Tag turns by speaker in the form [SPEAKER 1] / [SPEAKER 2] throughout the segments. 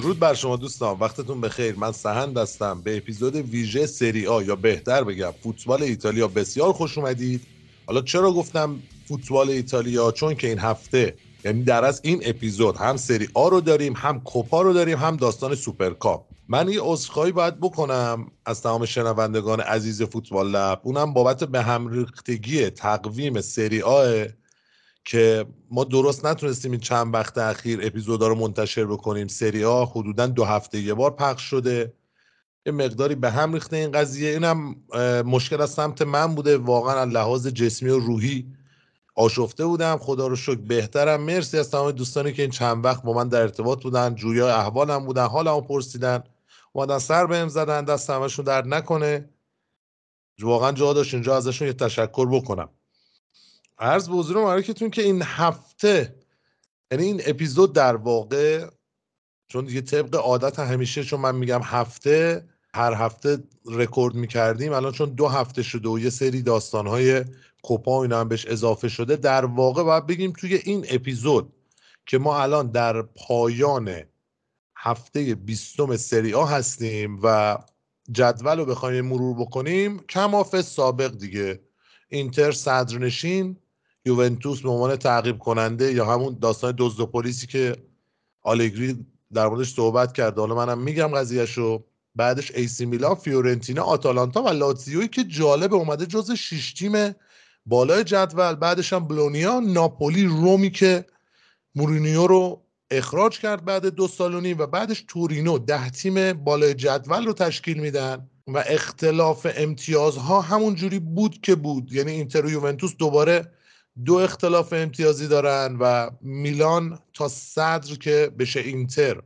[SPEAKER 1] درود بر شما دوستان وقتتون بخیر. من سهند هستم. به اپیزود ویژه سری آ یا بهتر بگم فوتبال ایتالیا. بسیار خوش اومدید. حالا چرا گفتم فوتبال ایتالیا؟ چون که این هفته یعنی در از این اپیزود هم سری آ رو داریم هم کوپا رو داریم هم داستان سوپرکاپ. من یه عذرخواهی باید بکنم از تمام شنوندگان عزیز فوتبال لب. اونم بابت به هم ریختگی تقویم سری آ که ما درست نتونستیم این چند وقت اخیر اپیزودا رو منتشر بکنیم. سری ها حدودا دو هفته یه بار پخش شده. یه مقداری به هم ریخته این قضیه. اینم مشکل از سمت من بوده. واقعا از لحاظ جسمی و روحی آشفته بودم. خدا رو شکر بهترم. مرسی از تمام دوستانی که این چند وقت با من در ارتباط بودن. جویا احوالم بودن. حالمو پرسیدن. اومدن سر بهم زدن. دست همشون درد نکنه. واقعا جا داشت اینجا ازشون یه تشکر بکنم. عرض به حضور مبارکتون که این هفته یعنی این اپیزود در واقع چون دیگه طبق عادت همیشه چون من میگم هفته هر هفته رکورد می‌کردیم الان چون دو هفته شده و یه سری داستانهای کوپا و اینا هم بهش اضافه شده در واقع باید بگیم توی این اپیزود که ما الان در پایان هفته بیستم سری آ هستیم و جدول رو بخوایم مرور بکنیم کمافی‌السابق دیگه. اینتر صدرنشین یوونتوس به عنوان تعقیب کننده یا همون داستان دزد و پلیسی که آلگری در موردش صحبت کرده حالا منم میگم قضیهشو. بعدش ایسی میلان فیورنتینا آتالانتا و لاتزیوی که جالب اومده جزو شش تیم بالای جدول. بعدش هم بولونیا ناپولی رومی که مورینیو رو اخراج کرد بعد دو سال و نیم و بعدش تورینو ده تیم بالای جدول رو تشکیل میدن و اختلاف امتیازها همون جوری بود که بود. یعنی اینتر و یوونتوس دوباره دو اختلاف امتیازی دارن و میلان تا صدر که بشه اینتر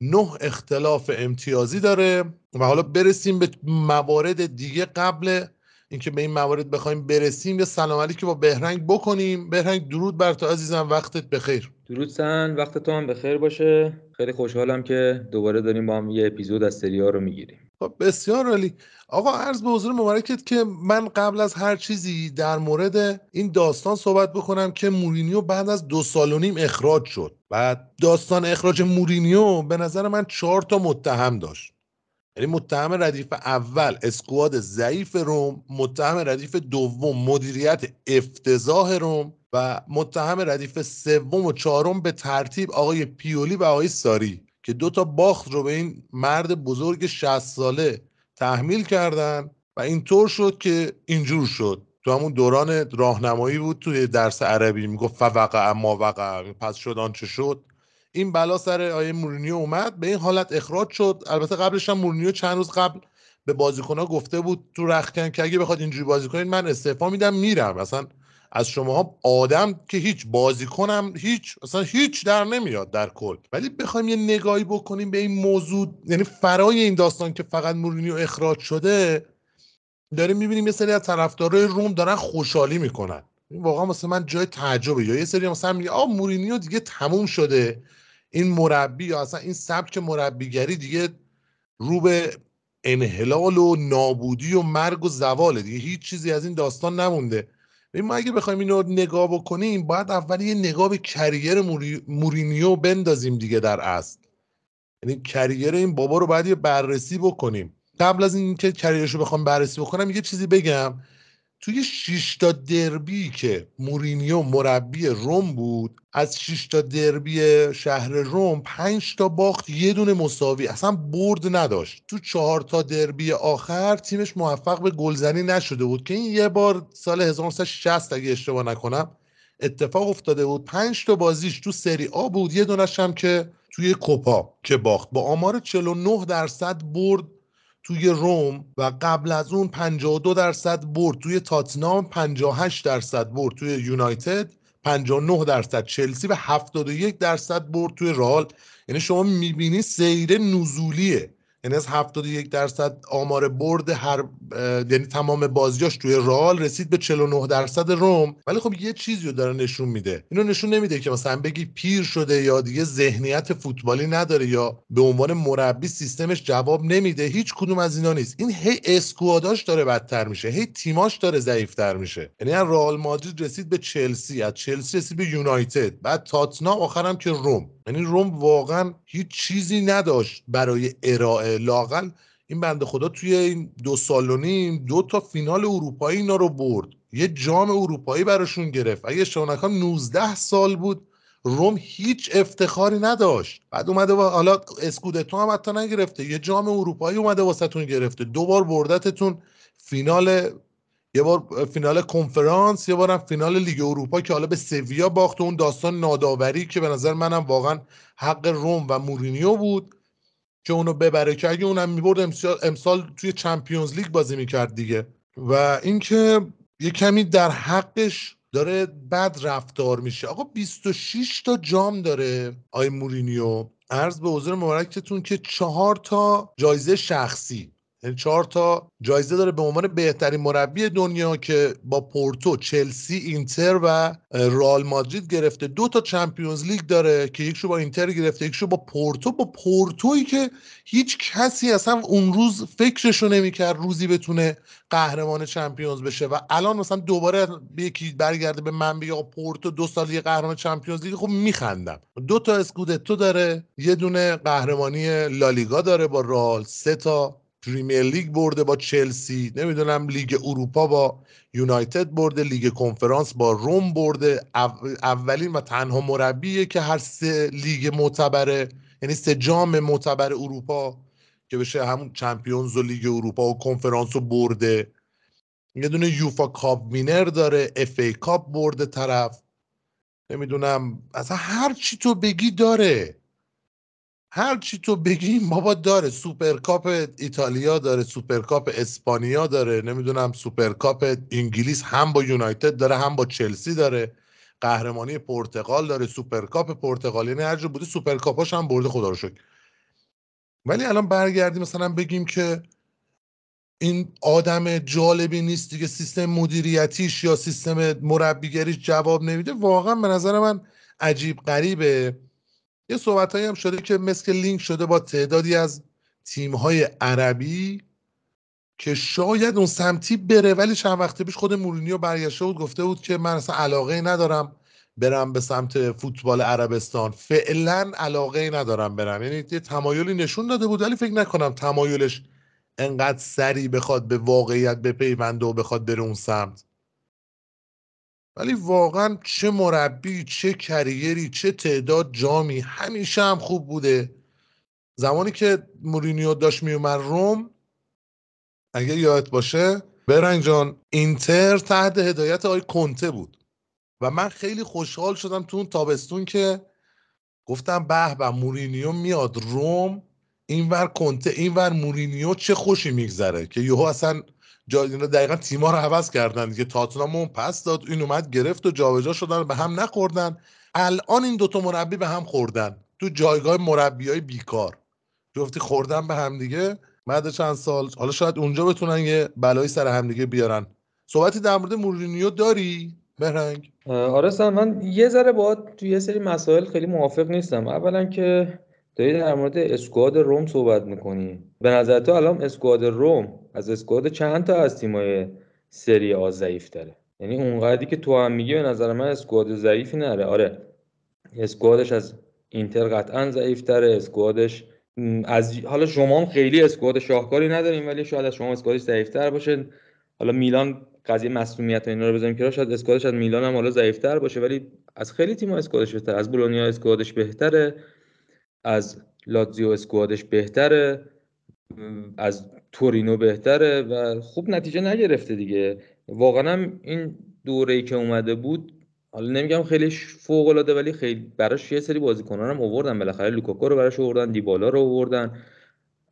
[SPEAKER 1] نه اختلاف امتیازی داره و حالا برسیم به موارد دیگه قبل اینکه به این موارد بخوایم برسیم یه سلام که با بهرنگ بکنیم. بهرنگ درود بر تو عزیزم وقتت بخیر.
[SPEAKER 2] درود سن وقت تو هم بخیر باشه. خیلی خوشحالم که دوباره داریم با هم یه اپیزود از سریال رو می‌گیریم.
[SPEAKER 1] خب بسیار عالی. آقا عرض به حضور مبارکت که من قبل از هر چیزی در مورد این داستان صحبت بکنم که مورینیو بعد از دو سال و نیم اخراج شد. و داستان اخراج مورینیو به نظر من چهار تا متهم داشت. یعنی متهم ردیف اول squad ضعیف روم متهم ردیف دوم مدیریت افتضاح روم و متهم ردیف سوم و چهارم به ترتیب آقای پیولی و آقای ساری. که دو تا باخت رو به این مرد بزرگ 60 ساله تحمیل کردن و اینطور شد که اینجور شد. تو همون دوران راهنمایی بود توی درس عربی. می‌گفت فوقع اما وقع. پس شد آنچه شد. این بلا سر آیه مورینیو اومد. به این حالت اخراج شد. البته قبلش هم مورینیو چند روز قبل به بازیکنها گفته بود تو رختکن که اگه بخواد اینجوری بازی کنید من استعفا میدم میرم. اصلا از شما آدم که هیچ بازی کنم هیچ اصلا هیچ در نمیاد در کل. ولی بخوایم یه نگاهی بکنیم به این موضوع یعنی فرای این داستان که فقط مورینیو اخراج شده داریم می‌بینیم یه سری از طرفدارای روم دارن خوشحالی می‌کنن. این واقعا مثلا من جای تعجبه. یا یه سری مثلا میگه آ مورینیو دیگه تموم شده. این مربی یا اصلا این سبک مربیگری دیگه رو به انحلال و نابودی و مرگ و زواله. دیگه هیچ چیزی از این داستان نمونده. ما اگه بخوایم اینو نگاه بکنیم باید اول یه نگاه به کریر مورینیو بندازیم دیگه در اصل. یعنی کریر این بابا رو باید یه بررسی بکنیم. قبل از اینکه کریرش رو بخوام بررسی بکنم یه چیزی بگم. توی 6 تا دربی که مورینیو مربی روم بود از 6 تا دربی شهر روم 5 تا باخت یه دونه مساوی. اصلا برد نداشت. تو 4 تا دربی آخر تیمش موفق به گلزنی نشده بود که این یه بار سال 1960 اگه اشتباه نکنم اتفاق افتاده بود. 5 تا بازیش تو سری آ بود یه دونش هم که توی کوپا که باخت. با آمار 49 درصد برد توی روم و قبل از اون 52 درصد برد توی تاتنام 58 درصد برد توی یونایتد 59 درصد چلسی و 71 درصد برد توی رال یعنی شما می‌بینی سیر نزولیه. یعنی از 71 درصد آمار برد هر یعنی تمام بازیاش توی رال رسید به 49 درصد روم ولی خب یه چیزی رو داره نشون میده. اینو نشون نمیده که مثلا بگی پیر شده یا دیگه ذهنیت فوتبالی نداره یا به عنوان مربی سیستمش جواب نمیده. هیچ کدوم از اینا نیست. این هی اسکواداش داره بدتر میشه. هی تیماش داره ضعیفتر میشه. یعنی از رئال مادرید رسید به چلسی از چلسی رسید به یونایتد. بعد تاتنام آخرم که روم یعنی روم واقعا هیچ چیزی نداشت برای ارائه لاقل این بنده خدا توی این دو سال و نیم دو تا فینال اروپایی اینا رو برد. یه جام اروپایی براشون گرفت. اگه شونکان 19 سال بود. روم هیچ افتخاری نداشت. بعد اومده و حالا اسکودتو هم حتی نگرفته. یه جام اروپایی اومده واسهتون گرفته. دو بار بردتتون فینال یه بار فینال کنفرانس یه بارم فینال لیگ اروپا که حالا به سویا باخت اون داستان ناداوری که به نظر منم واقعا حق روم و مورینیو بود. که اونو ببره که اگه اونم می‌برد امسال, توی Champions League بازی می‌کرد دیگه. و اینکه یه کمی در حقش داره بد رفتار میشه. آقا 26 تا جام داره آقای مورینیو. عرض به حضور مبارکتون که چهار تا جایزه شخصی. چهار تا جایزه داره به عنوان بهترین مربی دنیا که با پورتو، چلسی، اینتر و رئال مادرید گرفته. دو تا Champions League داره که یکیشو با اینتر گرفته یکیشو با پورتو. با پورتویی که هیچ کسی اصلا اون روز فکرشو نمی‌کرد روزی بتونه قهرمان Champions بشه و الان مثلا دوباره یکی برگرده به من بگه پورتو دو سالی قهرمان Champions League. خب میخندم. دو تا اسکودتو داره یه دونه قهرمانی لالیگا داره با رئال سه تا Premier League برده با چلسی نمی‌دونم لیگ اروپا با یونایتد برده لیگ کنفرانس با روم برده. اولین و تنها مربیه که هر سه لیگ معتبره یعنی سه جام معتبر اروپا که بشه همون Champions و لیگ اروپا و کنفرانس رو برده. یه دونه UEFA Cup Winner داره FA Cup برده طرف. نمی‌دونم اصلا هر چی تو بگی داره. هر چی تو بگیم بابا داره. سوپرکاپ ایتالیا داره سوپرکاپ اسپانیا داره نمی‌دونم سوپرکاپ انگلیس هم با یونایتد داره هم با چلسی داره. قهرمانی پرتغال داره سوپرکاپ پرتغال. یعنی هر جا بوده سوپرکاپاش هم برده خدا رو شکر. ولی الان برگردیم مثلا بگیم که این آدم جالبی نیست دیگه سیستم مدیریتیش یا سیستم مربیگریش جواب نمیده. واقعا به نظر من عجیب غریبه. یه صحبت هم شده که مثل لینک شده با تعدادی از تیم های عربی که شاید اون سمتی بره ولی چند وقت پیش خود مورینیو برگشته بود گفته بود که من اصلا علاقه ندارم برم به سمت فوتبال عربستان. فعلا علاقه ندارم برم. یعنی یه تمایلی نشون داده بود ولی فکر نکنم تمایلش انقدر سریع بخواد به واقعیت بپیونده و بخواد بره اون سمت. ولی واقعا چه مربی چه کریری چه تعداد جامی همیشه هم خوب بوده. زمانی که مورینیو داشت میومد روم اگه یادت باشه برنگ جان اینتر تحت هدایت آقای کنته بود. و من خیلی خوشحال شدم تو اون تابستون که گفتم به به مورینیو میاد روم اینور کنته اینور مورینیو چه خوشی میگذره که یهو اصلا جا اینا دقیقا تیما رو عوض کردن دیگه. تاتنام اون پس داد این اومد گرفت و جابجا شدن به هم نخوردن. الان این دوتا مربی به هم خوردن. تو جایگاه مربی های بیکار. جفتی خوردن به هم دیگه. بعد چند سال حالا شاید اونجا بتونن یه بلایی سر هم دیگه بیارن. صحبتی در مورد مورینیو داری؟ بهرنگ.
[SPEAKER 2] آره من یه ذره با تو یه سری مسائل خیلی موافق نیستم. اولا که داری در مورد اسکواد روم صحبت می‌کنی. به نظر تو الان اسکواد روم از اسکواد چند تا از تیمای سری آ ضعیف تره یعنی اونقدری که تو هم میگی به نظر من اسکواد ضعیفی نره آره اسکوادش از اینتر قطعا ضعیف تره. اسکوادش از حالا شما هم خیلی اسکواد شاهکاری نداریم ولی شاید از شما اسکوادش ضعیف تر باشه. حالا میلان قضیه مسئولیت اینا رو بزنیم که شاید اسکوادش از میلان هم حالا ضعیف تر باشه ولی از خیلی تیم اسکوادش بهتر از بولونیا اسکوادش بهتره. از لاتزیو اسکوادش بهتره از تورینو بهتره و خوب نتیجه نگرفته دیگه. واقعا هم این دوره ای که اومده بود حالا نمیگم خیلی فوق العاده ولی خیلی براش یه سری بازیکنان هم آوردن. بالاخره لوکاکو رو براش آوردن دیبالا رو آوردن.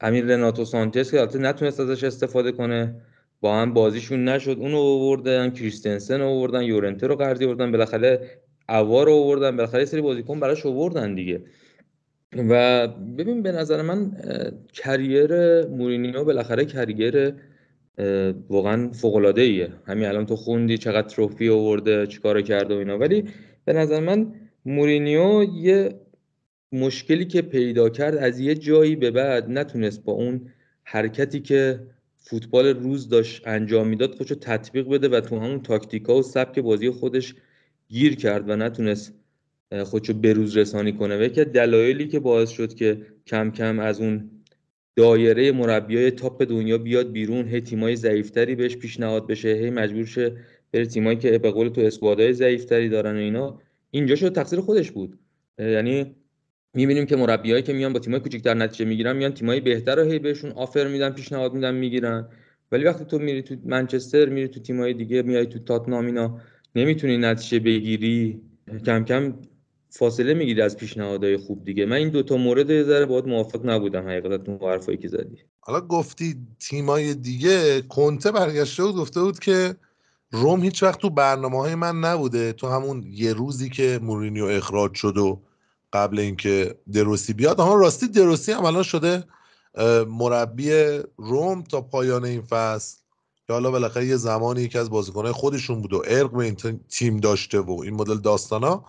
[SPEAKER 2] امیر رناتو سانچز که البته نتونست ازش استفاده کنه. با هم بازیشون نشد. اونو آوردن کریستنسن آوردن یورنته رو قرضی آوردن. بالاخره اوار رو آوردن. بالاخره سری بازیکن براش آوردن دیگه. و ببین به نظر من کریر مورینیو بالاخره کریر واقعا فوق العاده ایه همین الان تو خوندی چقدر تروفی آورده چیکار کرده و اینا. ولی به نظر من مورینیو یه مشکلی که پیدا کرد از یه جایی به بعد نتونست با اون حرکتی که فوتبال روز داشت انجام می‌داد خودشو تطبیق بده و تو همون تاکتیکا و سبک بازی خودش گیر کرد و نتونست خودشو بروز رسانی کنه. و یکی دلایلی که باعث شد که کم کم از اون دایره مربیای تاپ دنیا بیاد بیرون هی تیمای ضعیفتری بهش پیشنهاد بشه هی مجبور شه بره تیمایی که به قول تو اسکوادای ضعیفتری دارن و اینا. اینجا شد تقصیر خودش بود. یعنی می‌بینیم که مربیایی که میان با تیمای کوچیک‌تر نتیجه می‌گیرن میان تیمای بهتر رو هی بهشون آفر میدن پیشنهاد میدن می‌گیرن. ولی وقتی تو میری تو منچستر میری تو تیمای دیگه میای تو تاتنام اینا نمی‌تونی نتیجه بگیری. کم کم فاصله می‌گیری از پیشنهادهای خوب دیگه. من این دوتا مورد یه ذره باید موافق نبودم حقیقتا تو حرفایی که زدی.
[SPEAKER 1] حالا گفتی تیمای دیگه کنته برگشته و گفته بود که روم هیچ وقت تو برنامه های من نبوده. تو همون یه روزی که مورینیو اخراج شد و قبل اینکه دروسی بیاد. اما راستی دروسی هم الان شده مربی روم تا پایان این فصل. که حالا بالاخره یه زمانی یکی از بازیکنهای خودشون بود و ارق به این تیم داشته و این مدل داستانا.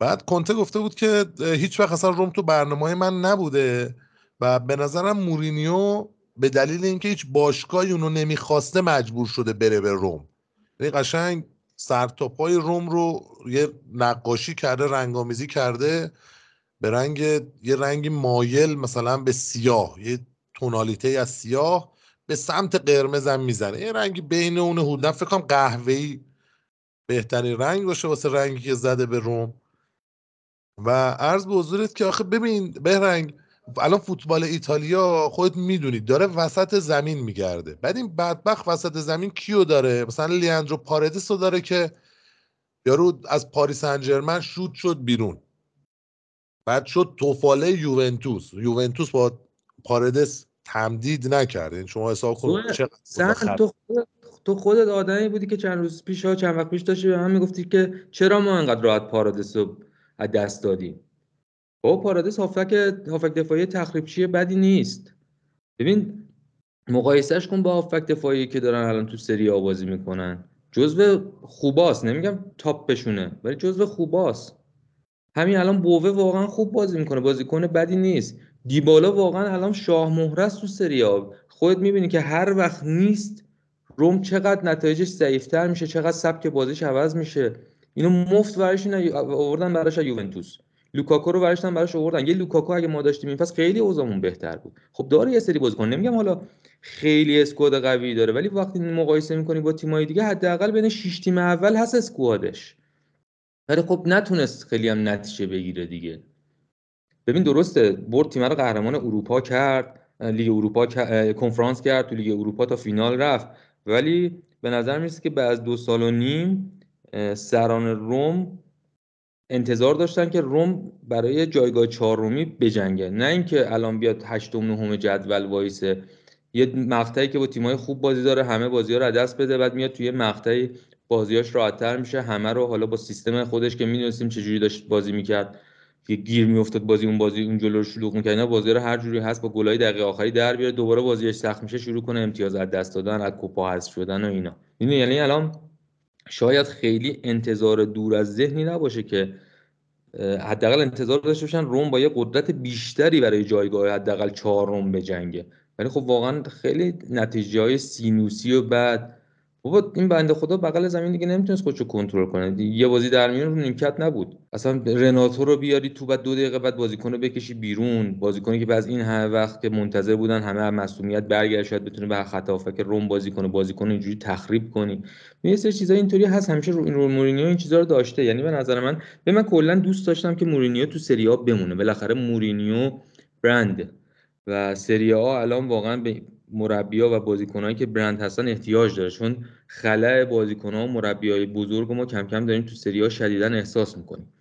[SPEAKER 1] بعد کنته گفته بود که هیچ وقت اصلا روم تو برنامه من نبوده و به نظرم مورینیو به دلیل اینکه هیچ باشگاهی اونو نمی‌خواسته مجبور شده بره به روم. یعنی قشنگ سرتاپای روم رو یه نقاشی کرده رنگامیزی کرده به رنگ یه رنگی مایل مثلا به سیاه یه تونالیته از سیاه به سمت قرمز هم می‌زنه. یه رنگی بین اون حدودا فکر کنم قهوه‌ای بهترین رنگ باشه واسه رنگی که زده به روم. و عرض به حضورت که آخه ببین بهرنگ الان فوتبال ایتالیا خودت می‌دونید داره وسط زمین میگرده. بعد این بدبخت وسط زمین کیو داره؟ مثلا لیاندرو پاردس رو داره که یارو از پاریس انجرمن شوت شد بیرون. بعد شد توفاله یوونتوس. یوونتوس با پاردس تمدید نکرد. این شما حساب کن
[SPEAKER 2] تو تو خودت آدمی بودی که چند روز پیش ها چند وقت پیش داشتی به من می‌گفتی که چرا ما انقدر راحت پارادس رو از دست دادیم. با پارادیس هافک هافک دفاعی تخریبچی بدی نیست. ببین مقایسهش کن با هافک دفاعی که دارن الان تو سری آ بازی می‌کنن. جزو خوباست نمیگم تاپ بشونه ولی جزو خوباست. همین الان بووه واقعا خوب بازی می‌کنه بازیکن بدی نیست. دیبالا واقعا الان شاه مهره تو سری آ. خودت می‌بینی که هر وقت نیست روم چقدر نتایجش ضعیفتر میشه چقدر سبک بازیش عوض میشه. اینو مفت برش آوردن براش یوونتوس. لوکاکو رو برداشتن براش آوردن. یه لوکاکو اگه ما داشتیم این پس خیلی اوضاعمون بهتر بود. خب داره یه سری بازیکن نمیگم حالا خیلی squad قوی داره ولی وقتی مقایسه می‌کنی با تیمای دیگه حداقل بین 6 تیم اول هست squad ش. ولی خب نتونست خیلی هم نتیجه بگیره دیگه. ببین درسته برد تیم رو قهرمان اروپا کرد لیگ اروپا کنفرانس کرد تو لیگ اروپا تا فینال رفت. ولی به نظر می‌رسه که بعد دو سال و نیم سران روم انتظار داشتن که روم برای جایگاه چهارمی بجنگه. نه اینکه الان بیاد هشتم نهم جدول وایسه. یه مقطعی که با تیمای خوب بازی داره همه بازی ها رو دست بده بعد میاد توی مقطعی بازیاش راحتتر میشه. همه رو حالا با سیستم خودش که می‌دونستیم چجوری داشت بازی می‌کرد که گیر میافتاد بازی اون بازی اون جلو رو شلوغ می‌کرد. اینا بازی رو هر جوری هست با گلای دقیقه آخری در بیاره دوباره بازیش سخت میشه شروع کنه امتیاز از دست دادن از کوپا حذف شدن و اینا. یعنی الان شاید خیلی انتظار دور از ذهنی نباشه که حداقل انتظار داشته باشن روم با یه قدرت بیشتری برای جایگاه حداقل چهارم بجنگه. ولی خب واقعا خیلی نتیجه های سینوسی و بعد بابا این بنده خدا بغل زمین دیگه نمی‌تونست خودشو کنترل کنه. یه بازی در میون رو نیمکت نبود. اصلا رناتو رو بیاری تو بعد دو دقیقه بعد بازیکن رو بکشی بیرون. بازیکنی که بعد این همه وقت که منتظر بودن همه مسئولیت برگرد شاید بتونه به خطا فکر روم بازی کنه بازیکن اینجوری تخریب کنی. یه سری چیزا اینطوری هست. همیشه رو, رو مورینیو این چیزا رو داشته. یعنی به نظر من به من کلا دوست داشتم که مورینیو تو سری بمونه. بالاخره مورینیو برند. و سری الان واقعا به مربیا و بازیکنایی که برند هستن احتیاج داره. چون خلع بازیکن‌ها و مربیای بزرگ ما کم کم داریم تو سری ها شدیدن احساس می‌کنیم.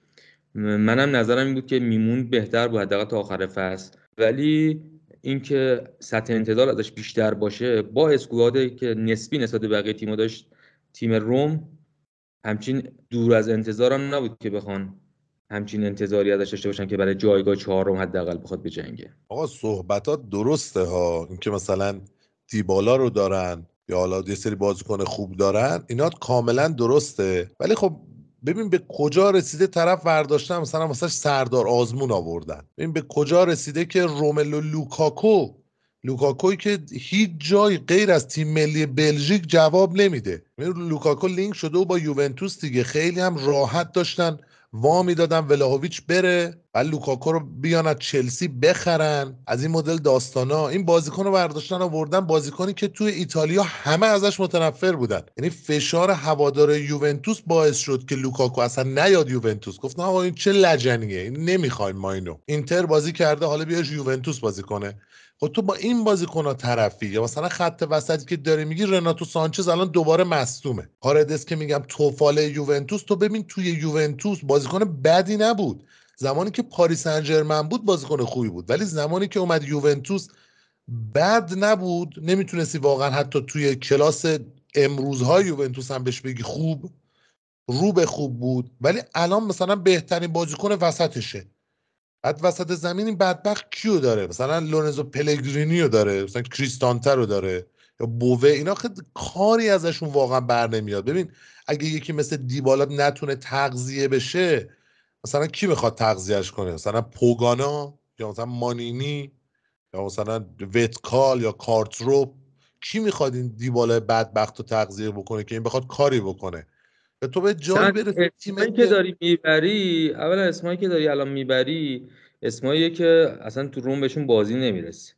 [SPEAKER 2] منم نظرم این بود که میمون بهتر بود حداقل تا آخر فصل. ولی اینکه سطح انتظار ازش بیشتر باشه با اسکوادی که نسبی نسبت بقیه تیم‌ها داشت تیم روم همچین دور از انتظارم نبود که بخوان همچین انتظاری ازش داشته باشن که برای جایگاه چهارم حداقل بخواد به جنگه.
[SPEAKER 1] آقا صحبتات درسته ها. اینکه مثلا دیبالا رو دارن یا حالا یه سری بازیکن خوب دارن اینا کاملا درسته. ولی خب ببین به کجا رسیده طرف برداشتن مثلا واسه سردار آزمون آوردن. ببین به کجا رسیده که روملو لوکاکو لوکاکوی که هیچ جای غیر از تیم ملی بلژیک جواب نمیده. لوکاکو لینک شده و با یوونتوس دیگه خیلی هم راحت داشتن. وا می‌دادن ولاهویچ بره و لوکاکو رو بیان از چلسی بخرن. از این مدل داستانا. این بازیکن رو برداشتن آوردن بازیکنی که توی ایتالیا همه ازش متنفر بودن. یعنی فشار هوادار یوونتوس باعث شد که لوکاکو اصلا نیاد یوونتوس. گفت آقا این چه لجنیه؟ این نمی‌خوایم ما اینو اینتر بازی کرده حالا بیاش یوونتوس بازی کنه. خب تو با این بازیکن طرفی یا مثلا خط وسطی که داری میگی رناتو سانچز الان دوباره مصدومه. پاردس که میگم توفال یوونتوس تو ببین توی یوونتوس بازیکن بدی نبود. زمانی که پاریس سن بود بازیکن خوبی بود. ولی زمانی که اومد یوونتوس بد نبود. نمی‌تونستی واقعا حتی توی کلاس امروزهای یوونتوس هم بهش بگی خوب. رو به خوب بود. ولی الان مثلا بهترین بازیکن وسطشه. بعد وسط زمین این بدبخت کیو داره؟ مثلا لونزو پلگرینی رو داره مثلا کریستانتر رو داره یا بووه اینا خیلی کاری ازشون واقعا بر نمیاد. ببین اگه یکی مثل دیبالا نتونه تغذیه بشه مثلا کی می‌خواد تغذیهش کنه؟ مثلا پوگانا یا مثلا مانینی یا مثلا وتکال یا کارتروپ؟ کی می‌خواد این دیبالا بدبخت رو تغذیه بکنه که این بخواد کاری بکنه؟ تو به جای برسی
[SPEAKER 2] تیمی که داری می‌بری اولا اسمایی که داری الان می‌بری اسمایی که اصلا تو روم بهشون بازی نمی‌رسی.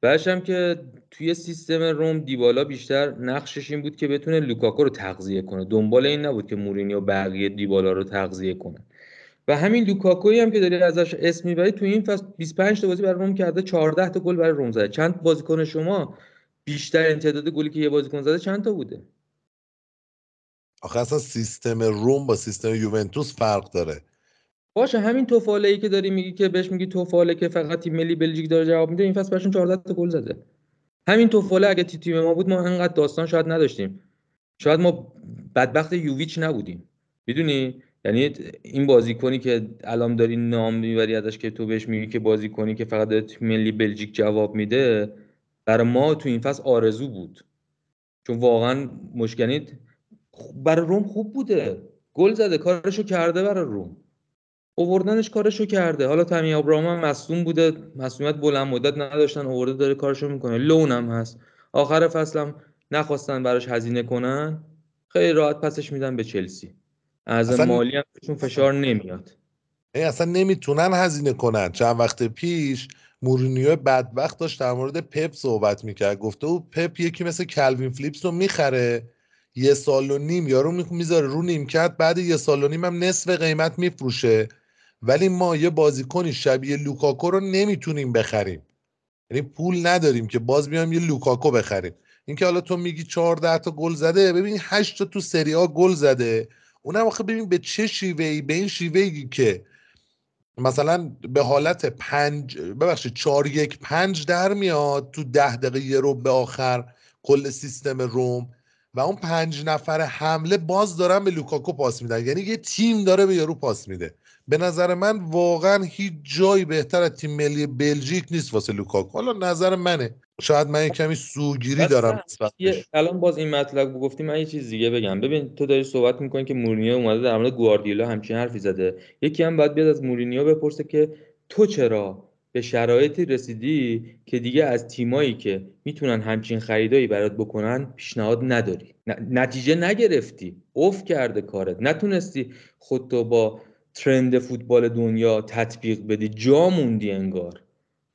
[SPEAKER 2] بعدش هم که توی سیستم روم دیبالا بیشتر نقشش این بود که بتونه لوکاکو رو تغذیه کنه. دنبال این نبود که مورینیو و بقیه دیبالا رو تغذیه کنه. و همین لوکاکویی هم که داری ازش اسم می‌بری تو این فصل 25 تا بازی برای روم کرده 14 تا گل برای روم زده. چند بازیکن شما بیشتر تعداد گلی که یه بازیکن زده چند تا بوده؟
[SPEAKER 1] آخه اصلا سیستم روم با سیستم یوونتوس فرق داره.
[SPEAKER 2] باشه همین توفاله ای که داری میگی که بهش میگی توفاله که فقط تیم ملی بلژیک داره جواب میده این فصل براشون 14 تا گل زده. همین توفاله اگه تیم ما بود ما انقدر داستان شاید نداشتیم. شاید ما بدبخت یوویچ نبودیم. می‌دونی؟ یعنی این بازیکنی که الان داری نام می‌بری ازش که تو بهش میگی که بازیکنی که فقط تیم ملی بلژیک جواب میده برای ما تو این فصل آرزو بود. چون واقعا مشکلی برای روم خوب بوده. گل زده کارشو کرده برای روم. اووردنش کارشو کرده. حالا تامی ابراهام هم مصوم بوده. مصومیت بلند مدت نداشتن اوورده داره کارشو می‌کنه. لون هم هست. آخر فصلم نخواستن براش هزینه کنن. خیلی راحت پسش میدن به چلسی. از مالی هم بهشون فشار نمیاد.
[SPEAKER 1] ای اصلا نمی‌تونن هزینه کنن. چند وقت پیش مورینیو بدبخت داشت در مورد پپ صحبت می‌کرد. گفته او پپ یکی مثل کلوین فلیپس رو می‌خره. یه سال و نیم یارو می‌ذاره رو نیمکت بعد یه سال و نیم هم نصف قیمت میفروشه. ولی ما یه بازیکنی شبیه لوکاکو رو نمی‌تونیم بخریم. یعنی پول نداریم که باز بیایم یه لوکاکو بخریم. اینکه حالا تو میگی 14 تا گل زده ببین 8 تا تو سری آ گل زده. اونم آخه ببین به چه شیوه‌ای به این شیوهی که مثلا به حالت پنج ببخشید چهار یک پنج در میاد تو ده دقیقه یه رو به آخر کل سیستم روم. و اون پنج نفر حمله باز دارن به لوکاکو پاس میدن. یعنی یه تیم داره به یارو پاس میده. به نظر من واقعا هیچ جایی بهتر از تیم ملی بلژیک نیست واسه لوکاکو. حالا نظر منه. شاید من یه کمی سوگیری دارم
[SPEAKER 2] الان باز این مطلب گفتیم من یه چیز دیگه بگم. ببین تو داری صحبت می‌کنی که مورینیو اومده در مورد گواردیولا همچین حرفی زده. یکی هم باید بیاد از مورینیو بپرسه که تو چرا به شرایطی رسیدی که دیگه از تیمایی که می‌تونن همچین خریدایی برات بکنن پیشنهاد نداری. نتیجه نگرفتی. افت کرده کارت. نتونستی خودتو با trend فوتبال دنیا تطبیق بدی. جا موندی انگار.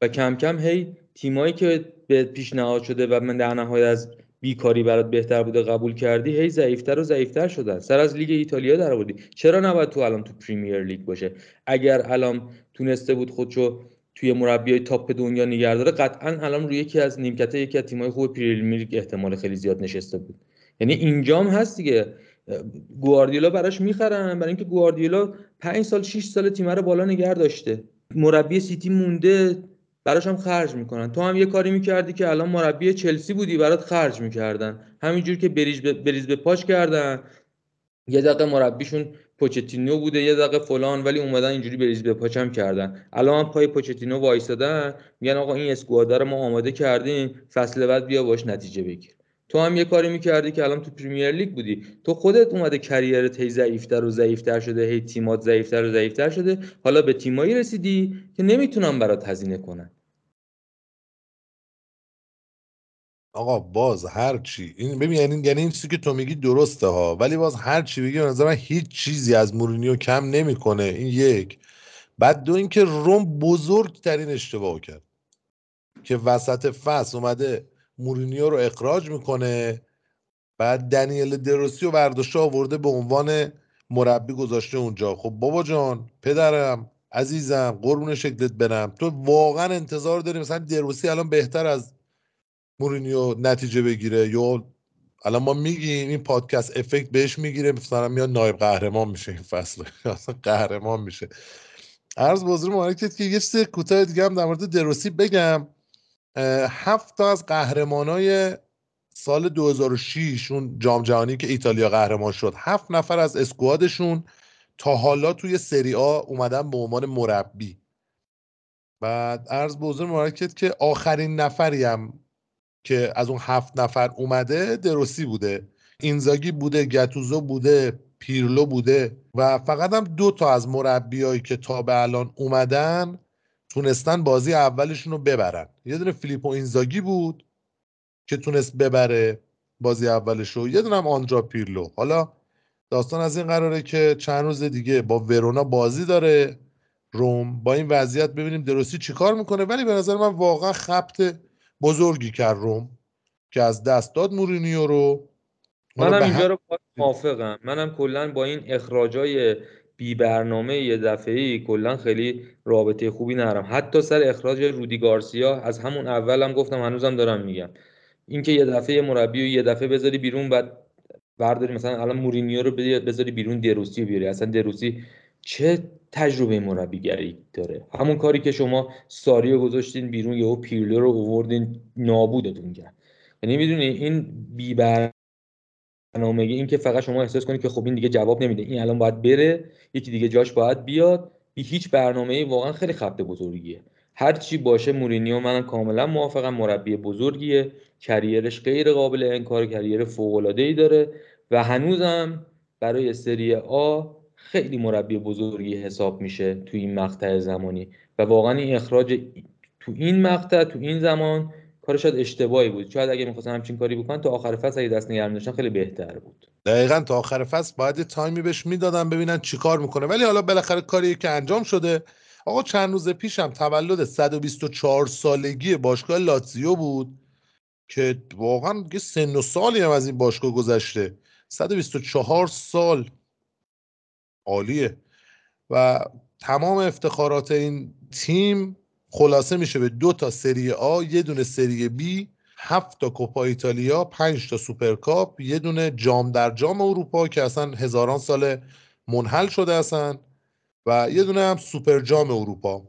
[SPEAKER 2] و کم کم هی تیمایی که بهت پیشنهاد شده و من در نهایت از بیکاری برات بهتر بوده قبول کردی هی ضعیفتر و ضعیفتر شدن. سر از لیگ ایتالیا در آوردی چرا نباید تو الان تو پریمیر لیگ باشه؟ اگر الان تونسته بود خودشو توی مربیای تاپ دنیا نگه داره. قطعا الان روی یکی از نیمکت یکی از تیم‌های خوب پریمیر احتمال خیلی زیاد نشسته بود. یعنی اینجام هست دیگه. گواردیولا براش می‌خرن. برای اینکه گواردیولا 5 سال 6 سال تیم رو بالا نگه داشته. مربی سیتی مونده براش هم خرج می‌کنن. تو هم یه کاری می‌کردی که الان مربی چلسی بودی برات خرج می‌کردن. همینجور که بریز به, بریز به پاش کردن. یه دقیقه مربیشون پوچتینو بوده یه دقیقه فلان ولی اومدن اینجوری بریز به پاچم کردن. الان پای پوچتینو وایسادن میگن آقا این اسکواد رو ما آماده کردیم فصل بعد بیا باش نتیجه بگیر. تو هم یه کاری می‌کردی که الان تو پریمیر لیگ بودی. تو خودت اومده کریرت هی ضعیفتر و ضعیفتر شده هی تیمات ضعیفتر و ضعیفتر شده. حالا به تیمایی رسیدی که نمی‌تونن برات هزینه کنن.
[SPEAKER 1] آقا باز هر چی این ببین یعنی یعنی این چیزی که تو میگی درسته ها ولی باز هر چی بگی به نظر من هیچ چیزی از مورینیو کم نمی‌کنه این یک. بعد دو اینکه روم بزرگترین اشتباه کرد که وسط فصل اومده مورینیو رو اخراج می‌کنه بعد دنیل دروسی و برداشته آورده به عنوان مربی گذاشته اونجا. خب بابا جان پدرم عزیزم قربون شکلت برم. تو واقعا انتظار داری مثلا دروسی الان بهتر از مورینیو نتیجه بگیره. یا الان ما میگیم این پادکست افکت بهش می‌گیره مثلا میاد نایب قهرمان میشه این فصل. قهرمان میشه. عرض بزرگ مبارکت که یه سه کوتاه دیگه هم در مورد دروسی بگم. هفت تا از قهرمانای سال 2006 اون جام جهانی که ایتالیا قهرمان شد هفت نفر از اسکوادشون تا حالا توی سری آ اومدن به عنوان مربی. بعد عرض بزرگ مبارکت که آخرین نفری هم که از اون هفت نفر اومده دروسی بوده اینزاگی بوده گتوزو بوده پیرلو بوده و فقط هم دو تا از مربیایی که تا به الان اومدن تونستن بازی اولشون رو ببرن. یه دونه فیلیپو اینزاگی بود که تونست ببره بازی اولش رو یه دونه هم آندرا پیرلو. حالا داستان از این قراره که چند روز دیگه با ورونا بازی داره روم. با این وضعیت ببینیم دروسی چیکار می‌کنه. ولی به نظر من واقعا خبت بزرگی کرد روم که از دست داد مورینیو رو.
[SPEAKER 2] منم اینجا رو موافقم. منم کلا با این اخراجای بی برنامه یه دفعه کلا خیلی رابطه خوبی نرم حتی سر اخراج رودی گارسیا از همون اولم گفتم هنوزم دارم میگم. اینکه یه دفعه مربی و یه دفعه بذاری بیرون بعد برداری مثلا الان مورینیو رو بذاری بیرون دروسی رو بیاری. اصلا دروسی چه تجربه مربیگری داره. همون کاری که شما ساریو گذاشتین بیرون یهو پیرلو رو اووردین نابودتون کرد. یعنی می‌دونی این بی برنامگی این که فقط شما احساس کنید که خب این دیگه جواب نمیده این الان باید بره یکی دیگه جاش باید بیاد بی هیچ برنامه‌ای واقعا خیلی خبت بزرگیه. هر چی باشه مورینیو منم کاملا موافقم مربی بزرگیه کریرش غیر قابل انکار کریر فوق داره و هنوزم برای سری آ خیلی مربی بزرگی حساب میشه تو این مقطع زمانی و واقعا این اخراج تو این مقطع تو این زمان کار شاید اشتباهی بود. شاید اگه می‌خواستن همچین کاری بکنن تا آخر فصل اگه دست نگرم داشتن خیلی بهتر بود.
[SPEAKER 1] دقیقا تا آخر فصل باید تایمی بهش می‌دادن ببینن چیکار می‌کنه. ولی حالا بالاخره کاری که انجام شده آقا چند روز پیشم تولد 124 سالگی باشگاه لاتزیو بود که واقعا یه سن و سالی هم از این باشگاه گذشته. 124 سال. عالیه. و تمام افتخارات این تیم خلاصه میشه به دو تا سری آ یه دونه سری بی هفت تا کوپا ایتالیا پنج تا سوپرکاپ یه دونه جام در جام اروپا که اصلا هزاران سال منحل شده اصلا و یه دونه هم سوپر جام اروپا.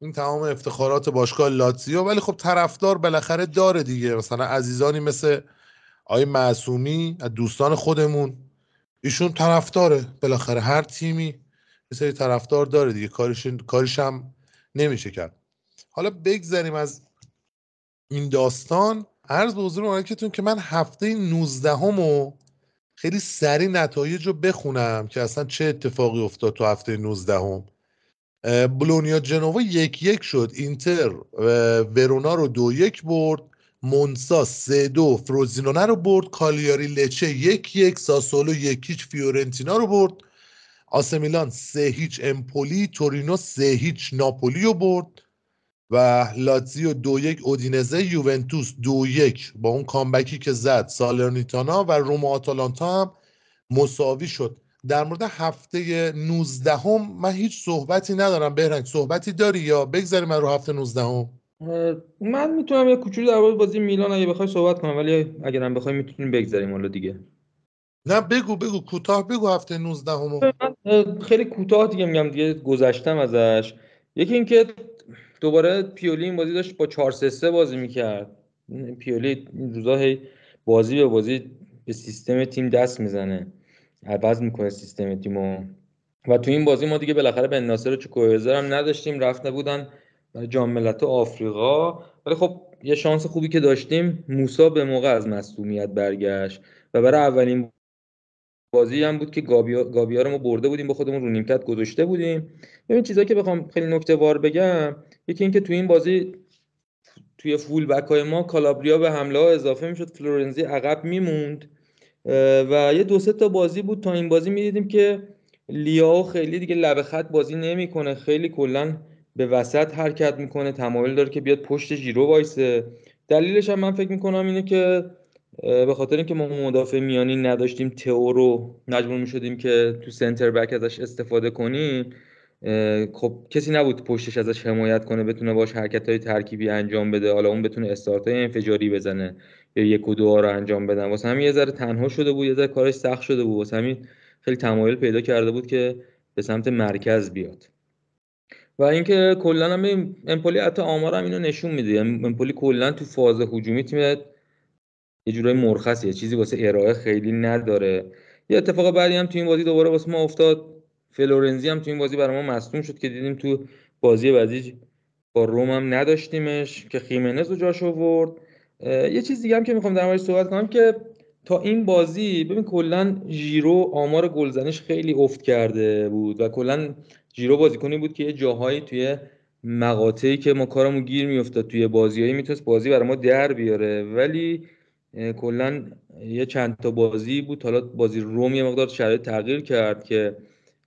[SPEAKER 1] این تمام افتخارات باشگاه لاتزیو. ولی خب طرفدار بالاخره داره دیگه. مثلا عزیزانی مثل آی معصومی از دوستان خودمون. ایشون طرفداره بالاخره. هر تیمی یه سری طرفدار داره دیگه. کارش کارش هم نمیشه کرد. حالا بگذریم از این داستان. عرض به حضور که من هفته 19 همو خیلی سریع نتایج رو بخونم که اصلا چه اتفاقی افتاد تو هفته 19 هم بلونیا جنوا یک یک شد. اینتر ورونا رو دو یک برد. مونسا سه دو فروزینونه رو برد کالیاری لچه یک یک ساسولو یک هیچ فیورنتینا رو برد. آسمیلان سه هیچ امپولی تورینو سه هیچ ناپولی رو برد. و لاتزیو دو یک اودینزه یوونتوس دو یک. با اون کامبکی که زد سالرنیتانا و روما آتالانتا هم مساوی شد. در مورد هفته 19 هم من هیچ صحبتی ندارم بهرنگ. صحبتی داری یا؟ بگذاریم من رو هفته 19 هم
[SPEAKER 2] من می‌تونم یه کوچولو در مورد بازی میلان اگه بخوای صحبت کنم ولی اگرم بخوای می‌تونیم بگذاریم حالا دیگه.
[SPEAKER 1] نه بگو بگو. کوتاه بگو هفته 19 همو
[SPEAKER 2] خیلی کوتاه دیگه میگم دیگه گذشتم ازش. یکی اینکه دوباره پیولی این بازی داشت با 4 3 بازی می‌کرد. پیولی این روزا هی بازی به بازی به سیستم تیم دست می‌زنه. عوض می‌کنه سیستم تیمو. و تو این بازی ما دیگه بالاخره به ناصر چوکویزر هم نداشتیم رفت نبودن. جام ملت آفریقا. ولی خب یه شانس خوبی که داشتیم موسا به موقع از مصومیت برگشت و برای اولین بازی هم بود که گابیا, گابیا رو ما برده بودیم با خودمون رو نیمکت گذاشته بودیم. ببین چیزایی که بخوام خیلی نکته وار بگم یکی اینکه تو این بازی توی فول بک های ما کالابریا به حمله ها اضافه می‌شد فلورنزی عقب میموند. و یه دو سه تا بازی بود. تا این بازی می‌دیدیم که لیاو خیلی دیگه لب خط بازی نمی‌کنه. خیلی کلا به وسط حرکت می‌کنه تمایل داره که بیاد پشت ژیرو وایسه. دلیلش هم من فکر می‌کنم اینه که به خاطر اینکه ما مدافع میانی نداشتیم تئو رو مجبور می‌شدیم که تو سنتر بک ازش استفاده کنیم خب کسی نبود پشتش ازش حمایت کنه بتونه باش حرکت های ترکیبی انجام بده حالا اون بتونه استارت های انفجاری بزنه یا یک و دو رو انجام بدن. واسه همین یه ذره تنها شده بود یه ذره کارش سخت شده بود. واسه همین خیلی تمایل پیدا کرده بود که به سمت مرکز بیاد. و اینکه کلا هم امپولی حتی آمار هم اینو نشون میده. امپولی کلا تو فاز هجومی تیم یه جورای مرخصیه چیزی واسه ارائه خیلی نداره. یه اتفاق بعدی هم تو این بازی دوباره واسه ما افتاد. فلورنزی هم تو این بازی برای ما مصدوم شد که دیدیم تو بازی بعدی با روم هم نداشتیمش که خیمنز رو جاش آورد. یه چیز دیگه هم که می‌خوام در موردش صحبت کنم که تا این بازی ببین کلا ژیرو آمار گلزنیش خیلی افت کرده بود و کلا ژیرو بازیکنی بود که یه جاهایی توی مقاطعی که ما کارمون گیر میافتاد توی بازیایی می‌تونست بازی برای ما در بیاره. ولی کلا یه چند تا بازی بود. حالا بازی روم یه مقدار شرایط تغییر کرد که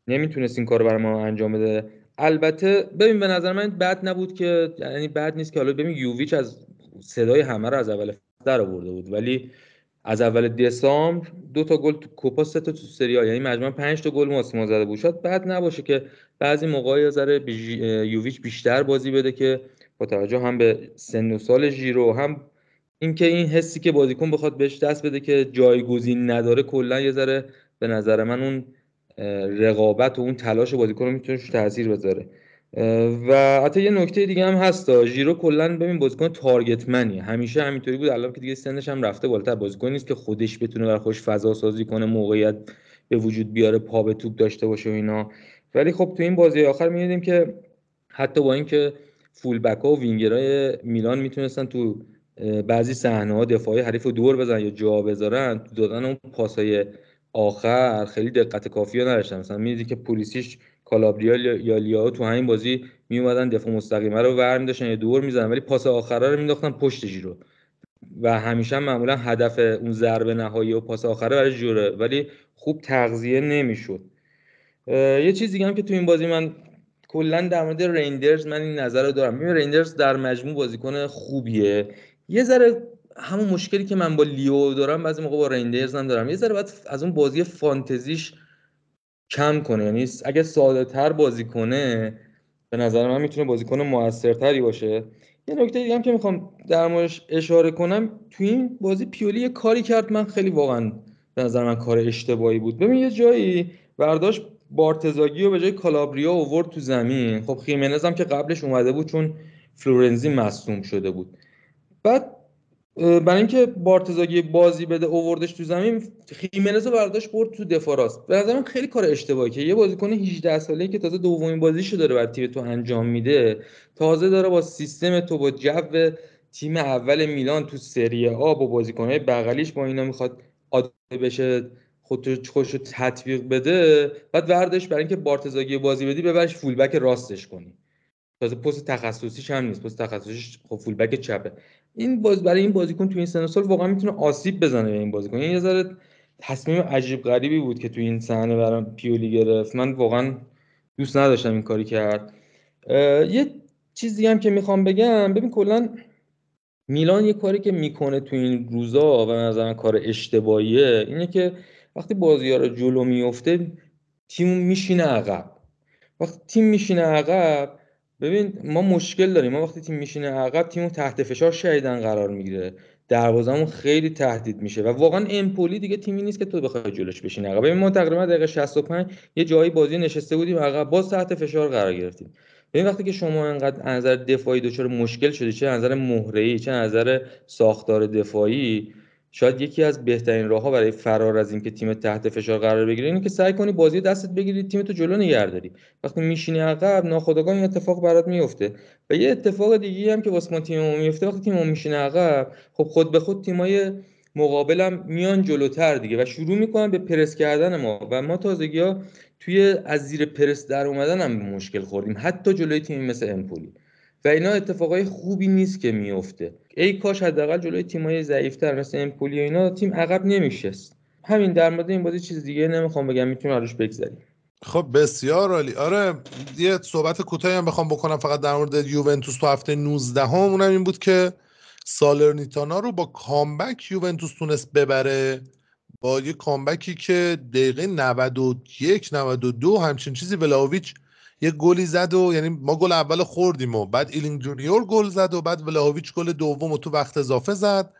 [SPEAKER 2] نمی‌تونست این کار برای ما انجام بده. البته ببین به نظر من بد نبود که یعنی بد نیست که حالا ببین یوویچ از صدای همه رو از اول در آورده بود. ولی از اول دسامبر دو تا گل تو کوپا سه تا تو سری یعنی مجموعا 5 تا گل ماسیما زده بود. شاید بد نباشه که بعضی موقع یه ذره یوویچ بیشتر بازی بده که با توجه هم به سن و سال ژیرو هم اینکه این حسی که بازیکن بخواد بهش دست بده که جایگزین نداره کلا یه ذره به نظر من اون رقابت و اون تلاش بازیکن رو می‌تونه تاثیر بذاره. و حتی یه نکته دیگه هم هست ژیرو کلا ببین بازیکن تارگت منی همیشه همینطوری بود. الان که دیگه سنش هم رفته بالاتر. بازیکن نیست که خودش بتونه برای خوش فضا سازی کنه موقعیت به وجود بیاره پا به توپ داشته باشه و اینا. ولی خب تو این بازی آخر می‌بینیم که حتی با اینکه فول بک ها و وینگرای میلان می‌تونستن تو بعضی صحنه ها دفاعی حریف رو دور بزنن یا جا بذارن دادن اون پاسای آخر خیلی دقت کافی نداشتن. مثلا می‌دیدی که پولیسیش کالابریا یا لیاو تو همین بازی می اومدن دفاع مستقیمه رو ور میداشتن یا دور می‌زنن ولی پاس آخره رو مینداختن پشت ژیرو و همیشه معمولا هدف اون ضربه نهایی و پاس آخره برای جوره ولی خوب تغذیه نمی‌شد. یه چیز دیگه هم که تو این بازی من کلا در مورد رینجرز من این نظر رو دارم. ببین رینجرز در مجموع بازیکن خوبیه. یه ذره همون مشکلی که من با لیو دارم بعضی موقع با رینجرز هم دارم. یه ذره باید از اون بازی فانتزیش کم کنه. یعنی اگه ساده تر بازی کنه به نظر من می‌تونه بازیکن موثرتری باشه. یه نکته دیگه هم که می‌خوام در موردش اشاره کنم تو این بازی پیولی یه کاری کرد من خیلی واقعا به نظر من کار اشتباهی بود. ببین یه جایی برداشت بارتزاگی رو به جای کالابریا اوورد تو زمین. خب خیمنز هم که قبلش اومده بود چون فلورنزی مصوم شده بود. بعد برای اینکه بارتزاگی بازی بده اووردش تو زمین خیمنز برداشت برد تو دفاع راست به نظرم خیلی کار اشتباهی که یه بازیکن 18 ساله که تازه دومین بازیشو داره بر تیم تو انجام میده تازه داره با سیستم تو با جو تیم اول میلان تو سری آ با بازیکنهای بغلیش با اینا می‌خواد عادت بشه خودش رو تطبیق بده. بعد وردش برای اینکه بارتزاگی بازی بدی ببرش فولبک راستش کنی. تازه پست تخصصیش هم نیست. پست تخصصیش خب فولبک چپه. این باز برای این بازیکن تو این سن سال واقعا می‌تونه آسیب بزنه به این بازیکن. این یه ذره تصمیم عجیب غریبی بود که تو این صحنه برام پیولی گرفت. من واقعا دوست نداشتم این کاری کرد. یه چیزی هم که می‌خوام بگم ببین کلا میلان یه کاری که می‌کنه تو این روزا و نظر کار اشتباهیه اینه که وقتی بازی ها رو جلو میفته تیم میشینه عقب. وقتی تیم میشینه عقب ببین ما مشکل داریم. ما وقتی تیم میشینه عقب تیم تحت فشار شدیدن قرار می‌گیره. دروازمون خیلی تهدید میشه و واقعا امپولی دیگه تیمی نیست که تو بخوای جلوش بشین عقب. ببین ما تقریبا دقیقه 65 یه جایی بازی نشسته بودیم عقب. باز تحت فشار قرار گرفتیم. ببین وقتی که شما انقدر نظر دفاعی دچار مشکل شدی چه نظر مهره چه نظر ساختار دفاعی شاید یکی از بهترین راهها برای فرار از اینکه تیم تحت فشار قرار بگیره اینه که سعی کنی بازی دستت بگیری تیم تو جلو نگه داری. وقتی میشینی عقب ناخودآگاه این اتفاق برات میفته. و یه اتفاق دیگه هم که واسه تیم میفته وقتی تیم میشینه عقب خب خود به خود تیمای مقابلم میان جلوتر دیگه و شروع می‌کنن به پرس کردن ما. و ما تازگی ها توی از زیر پرس در اومدن هم مشکل خوردیم. حتی جلوی تیمی مثل امپولی. و اینا اتفاقای خوبی نیست که میفته ای کاش حداقل جلوی تیمای ضعیفتر مثل امپولی و اینا تیم عقب نمیشست. همین در مورد این بازی چیز دیگه نمی‌خوام بگم می‌تونیم روش بگذریم
[SPEAKER 1] خب بسیار عالی. آره یه صحبت کوتاهی هم بخوام بکنم فقط در مورد یوونتوس تو هفته 19 هم اونم این بود که سالرنیتانا رو با کامبک یوونتوس تونست ببره با یه comeback ی که دقیقه 91 92 همچین چیزی ولاویچ یه گلی زد و یعنی ما گل اول خوردیم و بعد ایلینگ جونیور گل زد و بعد ولاویچ گل دوم و تو وقت اضافه زد.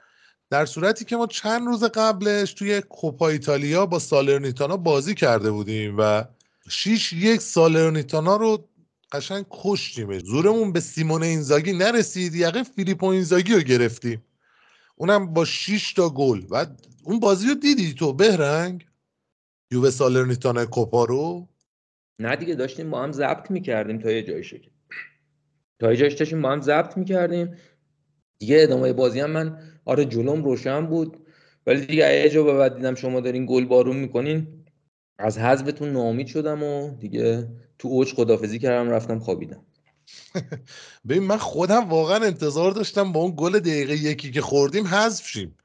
[SPEAKER 1] در صورتی که ما چند روز قبلش توی کوپا ایتالیا با سالرنیتانا بازی کرده بودیم و 6 یک سالرنیتانا رو قشنگ کشتیم زورمون به سیمون اینزاگی نرسید یقه فیلیپو اینزاگی رو گرفتیم. اونم با 6 تا گل. و اون بازی رو دیدی تو بهرنگ؟ یووه سالرنیتانا کوپا رو؟
[SPEAKER 2] نه دیگه داشتیم با هم ضبط می‌کردیم تا یه جایشه تا یه جایش داشتیم با هم ضبط می‌کردیم. دیگه ادامه بازی هم من آره جلوم روشن بود. ولی دیگه یه جا به بعد دیدم شما دارین گل بارون می‌کنین. از حذفتون ناامید شدم و دیگه تو اوج خدافزی کردم رفتم خوابیدم.
[SPEAKER 1] ببین من خودم واقعا انتظار داشتم با اون گل دقیقه یکی که خوردیم حذف شیم.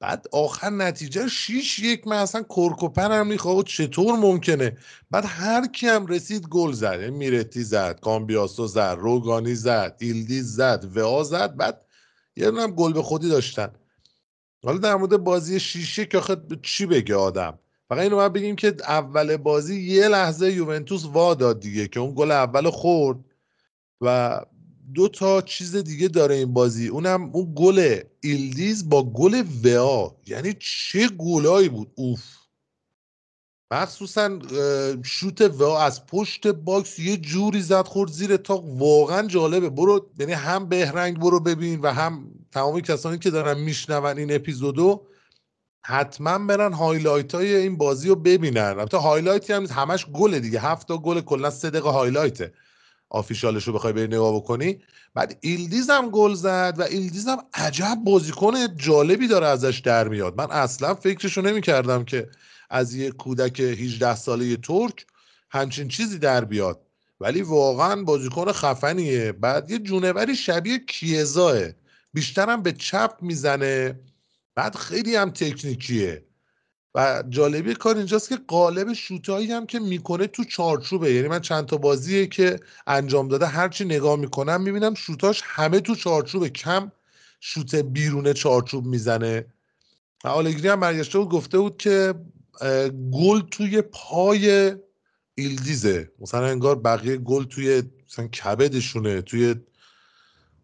[SPEAKER 1] بعد آخر نتیجه 6 یک من اصلا کرکوپن هم می‌خواد چطور ممکنه؟ بعد هر کی هم رسید گل زد. یعنی میرتی زد کامبیاسو زد روگانی زد ایلدی زد وعا زد. بعد یه هم گل به خودی داشتن. حالا در مورد بازی شیشه که آخه چی بگه آدم؟ فقط اینو باید بگیم که اول بازی یه لحظه یوونتوس وا داد دیگه که اون گل اول خورد و دو تا چیز دیگه داره این بازی. اونم اون گل ایلدیز با گل ویا یعنی چه گلایی بود؟ اوف. مخصوصا شوت ویا از پشت box یه جوری زد خورد زیر طاق واقعا جالبه. برو یعنی هم بهرنگ برو ببین و هم تمامی کسانی که دارن میشنون این اپیزودو حتما برن highlight های این بازی رو ببینن. البته highlight ی هم همش گل دیگه. هفت تا گل کلا سه دقیقه highlight ه. آفیشالش رو بخوای بری نگاه بکنی. بعد ایلدیز هم گل زد و ایلدیز هم عجب بازیکن جالبی داره ازش در میاد. من اصلا فکرشو نمی کردم که از یه کودک 18 ساله ترک همچین چیزی در بیاد. ولی واقعا بازیکن خفنیه. بعد یه جورایی شبیه کیزاه. بیشترم به چپ می‌زنه. بعد خیلی هم تکنیکیه. و جالبی کار اینجاست که غالب شوتایی هم که می‌کنه تو چارچوبه. یعنی من چند تا بازیه که انجام داده هرچی نگاه می‌کنم می‌بینم شوتاش همه تو چارچوبه. کم شوت بیرون چارچوب می‌زنه. آلگری هم برگشته بود گفته بود که گل توی پای ایلدیزه. مثلا انگار بقیه گل توی مثلا کبدشونه توی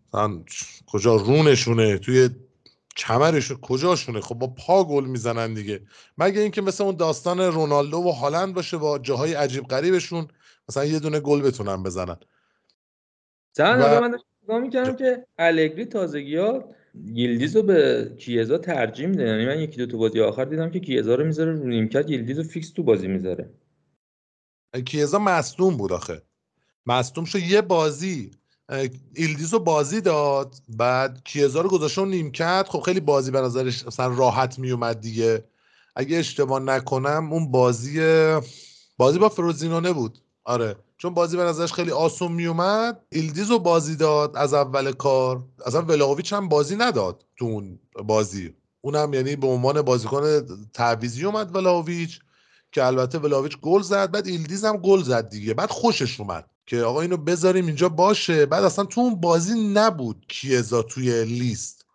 [SPEAKER 1] مثلا کجا رونشونه توی کمرش کجاشونه؟ خب با پا گل می‌زنن دیگه. مگه اینکه مثل اون داستان رونالدو و هالند باشه با جاهای عجیب غریبشون مثلا یه دونه گل بتونن بزنن.
[SPEAKER 2] و... من نگاه می‌کردم که الگری تازگی ها یلدیز رو به کیزا ترجیح میده. یعنی من یکی دو تا بازی آخر دیدم که کیزا رو می‌ذاره رو نیمکت یلدیز رو فیکس تو بازی می‌ذاره.
[SPEAKER 1] کیزا مصدوم بود آخه. مصدوم شد یه بازی. ایلدیزو بازی داد بعد کیزا رو گذاشته نیمکت. خب خیلی بازی به نظرش مثلا راحت میومد دیگه. اگه اشتباه نکنم اون بازی بازی با فروزینونه بود آره. چون بازی به نظرش خیلی آسون میومد ایلدیزو بازی داد از اول کار. اصلا ولاویچ هم بازی نداد تو اون بازی. اونم یعنی به عنوان بازیکن تعویضی اومد ولاویچ که البته ولاویچ گل زد بعد ایلدیز هم گل زد دیگه. بعد خوشش اومد که آقا اینو بذاریم اینجا باشه. بعد اصلا تو اون بازی نبود کیزا توی لیست.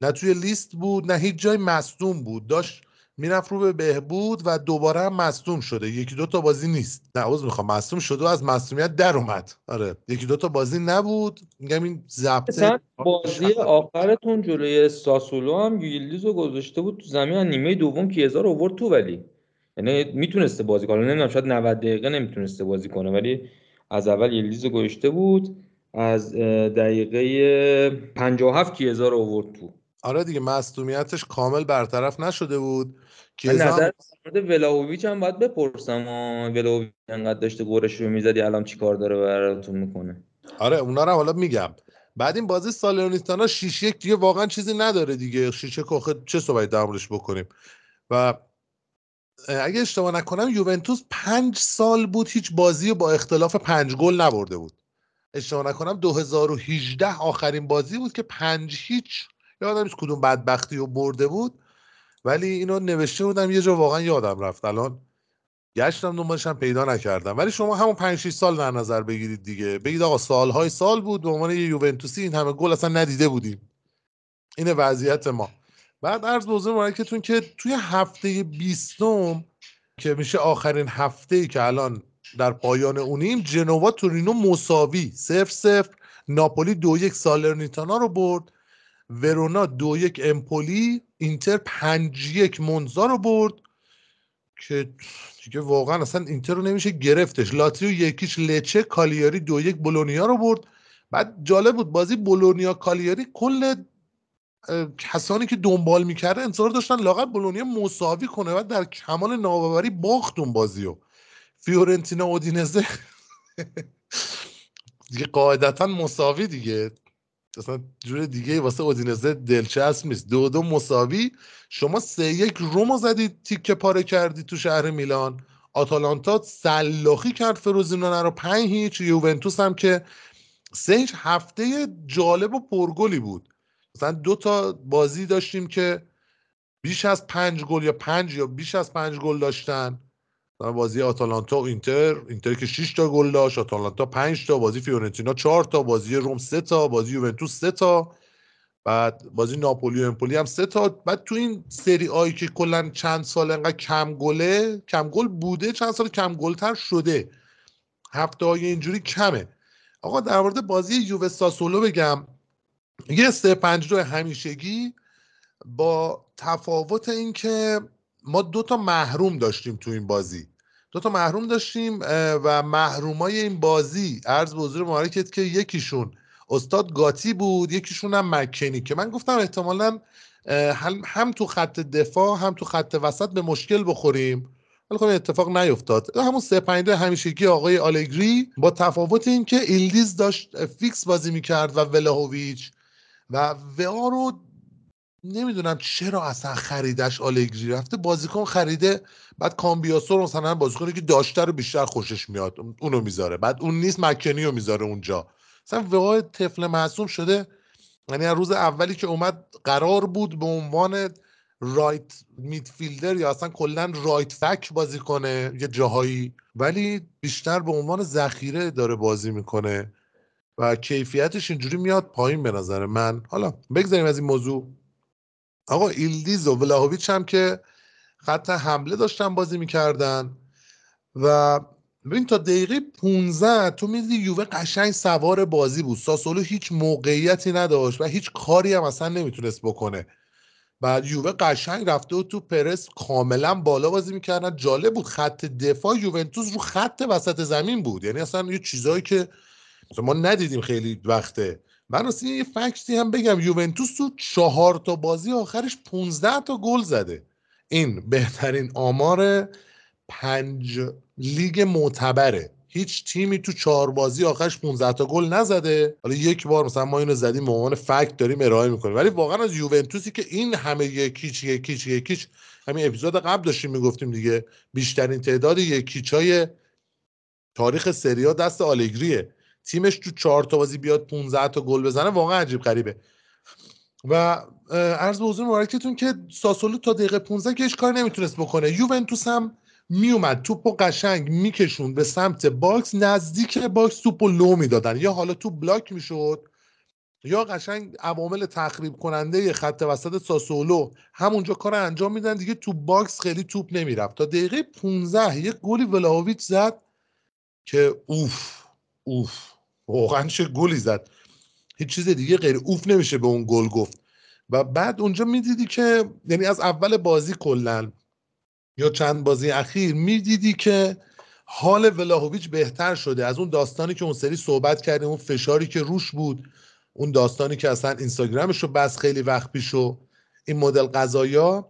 [SPEAKER 1] نه توی لیست بود نه هیچ جای مصدوم بود. داشت می‌رفت رو به بهبود و دوباره هم مصدوم شده. یکی دو تا بازی نیست. نه عوض می‌خوام مصدوم شده و از مصدومیت در اومد. آره یکی دو تا بازی نبود. میگم این ضبط
[SPEAKER 2] بازی آخرتون جلوی ساسولو هم رو گذاشته بود تو زمین نیمه دوم کیزا رو آورد تو ولی. یعنی می‌تونسته بازی کنه. نمی‌دونم شاید 90 دقیقه نمی‌تونسته بازی کنه ولی از اول یلدیز گوشته بود. از دقیقه 57 کیزا رو آورد تو.
[SPEAKER 1] آره دیگه مصدومیتش کامل برطرف نشده بود.
[SPEAKER 2] که نظر مورد ولاویچ هم باید بپرسم ولاویچ انقدر داشته گورش رو می‌زدی الان چی کار داره براتون می‌کنه؟
[SPEAKER 1] آره اونا رو حالا میگم. بعد این بازی سالرنیتانا 6 یک دیگه واقعا چیزی نداره دیگه. شیشه کاخه چه صحبتی درمورش بکنیم؟ و اگه اشتباه نکنم یوونتوس پنج سال بود هیچ بازی با اختلاف پنج گل نبرده بود. اشتباه نکنم 2018 آخرین بازی بود که پنج هیچ یادم نیست کدوم بدبختی رو برده بود. ولی اینو نوشته بودم یه جا واقعا یادم رفت. الان گشتم دنبالش هم پیدا نکردم. ولی شما همون 5 6 سال در نظر بگیرید دیگه. بگید آقا سالهای سال بود به عنوان یه یوونتوسی این همه گل اصلا ندیده بودیم. این وضعیت ما. بعد عرض به حضور که توی هفته 20 که میشه آخرین هفته ای که الان در پایان اونیم جنوا تورینو مساوی صفر صفر ناپولی دو یک سالرنیتانا رو برد. ورونا دو یک امپولی اینتر پنج یک منزا رو برد. که دیگه واقعا اصلا اینتر رو نمیشه گرفتش. لاتریو یکیش لچه کالیاری دو یک بولونیا رو برد. بعد جالب بود بازی بولونیا کالیاری کل کسانی که دنبال می‌کرده انتظار داشتن لاغت بولونیا مساوی کنه و در کمال ناباوری باخت اون بازی رو فیورنتینا اودینزه دیگه قاعدتا مساوی دیگه. اصلا جور دیگه واسه اودینزه دلچسب نیست. دو دو مساوی. شما سه یک رومو زدید تیکه پاره کردی تو شهر میلان. آتالانتا سلاخی کرد فروزینونه رو. پنج هیچ. یوونتوس هم که سه هفته جالب و پرگلی بود. مثلا دو تا بازی داشتیم که بیش از پنج گل یا پنج یا بیش از پنج گل داشتن. بازی آتالانتا و اینتر اینتر که 6 تا گل داشت آتالانتا 5 تا بازی فیورنتینا 4 تا بازی روم 3 تا بازی یوونتوس 3 تا بعد بازی ناپولی و امپولی هم 3 تا. بعد تو این سری آی که کلا چند سال انقدر کم گله کم گل بوده چند سال کم گل تر شده. هفته های اینجوری کمه. آقا در مورد بازی یووه ساسولو بگم. یه 3 5 2 همیشگی با تفاوت اینکه ما دو تا محروم داشتیم تو این بازی. دو تا محروم داشتیم و محرومای این بازی عرض به حضور مبارکت که یکیشون استاد گاتی بود یکیشون هم مکنی که من گفتم احتمالا هم تو خط دفاع هم تو خط وسط به مشکل بخوریم. ولی خب اتفاق نیفتاد. همون سه پنج همیشگی آقای آلگری با تفاوت اینکه ایلدیز داشت فیکس بازی می‌کرد و ولاهویچ و ویا رو نمی‌دونم چرا اصلا خریدش آلگری رفته. بازیکن خریده بعد کامبیاسو مثلا بازیکنی که داشته رو بیشتر خوشش میاد اونو می‌ذاره. بعد اون نیست مکنی رو می‌ذاره اونجا. مثلا وقای طفل معصوم شده یعنی روز اولی که اومد قرار بود به عنوان رایت میدفیلدر یا اصلا کلا رایت فک بازی کنه یه جاهایی ولی بیشتر به عنوان ذخیره داره بازی می‌کنه. و کیفیتش اینجوری میاد پایین به نظر من. حالا بگذاریم از این موضوع. آقا ایلدیز و ولاهویچ هم که خط حمله داشتن بازی می‌کردن و ببین تا دقیقه 15 تو می‌دیدی یووه قشنگ سوار بازی بود. ساسولو هیچ موقعیتی نداشت و هیچ کاری هم اصلا نمی‌تونست بکنه. بعد یووه قشنگ رفته و تو پرس کاملا بالا بازی می‌کردن. جالب بود خط دفاع یوونتوس رو خط وسط زمین بود. یعنی اصلا یه چیزایی که ما ندیدیم خیلی وقته. من اصلا یه فکتی هم بگم یوونتوس تو چهار تا بازی آخرش 15 تا گل زده. این بهترین آمار پنج لیگ معتبره. هیچ تیمی تو چهار بازی آخرش 15 تا گل نزده. حالا یک بار مثلا ما اینو زدیم به عنوان فکت داریم ارائه می‌کنیم. ولی واقعا از یوونتوسی که این همه یکیچ یکیچ یکیچ همین اپیزود قبل داشتیم می‌گفتیم دیگه بیشترین تعداد یکیچ های تاریخ سری آ دست آلگریه. تیمش تو چهار تا بازی بیاد 15 تا گل بزنه واقعا عجیب غریبه. و عرض به حضور مبارکتون که ساسولو تا دقیقه 15 که هیچ کاری نمی‌تونست بکنه. یوونتوس هم میومد توپ و قشنگ می‌کشوند به سمت باکس نزدیک باکس توپ و لو می‌دادن. یا حالا تو بلاک می‌شد یا قشنگ عوامل تخریب کننده خط وسط ساسولو همونجا کار انجام میدن. دیگه تو باکس خیلی توپ نمی‌رفت. تا دقیقه 15 یک گلی ولاهوویچ زد که اوف اوف. واقعا چه گلی زد. هیچ چیز دیگه غیر اوف نمیشه به اون گل گفت. و بعد اونجا می‌دیدی که یعنی از اول بازی کلا یا چند بازی اخیر می‌دیدی که حال ولاهویچ بهتر شده. از اون داستانی که اون سری صحبت کردیم اون فشاری که روش بود اون داستانی که اصلا اینستاگرامش رو بس خیلی وقت پیش این مدل یه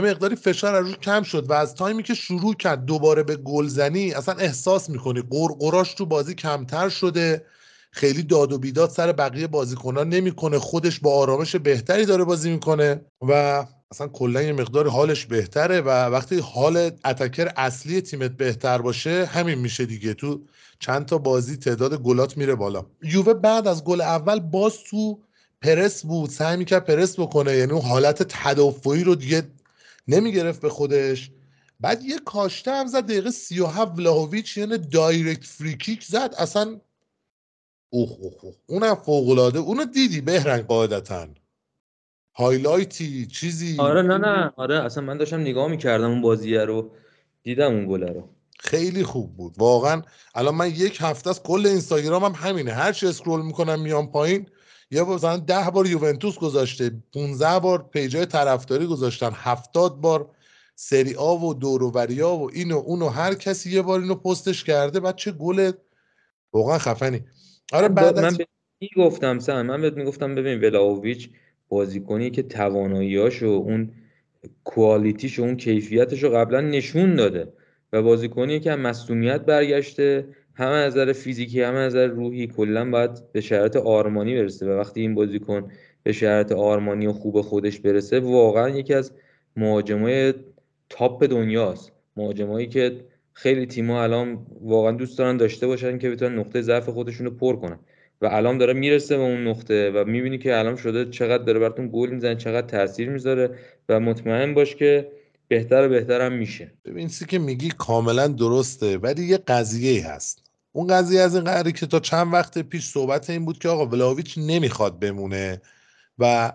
[SPEAKER 1] مقداری فشار از روش کم شد و از تایمی که شروع کرد دوباره به گلزنی اصلا احساس می‌کنی. قرقراش تو بازی کمتر شده. خیلی داد و بیداد سر بقیه بازیکنان نمی‌کنه. خودش با آرامش بهتری داره بازی می‌کنه و اصلا کلا یه مقدار حالش بهتره و وقتی حال اتکر اصلی تیمت بهتر باشه همین میشه دیگه. تو چند تا بازی تعداد گلات میره بالا. یووه بعد از گل اول باز تو پرس بود. سعی می‌کرد پرس بکنه. یعنی اون حالت تدافعی رو دیگه نمی‌گرفت به خودش. بعد یه کاشته هم زد دقیقه 37 ولاهویچ یعنی دایرکت فریکیک زد. اصلا اوه اوه اوه. اونم فوق العاده اونو دیدی؟ بهرنگ قاعدتا. highlight ی چیزی؟
[SPEAKER 2] آره نه نه. آره اصلا من داشتم نگاه می‌کردم اون بازیه رو. دیدم اون گله رو.
[SPEAKER 1] خیلی خوب بود. واقعا الان من یک هفته از کل اینستاگرام هم همینه. هر چی scroll می‌کنم میام پایین بار مثلا ده بار یوونتوس گذاشته 15 بار page ای طرفداری گذاشتن 70 بار سری آ و دوروبریا و اینو اونو هر کسی یه بار اینو پستش کرده بعد چه گل واقعا خفنی.
[SPEAKER 2] آره بعد من به گفتم سن من بهت می‌گفتم ببین ولاویچ بازیکنی که تواناییاشو اون کوالیتیش و اون کیفیتش رو قبلا نشون داده و بازیکنی که هم مصونیت برگشته همه از نظر فیزیکی همه از نظر روحی کلا باید به شرط آرمانی برسه. و وقتی این بازیکن به شرط آرمانی و خوب خودش برسه واقعا یکی از مهاجمای تاپ دنیاست. مهاجمایی که خیلی تیم‌ها الان واقعا دوست دارن داشته باشن که بتونن نقطه ضعف خودشون رو پر کنن. و الان داره می‌رسه به اون نقطه و می‌بینی که الان شده چقدر داره براتون گل می‌زنه چقدر تاثیر می‌ذاره و مطمئن باش که بهتر و بهتر هم میشه.
[SPEAKER 1] سی که میگی کاملا درسته ولی یه قضیه هست. اون قضیه از این قراری که تا چند وقت پیش صحبت این بود که آقا ولاویچ نمی‌خواد بمونه و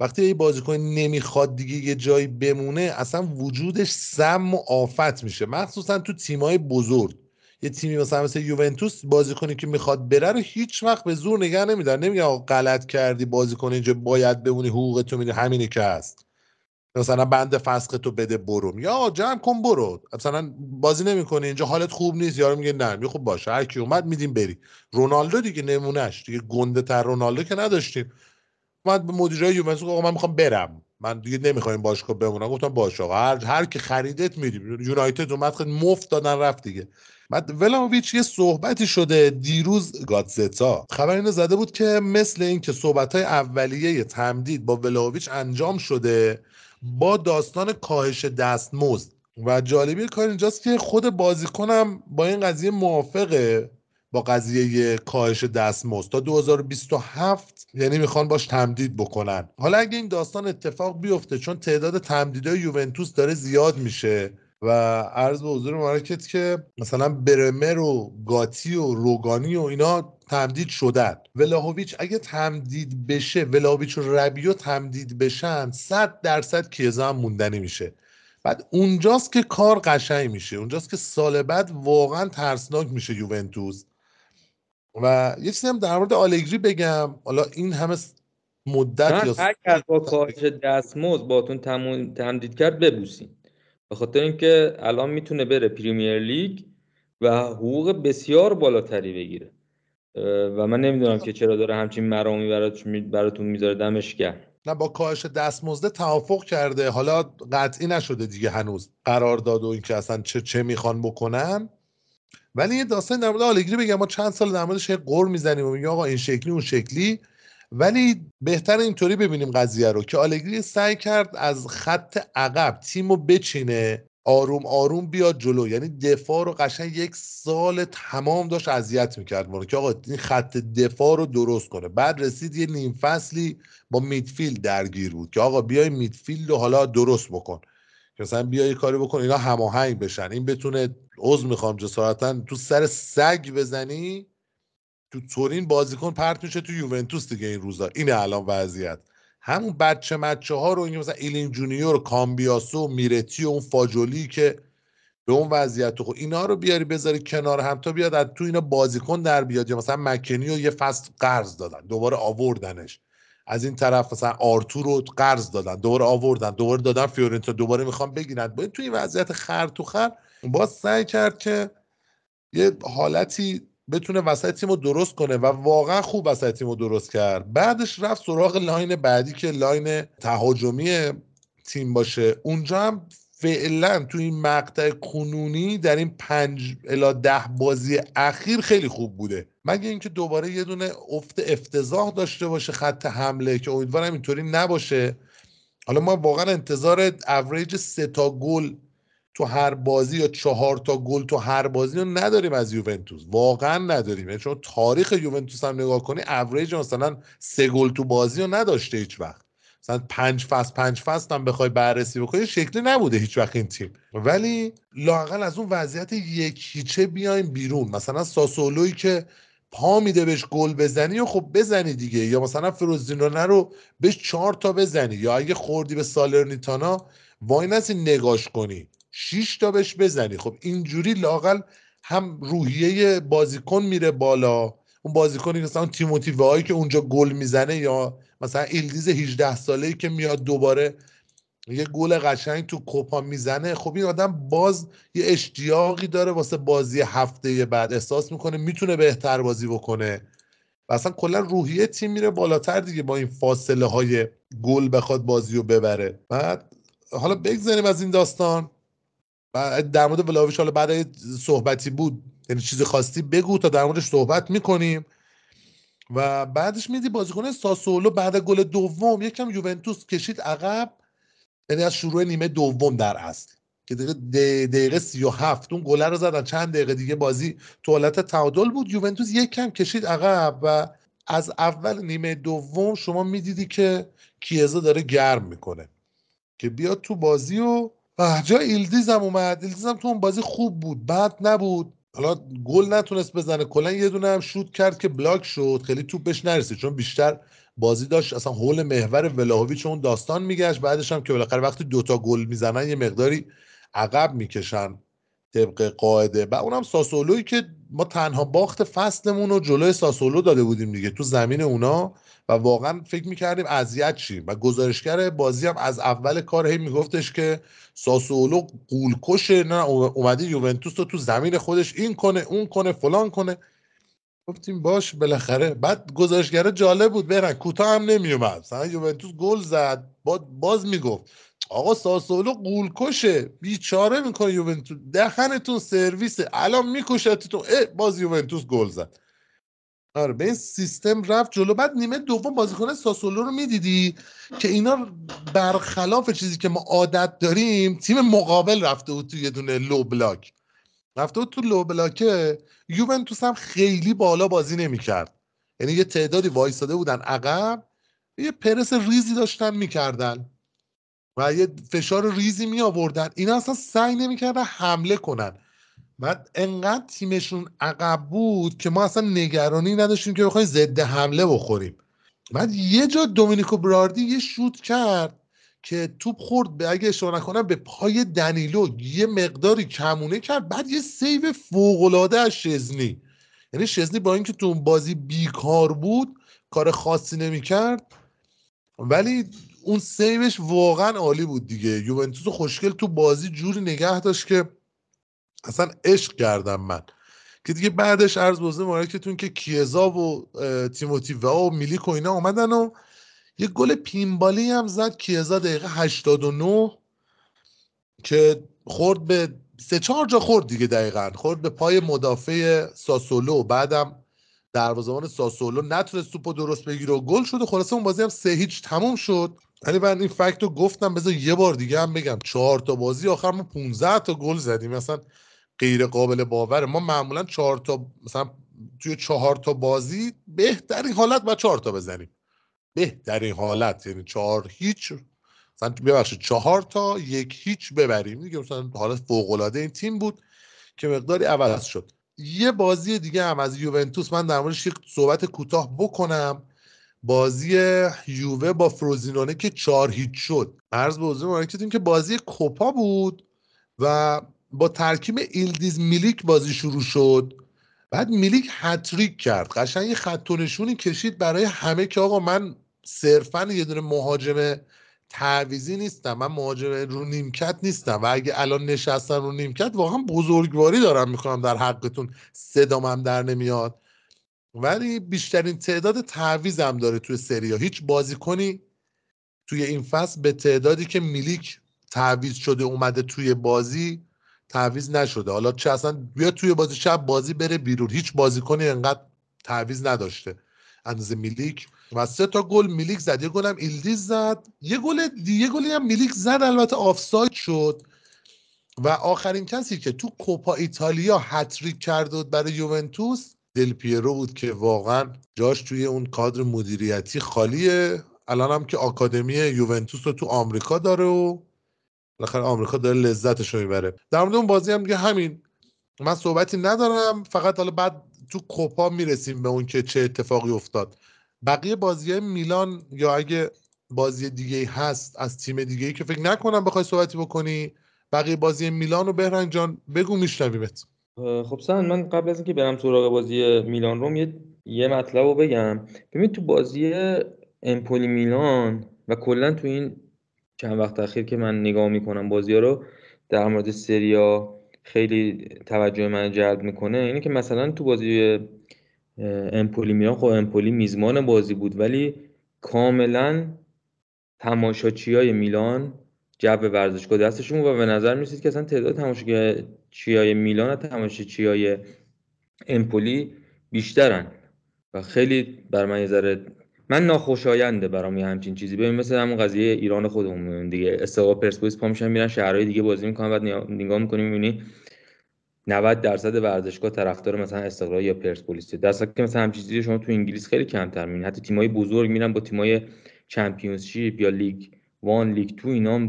[SPEAKER 1] وقتی یه بازیکن نمی‌خواد دیگه یه جایی بمونه اصلا وجودش سم و آفت میشه. مخصوصا تو تیمای بزرگ. یه تیمی مثلا مثل یوونتوس بازیکنی که می‌خواد بره رو هیچ وقت به زور نگه نمیدن. نمیگه آقا غلط کردی بازیکن اینجا باید بمونی حقوق تو میدی همینی که هست. مثلا بند فسخ تو بده برو. یا جمع کن برو. مثلا بازی نمی‌کنی اینجا حالت خوب نیست یارو میگه نه. می خوب باشه هر کی اومد میدیم بری. رونالدو دیگه نمونهش دیگه گنده تر رونالدو که نداشتیم. اومد به مدیرای یوونتوس آقا من می‌خوام برم. من دیگه نمی‌خوام باشگاه بمونم. گفتم باشه آقا هر هر کی خریدت میدیم. یونایتد اومد خیلی مفت دادن رفت دیگه. بعد ولاویچ یه صحبتی شده دیروز گاتزتا خبر اینو زده بود که مثل اینکه صحبت های اولیه تمدید با ولاویچ انجام شده با داستان کاهش دستمزد. و جالبی کار اینجاست که خود بازیکنم با این قضیه موافقه با قضیه کاهش دستمزد. تا 2027 یعنی می‌خوان باش تمدید بکنن. حالا اگه این داستان اتفاق بیفته چون تعداد تمدیدهای یوونتوس داره زیاد میشه و عرض به حضور مارکت که مثلا برمر و گاتی و روگانی و اینا تمدید شدن. ولاهویچ اگه تمدید بشه ولاهویچ و ربیو تمدید بشن صد درصد کیزا هم موندنی میشه. بعد اونجاست که کار قشنگ میشه. اونجاست که سال بعد واقعا ترسناک میشه یوونتوس و یه چیزی هم در مورد آلگری بگم. حالا این همه مدت
[SPEAKER 2] یا هر با کاهش دستمزد باتون تمدید کرد ببوسین. به خاطر اینکه الان می‌تونه بره پریمیر لیگ و حقوق بسیار بالاتری بگیره. و من نمی‌دونم که چرا داره همچین مرامی براتون می‌ذاره. دمش گرم.
[SPEAKER 1] نه با کاهش دستمزد توافق کرده. حالا قطعی نشده دیگه هنوز قرار داد و اینکه اصلا چه چه می‌خوان بکنن. ولی یه داستان در مورد آلگری بگم. ما چند سال در موردش قر می‌زنیم و میگیم آقا این شکلی اون شکلی. ولی بهتر اینطوری ببینیم قضیه رو که آلگری سعی کرد از خط عقب تیم رو بچینه آروم آروم بیاد جلو. یعنی دفاع رو قشنگ یک سال تمام داشت اذیت می‌کرد ما که آقا این خط دفاع رو درست کنه. بعد رسید یه نیم فصلی با میدفیلد درگیر بود که آقا بیای میدفیلد رو حالا درست بکن. که مثلا بیای کاری بکن اینا هماهنگ بشن. این بتونه عضو می‌خوام جسارتا تو سر سگ بزنی تو تورین بازیکن پرت میشه تو یوونتوس دیگه این روزا. اینه الان وضعیت. همون بچه مچه ها رو مثلا ایلینگ جونیور کامبیاسو میرتی و اون فاجولی که به اون وضعیت خود اینا رو بیاری بذاری کنار هم تا بیاد از تو اینا بازیکن در بیاد. یا مثلا مکنی رو یه فصل قرض دادن دوباره آوردنش. از این طرف مثلا آرتور رو قرض دادن دوباره آوردن دوباره دادن فیورنتینا دوباره می‌خوام بگیرن. با تو این وضعیت خر تو خر باز سعی کرد که یه حالتی بتونه وسط تیم رو درست کنه و واقعا خوب وسط تیم رو درست کرد. بعدش رفت سراغ line بعدی که line تهاجمی تیم باشه. اونجا هم فعلا تو این مقطع کنونی در این پنج الا ده بازی اخیر خیلی خوب بوده. مگه اینکه دوباره یه دونه افت افتضاح داشته باشه خط حمله که امیدوارم اینطوری نباشه. حالا ما واقعا انتظار اوریج سه تا گل تو هر بازی یا چهار تا گل تو هر بازی رو نداریم از یوونتوس. واقعا نداریم. یعنی چون تاریخ یوونتوس هم نگاه کنی اوریج مثلا سه گل تو بازی رو نداشته هیچ وقت. مثلا پنج فصل پنج فصل هم بخوای بررسی بکنی شکلی نبوده هیچ وقت این تیم. ولی لاقل از اون وضعیت یک هیچه بیایم بیرون. مثلا ساسولوی که پا میده بهش گل بزنی و خب بزنی دیگه. یا مثلا فروزینونه رو بهش چهار تا بزنی. یا اگه خوردی به سالرنیتانا وای نسی نگاش کنی. شیش تا بهش بزنی. خب اینجوری لاقل هم روحیه بازیکن میره بالا. اون بازیکنی مثلا تیموتی وا که اونجا گل می‌زنه یا مثلا ایلدیز 18 ساله که میاد دوباره یه گل قشنگ تو کوپا می‌زنه. خب این آدم باز یه اشتیاقی داره واسه بازی هفته بعد. احساس می‌کنه می‌تونه بهتر بازی بکنه. و اصلا کلا روحیه تیم میره بالاتر دیگه با این فاصله های گل بخواد بازی رو ببره. بعد حالا بگذاریم از این داستان. در مورد ولاویش حالا بعد صحبتی بود یعنی چیزی خواستی بگو تا در موردش صحبت می‌کنیم. و بعدش میدی بازیکن ساسولو بعد گل دوم یکم یوونتوس کشید عقب. یعنی از شروع نیمه دوم در اصل. که دقیقه دقیقه 37 اون گله رو زدن. چند دقیقه دیگه بازی تو حالت تعادل بود. یوونتوس یک کم کشید عقب و از اول نیمه دوم شما می‌دیدی که کیزا داره گرم می‌کنه. که بیاد تو بازی و جا ایلدیز هم اومد. ایلدیز هم تو اون بازی خوب بود. بد نبود. حالا گل نتونست بزنه. کلا یه دونه هم شوت کرد که بلاک شد. خیلی توپ بهش نرسید. چون بیشتر بازی داشت اصلا حول محور ولاهوویچ اون داستان میگشت. بعدش هم که بالاخره وقتی دوتا گل می‌زنن یه مقداری عقب می‌کشن طبق قاعده. و اونم ساسولوی که ما تنها باخت فصلمون رو جلوی ساسولو داده بودیم دیگه. تو زمین اونا و واقعا فکر می‌کردیم اذیت شیم. و گزارشگر بازی هم از اول کار هی میگفتش که ساسولو قولکشه نه اومده یوونتوس رو تو زمین خودش این کنه اون کنه فلان کنه. گفتیم باش بالاخره. بعد گزارشگر جالب بود برن کوتاه هم نمیومد مثلا یوونتوس گل زد باز می‌گفت آقا ساسولو قولکشه بیچاره می‌کنه یوونتوس. دهنتون سرویسه. الان میکشتتون. باز یوونتوس گل زد. آره به این سیستم رفت جلو. بعد نیمه دوم بازیکن ساسولو رو می‌دیدی که اینا برخلاف چیزی که ما عادت داریم تیم مقابل رفته بود تو یه دونه لو بلاک. رفته بود تو لو بلاکه. یوونتوس هم خیلی بالا بازی نمی‌کرد. یعنی یه تعدادی وایساده بودن عقب یه پرس ریزی داشتن می‌کردن و یه فشار ریزی می آوردن اینا اصلا سعی نمی‌کردن حمله کنن. بعد انقدر تیمشون عقب بود که ما اصلا نگرانی نداشتیم که بخوایم ضد حمله بخوریم. بعد یه جا دومینیکو براردی یه شوت کرد که توپ خورد به اگه اشاره نکنم به پای دنیلو. یه مقداری کمونه کرد بعد یه سیو فوقالعاده از شزنی. یعنی شزنی با اینکه تو اون بازی بیکار بود کار خاصی نمی‌کرد. ولی اون سیوش واقعا عالی بود دیگه. یوونتوس خوشگل تو بازی جوری نگه داشت که اصلا عشق کردم من. که دیگه بعدش عرض بزرگ مبارکتون که کیزا و تیموتی و و میلیک و اینا اومدن و یه گل پینبالی هم زد کیزا دقیقه 89 که خورد به سه چهار جا خورد دیگه دقیقا. خورد به پای مدافع ساسولو. بعدم دروازه‌بان ساسولو نتونست توپو درست بگیره و گل شد و خلاصه اون بازی هم سه هیچ تموم شد. ولی من این فکت رو گفتم بذار یه بار دیگه هم بگم. چهار تا بازی آخر ما 15 تا گل زدیم. مثلا غیر قابل باوره. ما معمولا چهار تا مثلا توی چهار تا بازی بهترین حالت با چهار تا بزنیم. بهترین حالت یعنی چهار هیچ مثلا ببخشید چهار تا یک هیچ ببریم. دیگه مثلا حالت فوق العاده این تیم بود که مقداری عوض شد. یه بازی دیگه هم از یوونتوس من در موردش صحبت کوتاه بکنم. بازی یووه با فروزینونه که چهار هیچ شد. عرض به حضور که بازی کوپا بود و با ترکیب ایلدیز میلیک بازی شروع شد. بعد میلیک هتریک کرد. قشنگ یه خط نشونی کشید برای همه که آقا من صرفا یه دونه مهاجم تعویزی نیستم. من مهاجم رو نیمکت نیستم و اگه الان نشستن رو نیمکت واقعا بزرگواری دارم می‌کنم در حقتون. صدامم در نمیاد. ولی بیشترین تعداد تعویزم داره توی سریا. هیچ بازیکنی توی این فصل به تعدادی که میلیک تعویز شده اومده توی بازی تعویز نشده. حالا چه اصلا بیا توی بازی شب بازی بره بیرون. هیچ بازیکنی انقدر تعویض نداشته. اندازه میلیک. و سه تا گل میلیک زد. یه گل هم ایلدیز زد. یه گل یه گلی هم میلیک زد. البته آفساید شد. و آخرین کسی که تو کوپا ایتالیا هتریک کرده بود برای یوونتوس دل پیرو بود که واقعا جاش توی اون کادر مدیریتی خالیه. الان هم که آکادمی یوونتوس رو تو آمریکا داره و بالاخره آمریکا داره لذتش رو می‌بره. در مورد اون بازی هم دیگه همین. من صحبتی ندارم فقط حالا بعد تو کوپا می‌رسیم به اون که چه اتفاقی افتاد. بقیه بازی میلان یا اگه بازی دیگه هست از تیم دیگه ای که فکر نکنم بخوای صحبتی بکنی بقیه بازی میلان رو بهرنگ جان بگو میشنویمت.
[SPEAKER 2] خب سن من قبل از اینکه برم سراغ بازی میلان روم یه, یه مطلب رو بگم. ببین تو بازی امپولی میلان و کلا تو این چند وقت اخیر که من نگاه می‌کنم بازی ها رو در مورد سریا خیلی توجه من جلب می‌کنه اینه که مثلا تو بازی امپولی میلان خب امپولی میزمان بازی بود ولی کاملا تماشاچی های میلان جو ورزشگاه دستشون و به نظر می‌رسید که اصلا تعداد تماشاچی های میلان و تماشاچی های امپولی بیشترن و خیلی بر من یه ذره من ناخوشاینده برام یه همچین چیزی. ببین مثل همون قضیه ایران خودمون دیگه. استقلال پرسپولیس پا میشن میرن شهرهای دیگه بازی می‌کنن بعد نگاه می‌کنی می‌بینی 90 درصد ورزشگاه طرفدار مثلا استقلال یا پرسپولیس در که مثلا همچین چیزی شما تو انگلیس خیلی کمتر می‌بینید حتی تیمای بزرگ میرن با تیمای چمپیونشیپ یا لیگ وان لیگ تو اینا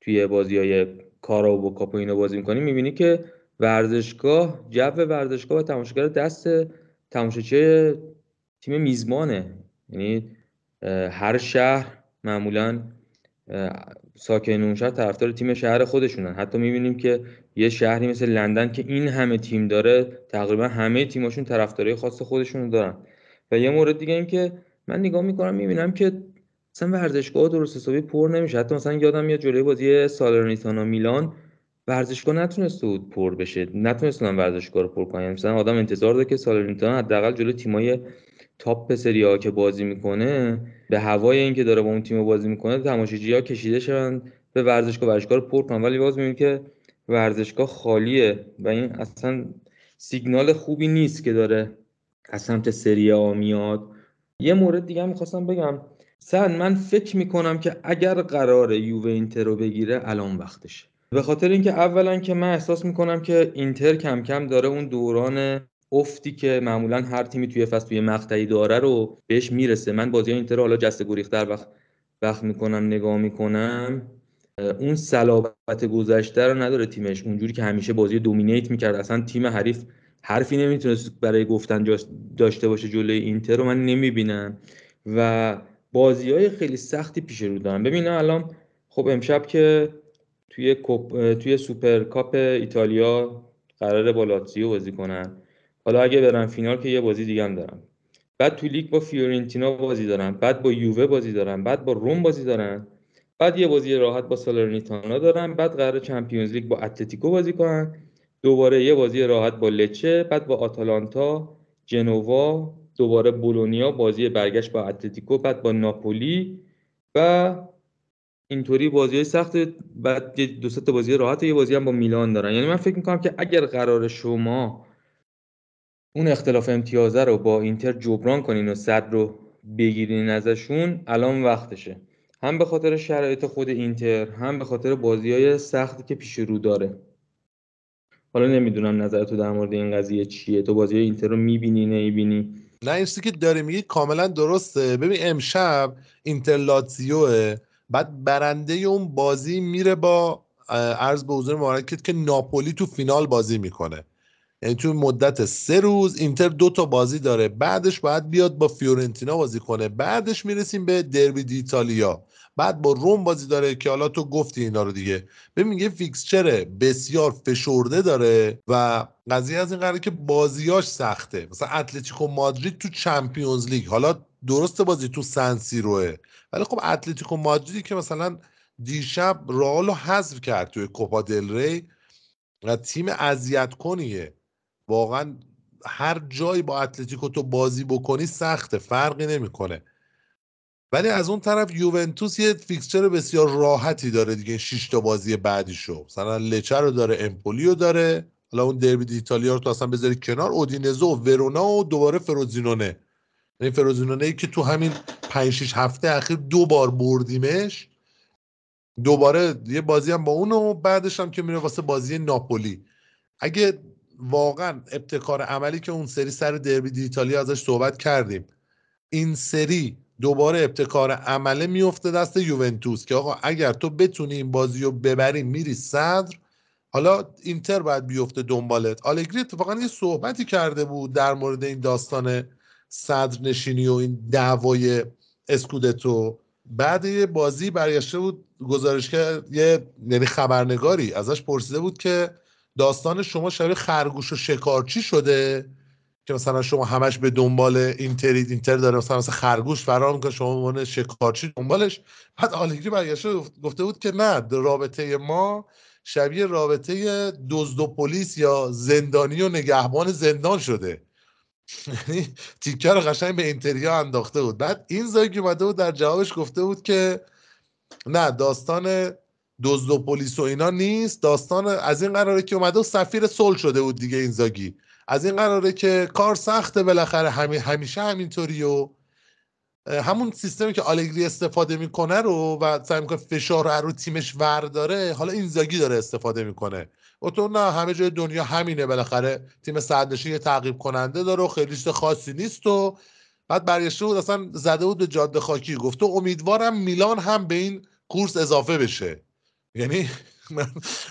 [SPEAKER 2] توی بازی های کارا و کاپ اینا بازی می‌کنی می‌بینی که ورزشگاه جو ورزشگاه و تماشاگر دست تماشاچی تیم میزبانه. یعنی هر شهر معمولا ساکن اون شهر طرفدار تیم شهر خودشونن. حتی می‌بینیم که یه شهری مثل لندن که این همه تیم داره تقریبا همه تیماشون طرفدارای خاص خودشون دارن. و یه مورد دیگه این که من نگاه می‌کنم می‌بینم که مثلا ورزشگاه درست حسابی پر نمیشه. حتی مثلا یادم میاد جلوی بازی سالرنیتانا میلان ورزشگاه نتونسته بود پر بشه. نتونستن ورزشگاه رو پر کنن. یعنی مثلا آدم انتظار داره که سالرنیتانا حداقل جلوی تیمای تاپ سری ها که بازی می‌کنه به هوای اینکه داره با اون تیم بازی می‌کنه تماشاگرها کشیده شدن به ورزشگاه ورزشگاه رو پر کنن. ولی باز می‌بینید که ورزشگاه خالیه و این اصلا سیگنال خوبی نیست که داره از سمت سری ها میاد. یه مورد دیگه می‌خواستم بگم. سن من فکر می‌کنم که اگر قرار یووه اینتر رو بگیره الان وقتشه. به خاطر اینکه اولا که من احساس می‌کنم که اینتر کم کم داره اون دوران افتی که معمولا هر تیمی توی فصل توی مقطعی داره رو بهش می‌رسه. من بازی اینتر حالا جسته گریختر وقت وقت می‌کنم نگاه می‌کنم. اون صلابت گذشته رو نداره تیمش. اونجوری که همیشه بازی دومینیت می‌کرد. اصلا تیم حریف حرفی نمی‌تونست برای گفتن داشته باشه جلوی اینتر رو. من نمی‌بینم. و بازی های خیلی سختی پیش رو دارم ببینم الان خب امشب که توی توی سوپر کاپ ایتالیا قرار با لاتزیو بازی کنن. حالا اگه برن فینال که یه بازی دیگه هم دارن بعد تو لیگ با فیورنتینا بازی دارن بعد با یووه بازی دارن بعد با روم بازی دارن بعد یه بازی راحت با سالرنیتانا دارن بعد قرار Champions League با اتلتیکو بازی کنن دوباره یه بازی راحت با لچه بعد با آتالانتا جنوا دوباره بولونیا بازی برگشت با اتلتیکو بعد با ناپولی و اینطوری بازی سخت بعد دو تا بازی راحت یه بازی هم با میلان دارن یعنی من فکر می‌کنم که اگر قرار شما اون اختلاف امتیازه رو با اینتر جبران کنین و صد رو بگیرین ازشون الان وقتشه. هم به خاطر شرایط خود اینتر هم به خاطر بازی های سختی که پیش رو داره. حالا نمی‌دونم نظر تو در مورد این قضیه چیه. تو بازی اینتر رو می‌بینی نمی‌بینی؟
[SPEAKER 1] نه این که داره میگی کاملا درسته. ببین امشب اینتر لاتزیوه بعد برنده اون بازی میره با عرض به حضور مبارکت که ناپولی تو فینال بازی می‌کنه. یعنی تو مدت سه روز اینتر دو تا بازی داره. بعدش باید بیاد با فیورنتینا بازی کنه. بعدش می‌رسیم به derby d'Italia. بعد با روم بازی داره که حالا تو گفتی اینا رو دیگه. ببین یه fixture بسیار فشرده داره و قضیه از این قراره که بازیاش سخته. مثلا اتلتیکو مادرید تو Champions League. حالا درست بازی تو سنسیروه ولی خب اتلتیکو مادریدی که مثلا دیشب رئال حذف کرد توی کوپا دل ری و تیم اذیت کنیه واقعا هر جایی با اتلتیکو تو بازی بکنی سخته فرقی نمی‌کنه. ولی از اون طرف یوونتوس یه fixture بسیار راحتی داره دیگه 6 تا بازی بعدیشو. مثلا لچه رو داره امپولی رو داره. حالا اون دربی ایتالیا رو تو اصلا بذاری کنار اودینزو و ورونا و دوباره فروزینونه. این یعنی فروزینونه ای که تو همین 5 6 هفته اخیر دو بار بردیمش. دوباره یه بازی هم با اون و بعدش هم که میره واسه بازی ناپولی. اگه واقعا ابتکار عملی که اون سری سر دربی دیتالیا ازش صحبت کردیم. این سری دوباره ابتکار عمله میفته دست یوونتوس که آقا اگر تو بتونی این بازی رو ببری میری صدر حالا اینتر باید بیفته دنبالت. آلگری اتفاقا یه صحبتی کرده بود در مورد این داستان صدر نشینی و این دعوای اسکودتو. بعد یه بازی برگشته بود گزارش که یه یعنی خبرنگاری ازش پرسیده بود که داستان شما شبیه خرگوش و شکارچی شده؟ که مثلا شما همش به دنبال اینترید اینتر داره مثلا مثلا خرگوش فرار می‌کنه شما عنوان شکارچی دنبالش. بعد آلگری برگشته گفته بود که نه رابطه ما شبیه رابطه دزد و پلیس یا زندانی و نگهبان زندان شده. یعنی تیکه رو قشنگ به اینتریا انداخته بود. بعد این زاگی اومده بود در جوابش گفته بود که نه داستان دزد و پلیس و اینا نیست. داستان از این قراره که اومده و سفیر صلح شده بود دیگه این زاگی. از این قراره که کار سخته بالاخره. همی همیشه همینطوری و همون سیستمی که آلگری استفاده می‌کنه رو و سعی می‌کنه فشار رو رو تیمش ورداره حالا این زاگی داره استفاده می‌کنه. و تو نه همه جای دنیا همینه بالاخره. تیم صدرنشین یه تعقیب کننده داره و خیلی خاصی نیست و بعد برگشته بود اصلا زده بود به جاده خاکی. گفته امیدوارم میلان هم به این کورس اضافه بشه. یعنی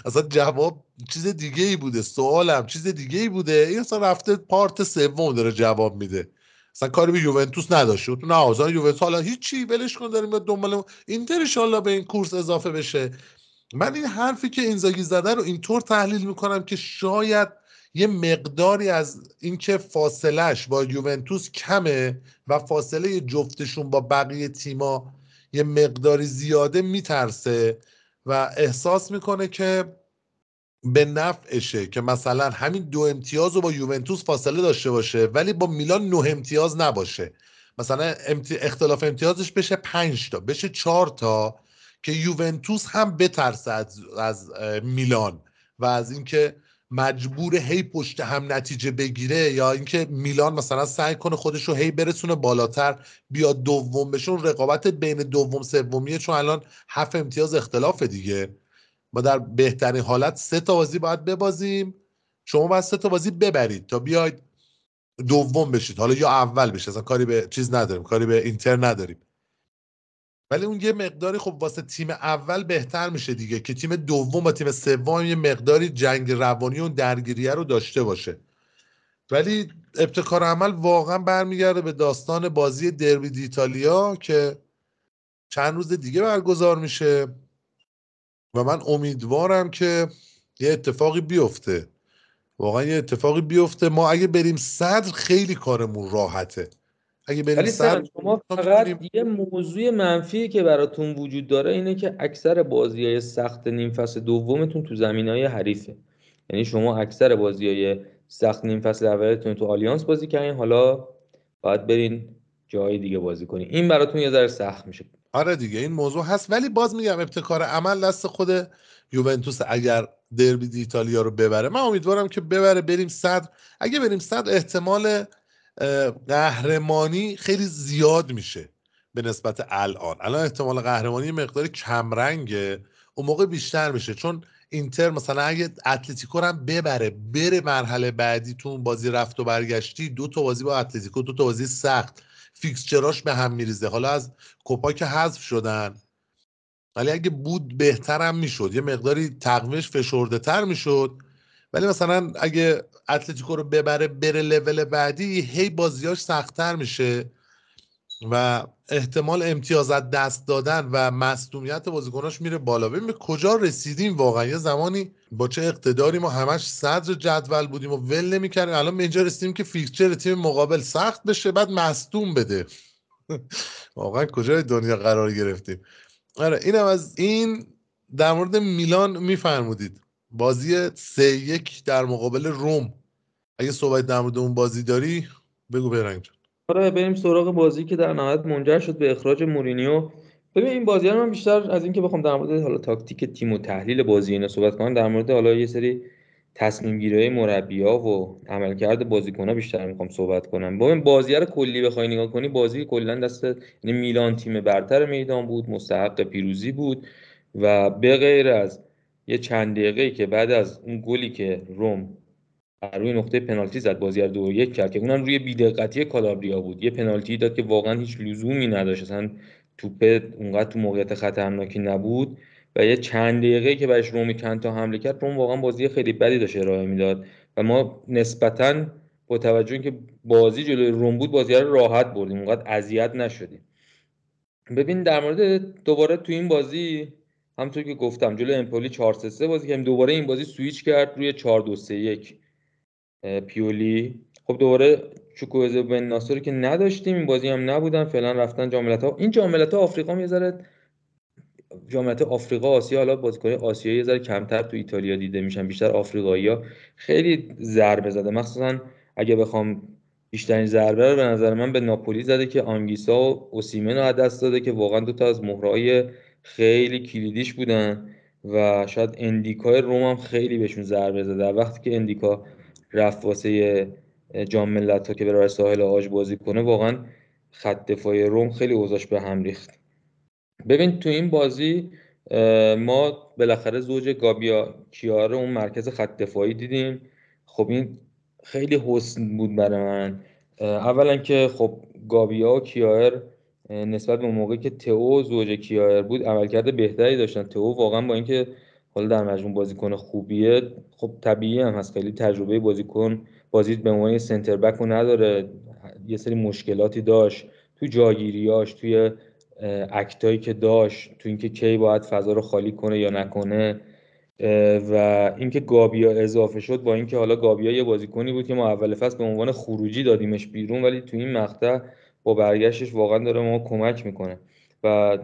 [SPEAKER 1] اصلا جواب چیز دیگه ای بوده سوالم چیز دیگه ای بوده. این اصلا رفته پارت سوم داره جواب میده. اصلا کاری به یوونتوس نداشته تو نه یوونتوس. حالا هیچی ولش کن داریم دنبال اینتر ان به این کورس اضافه بشه. من این حرفی که اینزاگی زده رو اینطور تحلیل می‌کنم که شاید یه مقداری از اینکه فاصلش با یوونتوس کمه و فاصله جفتشون با بقیه تیما یه مقداری زیاده میترسه. و احساس می‌کنه که به نفعشه که مثلا همین دو امتیاز رو با یوونتوس فاصله داشته باشه ولی با میلان نه امتیاز نباشه. مثلا اختلاف امتیازش بشه پنج تا بشه چهار تا که یوونتوس هم بترسه از, از میلان و از اینکه مجبور هی پشت هم نتیجه بگیره یا اینکه میلان مثلا سعی کنه خودش رو هی برسونه بالاتر بیاد دوم بشون رقابت بین دوم سومیه چون الان هفت امتیاز اختلاف دیگه. ما در بهترین حالت سه تا بازی باید ببازیم. شما باید سه تا بازی ببرید تا بیاید دوم بشید. حالا یا اول بشه اصلا کاری به چیز نداریم کاری به اینتر نداریم. ولی اون یه مقداری خب واسه تیم اول بهتر میشه دیگه که تیم دوم و تیم سوم یه مقداری جنگ روانی و درگیریه رو داشته باشه. ولی ابتکار عمل واقعا برمیگرده به داستان بازی دربی دیتالیا که چند روز دیگه برگزار میشه و من امیدوارم که یه اتفاقی بیفته. واقعا یه اتفاقی بیفته. ما اگه بریم صدر خیلی کارمون راحته. اگه بریم صدر
[SPEAKER 2] شما فقط یه موضوع منفی که براتون وجود داره اینه که اکثر بازی های سخت نیم فصل دومتون تو زمین های حریفه. یعنی شما اکثر بازی های سخت نیم فصل اولتون تو آلیانس بازی کردین حالا باید برین جای دیگه بازی کنین. این براتون یه ذره سخت میشه.
[SPEAKER 1] آره دیگه این موضوع هست. ولی باز میگم ابتکار عمل دست خود یوونتوس اگر دربی ایتالیا رو ببره. من امیدوارم که ببره بریم صدر. اگه بریم صدر احتمال قهرمانی خیلی زیاد میشه به نسبت الان. الان احتمال قهرمانی مقداری کمرنگه. اون موقع بیشتر میشه. چون اینتر مثلا اگه اتلتیکو هم ببره بره مرحله بعدی تو اون بازی رفت و برگشتی دو تا بازی با اتلتیکو دو تا بازی سخت. فیکسچراش به هم میریزه. حالا از کوپا که حذف شدن. ولی اگه بود بهترم می‌شد. یه مقداری تقویمش فشرده تر می‌شد. ولی مثلا اگه اتلتیکو رو ببره بره لول بعدی هی بازیاش سختتر میشه و احتمال امتیاز دست دادن و مصدومیت بازیکناش میره بالا. ببین به کجا رسیدیم واقعا؟ یه زمانی با چه اقتداری ما همش صدر جدول بودیم و ول نمی‌کردیم. الان به اینجا رسیدیم که فیکچر تیم مقابل سخت بشه بعد مصدوم بده. واقعا کجای دنیا قرار گرفتیم؟ آره اینم از این در مورد میلان میفرمودید. بازی سه یک در مقابل روم. اگه صحبت در مورد اون بازی داری بگو برنگ.
[SPEAKER 2] آره بریم سراغ بازی که در نهایت منجر شد به اخراج مورینیو. ببین این بازی ها من بیشتر از اینکه بخوام در مورد حالا تاکتیک تیم و تحلیل بازی اینا صحبت کنم در مورد حالا یه سری تصمیم گیری مربیا و عملکرد بازیکن ها بیشتر می‌خوام صحبت کنم. با این بازی رو کلی بخوای نگاه کنی بازی کلا دست یعنی میلان تیم برتر میدان بود مستحق پیروزی بود و به غیر از یه چند دقیقه که بعد از اون گلی که روم روی نقطه پنالتی زد بازی رو دو یک کرد که اونم روی بیدقتی کالابریا بود. یه پنالتی داد که واقعا هیچ لزومی نداشت. اصلا توپه اونقدر تو موقعیت خطرناکی نبود و یه چند دقیقه که برش رومی تا حمله کرد روم واقعا بازی خیلی بدی داشت ارائه می‌داد و ما نسبتا با توجه که بازی جلوی روم بود بازی رو راحت بردیم. اونقدر اذیت نشدیم. ببین در مورد دوباره تو این بازی همونطور که گفتم جلوی امپولی 4 3 بازی که دوباره این بازی سویچ کرد روی 4 2 3 1 پیولی. خب دوباره چوکوزه بن ناصر که نداشتیم این بازی هم نبودن. فعلا رفتن جاملت ها این جاملت ها آفریقا یه ذره جامعه آفریقا آسیا حالا بازیکن آسیایی یه ذره کمتر تو ایتالیا دیده میشن بیشتر آفریقایی ها. خیلی ضربه زده. مخصوصا اگه بخوام بیشترین ضربه رو به نظر من به ناپولی زده که آنگیسا و اوسیمن رو دست داده که واقعا دو تا از مهرهای خیلی کلیدیش بودن و شاید اندیکای روم هم خیلی بهشون ضربه زده. وقتی که اندیکا رفت واسه جام ملت ها که برای ساحل آج بازی کنه واقعا خط دفاعی روم خیلی اوضاش به هم ریخت. ببین تو این بازی ما بالاخره زوج گابیا کیاره اون مرکز خط دفاعی دیدیم. خب این خیلی حسن بود برای من. اولا که خب گابیا و کیایر نسبت به موقعی که تئو زوج کیایر بود عملکرد بهتری داشتن. تئو واقعا با اینکه حالا در مجموع بازیکن خوبیه خب طبیعی هم هست. خیلی تجربه بازیکن بازی به عنوان سنتر بک رو نداره. یه سری مشکلاتی داشت. تو جاگیریاش توی اکتایی که داشت تو اینکه کی باید فضا رو خالی کنه یا نکنه. و اینکه گابیا اضافه شد با اینکه حالا گابیا یه بازیکنی بود که ما اول فصل به عنوان خروجی دادیمش بیرون ولی تو این مقطع با برگشتش واقعا داره ما کمک می‌کنه. و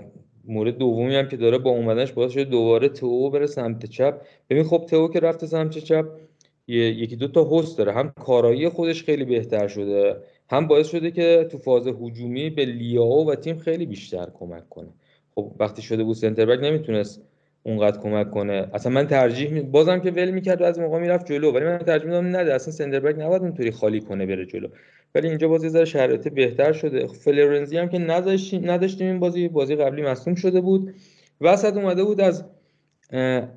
[SPEAKER 2] مورد دومی هم که داره با اومدنش باعث شده دوباره تو بره سمت چپ. ببین خب تو که رفته سمت چپ یکی دو تا هست داره. هم کارایی خودش خیلی بهتر شده هم باعث شده که تو فاز هجومی به لیاو و تیم خیلی بیشتر کمک کنه. خب وقتی شده بود سنتر بک نمی‌تونست اونقدر کمک کنه. اصلا من ترجیح بازم که ول می‌کرد و از موقع می‌رفت جلو. ولی من ترجیح میدم نده. اصلا سنتر بک نباید اونطوری خالی کنه بره جلو. ولی اینجا بازی ذره شرایط بهتر شده. فلورنزی هم که نداشتیم نداشتیم این بازی بازی قبلی مصدوم شده بود. وسط اومده بود از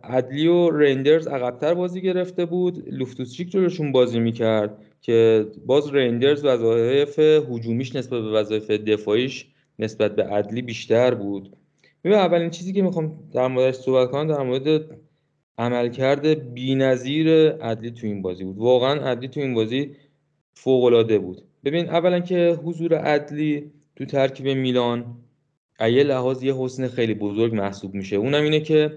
[SPEAKER 2] عدلی و رندرز عقبتر بازی گرفته بود. لوفتوسچیک جلوشون بازی می‌کرد که باز رندرز وظایف هجومیش نسبت به وظایف دفاعیش نسبت به عدلی بیشتر بود. ببین اولین چیزی که می‌خوام در موردش صحبت کنم در مورد عملکرد بی‌نظیر عدلی تو این بازی بود. واقعا عدلی تو این بازی فوق العاده بود. ببین اولا که حضور عدلی تو ترکیب میلان ایه لحاظ یه حسن خیلی بزرگ محسوب میشه. اونم اینه که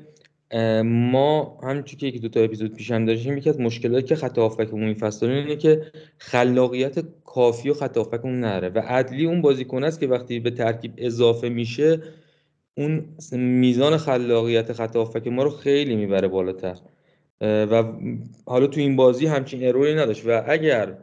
[SPEAKER 2] ما همچون که یکی دو تا اپیزود پیش هم داشتیم یکی از مشکلاتی که خط هافبکمون این فصل اینه که خلاقیت کافی و خط هافبکمون نداره و عدلی اون بازیکن است که وقتی به ترکیب اضافه میشه اون میزان خلاقیت خط هافبک ما رو خیلی می‌بره بالاتر. و حالا تو این بازی همچین اروری نداشت. و اگر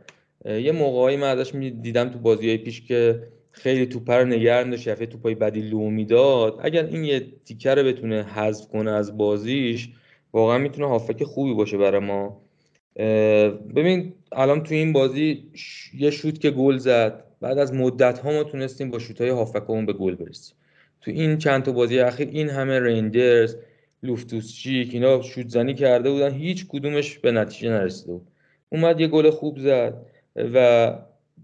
[SPEAKER 2] یه موقعی من ازش دیدم تو بازی های پیش که خیلی توپ رو نگرد داشت یفه توپای بدی لو می‌داد. اگر این یه تیکه رو بتونه حذف کنه از بازیش واقعا می‌تونه هافک خوبی باشه برای ما. ببین الان تو این بازی یه شوت که گل زد بعد از مدت ها ما تونستیم با شوت های هافکمون به گل برسیم. تو این چند تا بازی اخیر این همه رینجرز لوفتوس چیک اینا شوت زنی کرده بودن هیچ کدومش به نتیجه نرسیده بود. اومد یه گل خوب زد. و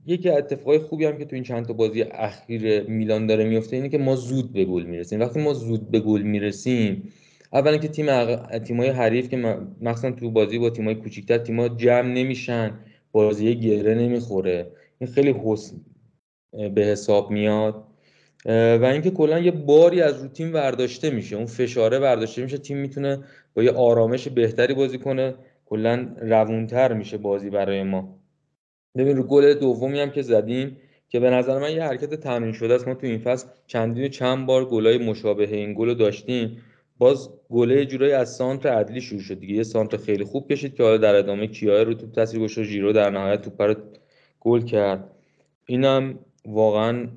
[SPEAKER 2] یکی از اتفاقای خوبی هم که تو این چند تا بازی اخیر میلان داره میفته اینه که ما زود به گل می‌رسیم. وقتی ما زود به گل می‌رسیم اولا که تیم اق... تیمای حریف که مثلا تو بازی با تیمای کوچیک‌تر تیم‌ها جمع نمیشن بازی گره نمی‌خوره. این خیلی حسن به حساب میاد. و اینکه کلا یه باری از رو تیم برداشته میشه اون فشاره برداشته میشه تیم می‌تونه با یه آرامش بهتری بازی کنه. کلا روونتر میشه بازی برای ما. ببین رو گل دومی هم که زدیم که به نظر من یه حرکت تمرین شده است. ما تو این فصل چندین و چند بار گلای مشابه این گل داشتیم. باز گله یه جورایی از سانتر عدلی شروع شد دیگه. یه سانتر خیلی خوب کشید که حالا در ادامه کیایر رو توپ تاثیر گذاشت ژیرو در نهایت توپ رو گل کرد. اینم واقعا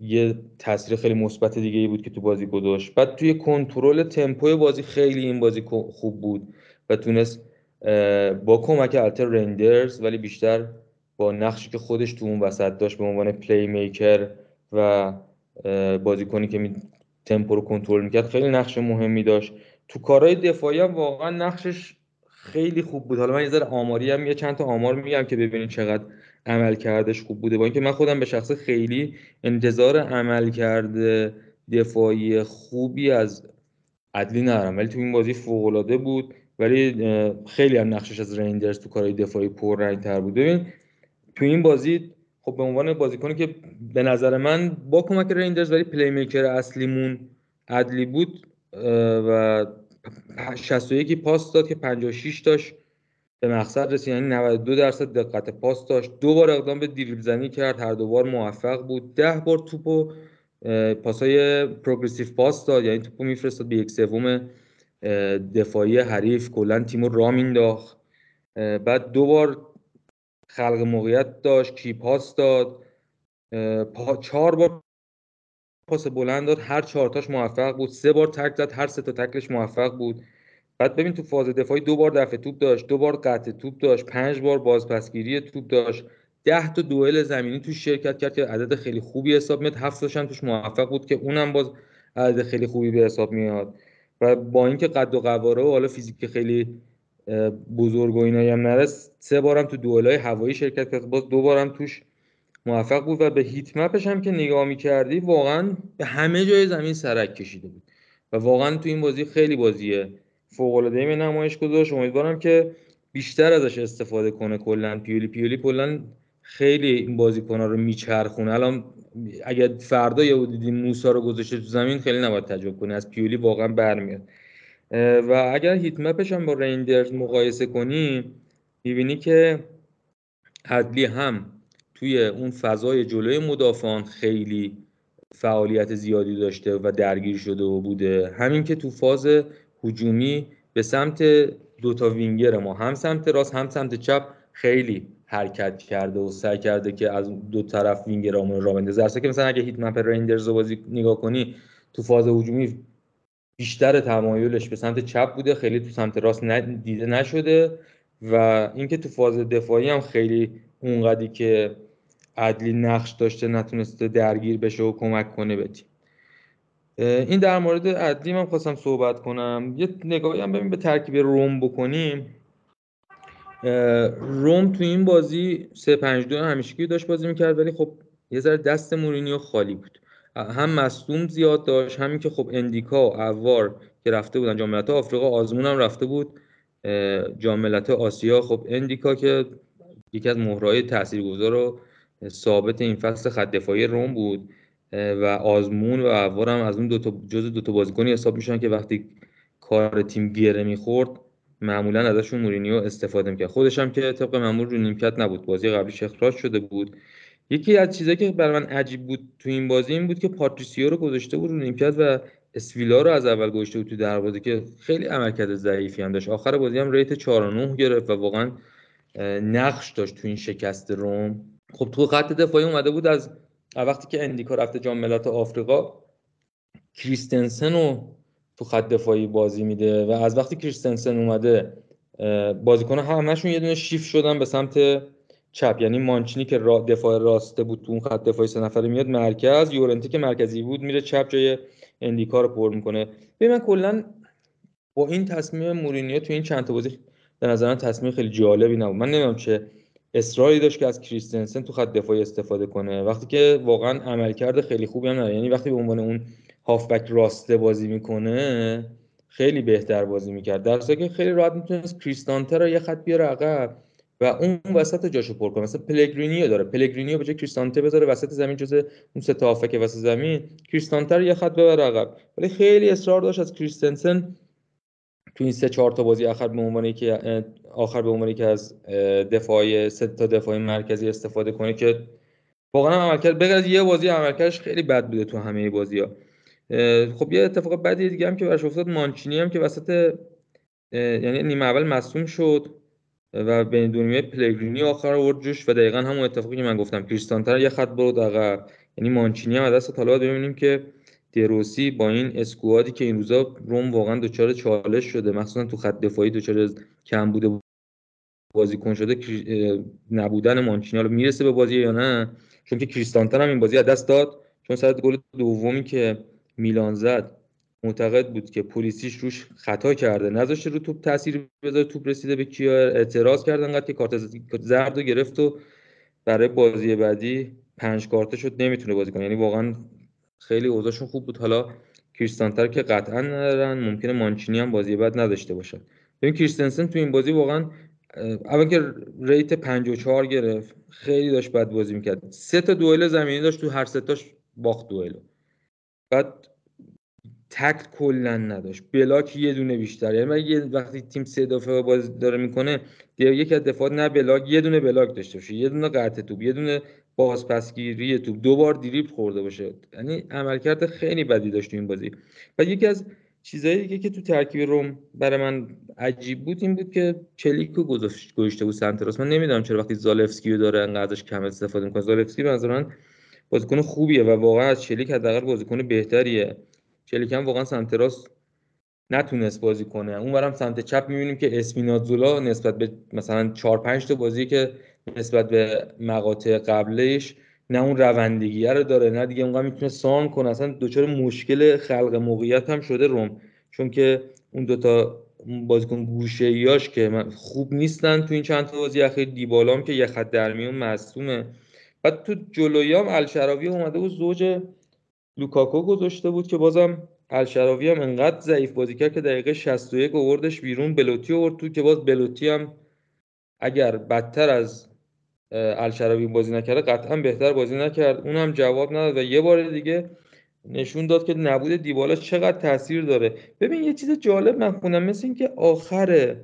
[SPEAKER 2] یه تاثیر خیلی مثبت دیگه ای بود که تو بازی گذاشت. بعد توی کنترل تمپوی بازی خیلی این بازی خوب بود و تونست با کمک البته رایندرز ولی بیشتر با نقشی که خودش تو اون وسط داشت به عنوان playmaker و بازیکنی که تمپو رو کنترل می‌کرد خیلی نقش مهمی داشت. تو کارهای دفاعی هم واقعا نقشش خیلی خوب بود. حالا من یه ذره آماری هم یه چند تا آمار میگم که ببینید چقدر عمل کردش خوب بوده. با اینکه من خودم به شخص خیلی انتظار عمل کرده دفاعی خوبی از عدلی ندارم. ولی تو این بازی فوق بود. ولی خیلی هم نقشش از رینجرز تو کارهای دفاعی پر تر بود. ببین تو این بازی خب به عنوان بازیکنی که به نظر من با کمک رایندرز ولی playmaker اصلیمون عدلی بود و 61 پاس داد که 56 تاش به مقصد رسید یعنی 92 درصد دقت پاس داشت. دو بار اقدام به دریبل زنی کرد هر دو بار موفق بود. ده بار توپو پاسای progressive پاس داد یعنی توپو میفرستاد به یک سوم دفاعی حریف کلا تیمو را مینداخت بعد دو بار خلق موقعیت داشت کی پاس داد. چهار بار پاس بلند داد هر چهارتاش موفق بود. سه بار تک زد هر سه تا تکلش موفق بود. بعد ببین تو فاز دفاعی دو بار دفع توپ داشت دو بار قطع توپ داشت پنج بار بازپسگیری توپ داشت. ده تا دوئل زمینی توش شرکت کرد که عدد خیلی خوبی حساب میاد هفت توش موفق بود که اونم باز عدد خیلی خوبی به حساب میاد و با اینکه قد و قواره و حالا فیزیک خیلی بزرگ و اینایی هم نرس سه بارم تو دوئلای هوایی شرکت کرد. باز دو بارم توش موفق بود و به هیت مپش هم که نگاه می‌کردی واقعا به همه جای زمین سرک کشیده بود. و واقعا تو این بازی خیلی بازیه فوق العاده به نمایش گذاشت. امیدوارم که بیشتر ازش استفاده کنه. کلا پیولی پیولی کلا خیلی این بازیکن‌ها رو میچرخونه. الان اگر فردا یه دیدی موسا رو گذاشته تو زمین خیلی نباید تعجب کنی. از پیولی واقعا برمیاد. و اگر هیت مپش هم با رینجرز مقایسه کنی می‌بینی که عدلی هم توی اون فضای جلوی مدافعان خیلی فعالیت زیادی داشته و درگیر شده و بوده. همین که تو فاز هجومی به سمت دوتا وینگر ما هم سمت راست هم سمت چپ خیلی حرکت کرده و سعی کرده که از دو طرف وینگرامون را بندازه. که مثلا اگه هیت مپ رینجرز رو بازی نگاه کنی تو فاز هجومی بیشتر تمایلش به سمت چپ بوده خیلی تو سمت راست دیده نشده و اینکه تو فاز دفاعی هم خیلی اونقدی که عدلی نقش داشته نتونسته درگیر بشه و کمک کنه به تیم. این در مورد عدلی من خواستم صحبت کنم. یه نگاهی هم ببین به ترکیب روم بکنیم. روم تو این بازی 3 5 2 همیشگی داشت بازی می‌کرد ولی خب یه ذره دست مورینیو خالی بود. هم مصدوم زیاد داشت همین که خب اندیکا و اوار که رفته بودن جام آفریقا آزمون هم رفته بود. جام آسیا خب اندیکا که یکی از مهرهای تاثیرگذار و ثابت این فصل خط دفاعی روم بود. و آزمون و اوار هم از اون دو تا جزء دو تا بازیکنی حساب میشن که وقتی کار تیم گیره می‌خورد معمولا ازشون مورینیو استفاده می‌کرد. خودش هم که طبق معمول رو نیمکت نبود. بازی قبلیش اخراج شده بود. یکی از چیزایی که برای من عجیب بود تو این بازی این بود که پاتریسیو رو گذاشته بود رو نیمکت و اسویلار رو از اول گذاشته بود تو دروازه که خیلی عملکرد ضعیفی هم داشت. آخر بازی هم rate 4 9 گرفت و واقعا نقش داشت تو این شکست روم. خب تو خط دفاعی اومده بود از وقتی که ان‌دیکا رفته جام ملت آفریقا کریستنسن رو تو خط دفاعی بازی میده و از وقتی کریستنسن اومده بازیکن همشون یه دونه شیف شدن به سمت چپ. یعنی مانچینی که را دفاع راسته بود تو اون خط دفاعی سه نفره میاد مرکز یورنتی که مرکزی بود میره چپ جای اندیکا رو پر می‌کنه. ببین من کلا با این تصمیم مورینیو تو این چند تا بازی به نظر تصمیم خیلی جالبی نبود. من نمی‌دونم چه اصراری داشت که از کریستنسن تو خط دفاعی استفاده کنه. وقتی که واقعا عملکرد خیلی خوبی هم نداره. یعنی وقتی به عنوان اون هافبک راسته بازی می‌کنه خیلی بهتر بازی می‌کرد. در که خیلی راحت می‌تونست کریستانته رو یه خط بیاره عقب و اون وسط جاشو پر کنه. مثلا پلگرینیو داره. پلگرینیو به جای کریستانته بذاره وسط زمین جز اون سه تا وسط زمین کریستانته رو یه خط ببره عقب. ولی خیلی اصرار داشت از کریستنسن تو این سه چهار تا بازی آخر به عنوان که آخر به عنوانی که از دفاع سه تا دفاع مرکزی استفاده کنه که واقعا عملکرد بغیر یه بازی عملکردش خیلی بد بوده تو همه بازی ها خب یه اتفاق بدی دیگه هم که براش افتاد مانچینی هم که وسط یعنی نیمه اول مصوم شد و بین دو پلگرینی آخر آورد جوش و دقیقا همون اتفاقی که من گفتم کریستانتر یه خط برد عقب. یعنی مانچینی هم از دست طالبات ببینیم که دروسی با این اسکوادی که این روزا روم واقعا دچار چالش شده مخصوصا تو خط دفاعی دچار کم بوده بازیکن شده نبودن مانچینی. رو می‌رسه به بازی یا نه؟ چون که کریستانتر هم این بازی از دست داد چون سر گل دومی که میلان زد. معتقد بود که پلیسیش روش خطا کرده. نذاشته رو توپ تاثیر بذاره. توپ رسیده به کیا. اعتراض کرد انقدر که کارت زرد رو گرفت و برای بازی بعدی پنج کارته شد نمی‌تونه بازی کنه. یعنی واقعا خیلی اوضاعشون خوب بود. حالا کریستانتر که قطعا ندارن. ممکنه مانچینی هم بازی بعد نداشته باشن. ببین کریستنسن تو این بازی واقعا اول که rate 54 گرفت خیلی داشت بد بازی می‌کرد. سه تا دوئل زمینی داشت تو هر سه تاش باخت دوئل. بعد تکل کلا نداشت. block یه دونه بیشتر. یعنی یه وقتی تیم سه دفعه بازی داره می‌کنه یکی از دفاع نه block یه دونه block داشته باشه. یه دونه قطع توپ یه دونه بازپسگیری توپ. دو بار دریبل خورده باشه. یعنی عملکرد خیلی بدی داشت این بازی. و یکی از چیزایی دیگه که تو ترکیب روم برای من عجیب بود این بود که چلیکو گذاشت گذاشته بود سنتراس من نمی‌دونم چرا وقتی زالفسکی رو داره انقدرش کم استفاده می‌کنه. زالفسکی به نظر من بازیکن خوبیه و واقعا از چلیک حداقل بازیکن بهتریه. چلیک هم واقعا سنتراس نتونست بازی کنه. اونورم سمت چپ می‌بینیم که اسپینازولا نسبت به مثلا 4 5 تا بازی که نسبت به مقاطع قبلش نه اون روندگیه رو داره نه دیگه اونقدر می‌تونه سان کنه. اصلا دچار مشکل خلق موقعیت هم شده روم. چون که اون دوتا بازیکن گوشه ایاش که خوب نیستن تو این چند تا بازی اخیر. دیبالام که یه خط در میون مصدومه بعد تو جلویام الشراوی اومده بود زوج لوکاکو گذاشته بود که بازم الشراوی هم انقدر ضعیف بازی کرد که دقیقه 61 آوردش بیرون بلوتی آورد تو که باز بلوتی هم اگر بدتر از الشراوی بازی نکرده قطعا بهتر بازی نکرد. اون هم جواب نداد و یه بار دیگه نشون داد که نبود دیبالا چقدر تاثیر داره. ببین یه چیز جالب من خوندم مثل اینکه آخر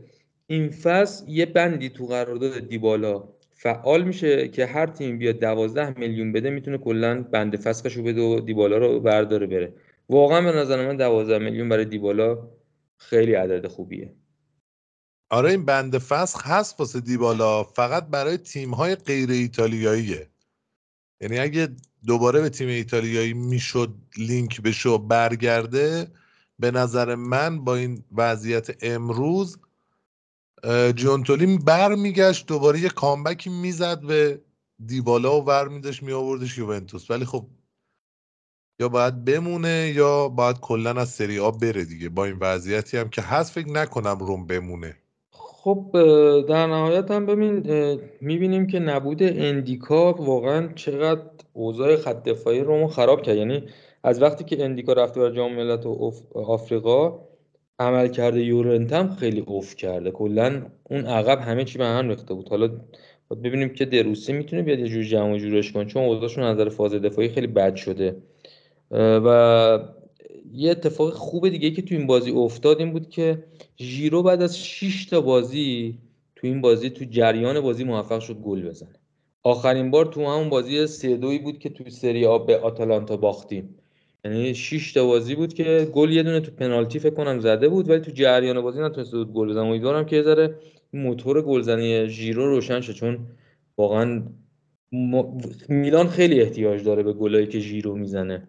[SPEAKER 2] این فصل یه بندی تو قرارداد دیبالا فعال میشه که هر تیم بیاد 12 میلیون بده می‌تونه کلا بند فسخش رو بده و دیبالا رو برداره بره. واقعا به نظر من 12 میلیون برای دیبالا خیلی عدد خوبیه.
[SPEAKER 1] آره این بند فسخ هست واسه دیبالا فقط برای تیم های غیر ایتالیاییه. یعنی اگه دوباره به تیم ایتالیایی می‌شد لینک بشه و برگرده به نظر من با این وضعیت امروز جونتولی برمیگشت دوباره یه کامبکی می‌زد به دیبالا و ور میداشت می آوردش یوونتوس. ولی خب یا باید بمونه یا باید کلا از سری آ بره دیگه. با این وضعیتی هم که هست فکر نکنم روم بمونه.
[SPEAKER 2] خب در نهایت هم ببین می‌بینیم که نبود اندیکا واقعا چقدر اوضاع خط دفاعی رومو خراب کرد. یعنی از وقتی که اندیکا رفته بر جام ملت آفریقا عمل کرده یورنتم خیلی اوف کرده. کلا اون عقب همه چی به هم ریخته بود. حالا ببینیم که دروسی می‌تونه بیاد یه جور جمع جورش کنه چون اوضاعشون نظر فاز دفاعی خیلی بد شده. و یه اتفاق خوب دیگه که تو این بازی افتاد این بود که ژیرو بعد از 6 تا بازی تو این بازی تو جریان بازی موفق شد گل بزنه. آخرین بار تو همون بازی سه دوی بود که تو سری آ به آتالانتا باختیم. یعنی 6 تا بازی بود که گل یه دونه تو پنالتی فکر کنم زده بود ولی تو جریان بازی نتونسته بود گل بزنه. امیدوارم که یه ذره موتور گلزنی ژیرو روشن شه چون واقعا میلان خیلی احتیاج داره به گلایی که ژیرو می‌زنه.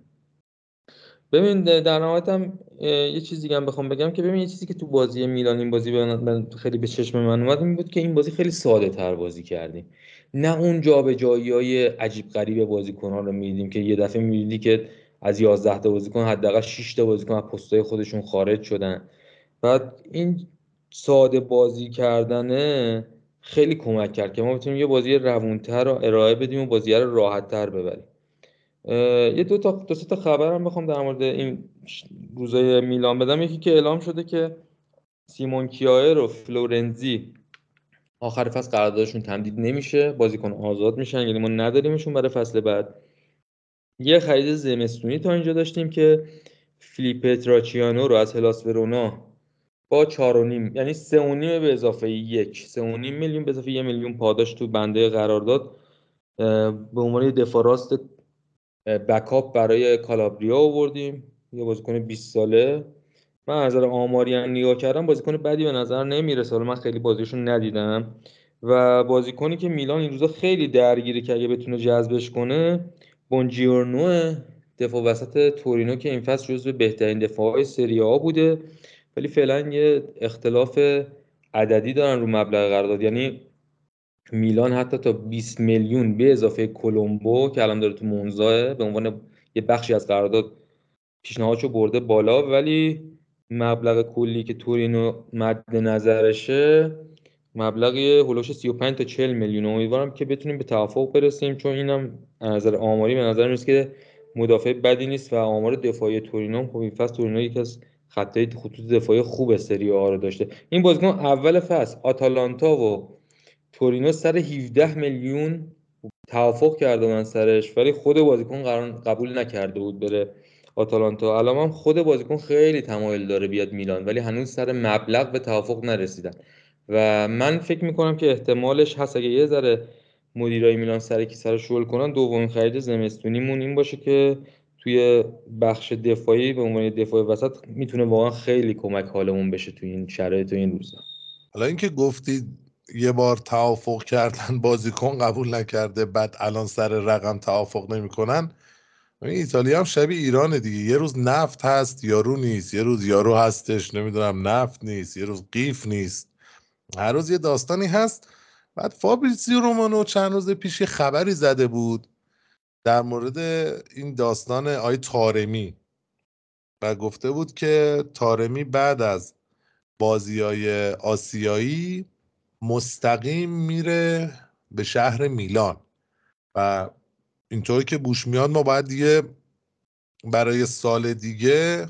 [SPEAKER 2] ببین در نهایت هم یه چیزی هم بخوام بگم که ببین یه چیزی که تو بازی میلان این بازی من خیلی به چشم من اومد این بود که این بازی خیلی ساده تر بازی کردیم. نه اون جابجایی های عجیب غریب بازیکنان رو می‌دیدیم که یه دفعه می‌دیدی که از 11 تا بازیکن حداقل 6 تا بازیکن از پستای خودشون خارج شدن. بعد این ساده بازی کردنه خیلی کمک کرد که ما بتونیم یه بازی روونتر رو ارائه بدیم و بازی رو راحتتر ببریم. یه دو تا دو تا خبرم بخوام در مورد این روزای میلان بدم. یکی که اعلام شده که سیمون کیایر و فلورنزی آخر فصل قراردادشون تمدید نمیشه. بازیکن آزاد میشن یعنی ما نداریمشون برای فصل بعد. یه خرید زمستونی تا اینجا داشتیم که فیلیپ تراچیانو رو از هلاس ورونا با چار و نیم یعنی سه و نیم به اضافه یک سه و نیم میلیون به اضافه یه میلیون پاداش تو بنده قرارداد به عنوان دفاع راست بکاپ برای کالابریا آوردیم. یه بازیکن 20 ساله. من از نظر آماری هم نگاه کردم بازیکن بدی به نظر نمی‌رسه. حالا من خیلی بازیشون ندیدم. و بازیکنی که میلان این روزا خیلی درگیره که اگه بتونه جذبش کنه بونجیورنو دفاع وسط تورینو که این فصل جزو بهترین دفاعهای سری آ بوده ولی فعلا یه اختلاف عددی دارن رو مبلغ قرارداد. یعنی میلان حتی تا 20 میلیون به اضافه کلمبو که الان داره تو مونزاه به عنوان یه بخشی از قرارداد پیشنهادشو برده بالا ولی مبلغ کلی که تورینو مد نظرشه مبلغ هلوش 35 تا 40 میلیون. امیدوارم که بتونیم به توافق برسیم چون اینم نظر آماری به نظر میاد که مدافع بدی نیست و آمار دفاعی تورینو خب این فصل تورینو یکی از خطای خطوط دفاعی خوب سری آ رو داشته. این بازیکن اول فصل آتالانتا و تورینو سر 17 میلیون توافق کرده من سرش ولی خود بازیکن قبول نکرده بود بره آتالانتا. الان خود بازیکن خیلی تمایل داره بیاد میلان ولی هنوز سر مبلغ به توافق نرسیدن. و من فکر می‌کنم که احتمالش هست اگه یه ذره مدیرای میلان سر کی شغل کنن دومین خرید زمستونیمون این باشه که توی بخش دفاعی به عنوان دفاع وسط می‌تونه واقعا خیلی کمک حالمون بشه توی این شرایط و این روزا.
[SPEAKER 1] حالا اینکه گفتید یه بار توافق کردن بازیکن قبول نکرده بعد الان سر رقم توافق نمی‌کنن. ایتالیا هم شبیه ایرانه دیگه. یه روز نفت هست یارو نیست. یه روز یارو هستش. نمی‌دونم نفت نیست. یه روز قیف نیست. هر روز یه داستانی هست. بعد فابریزیو رومانو چند روز پیش یه خبری زده بود در مورد این داستان آی تارمی. و گفته بود که تارمی بعد از بازی های آسیایی مستقیم میره به شهر میلان. و اینطور که بوش میاد ما باید دیگه برای سال دیگه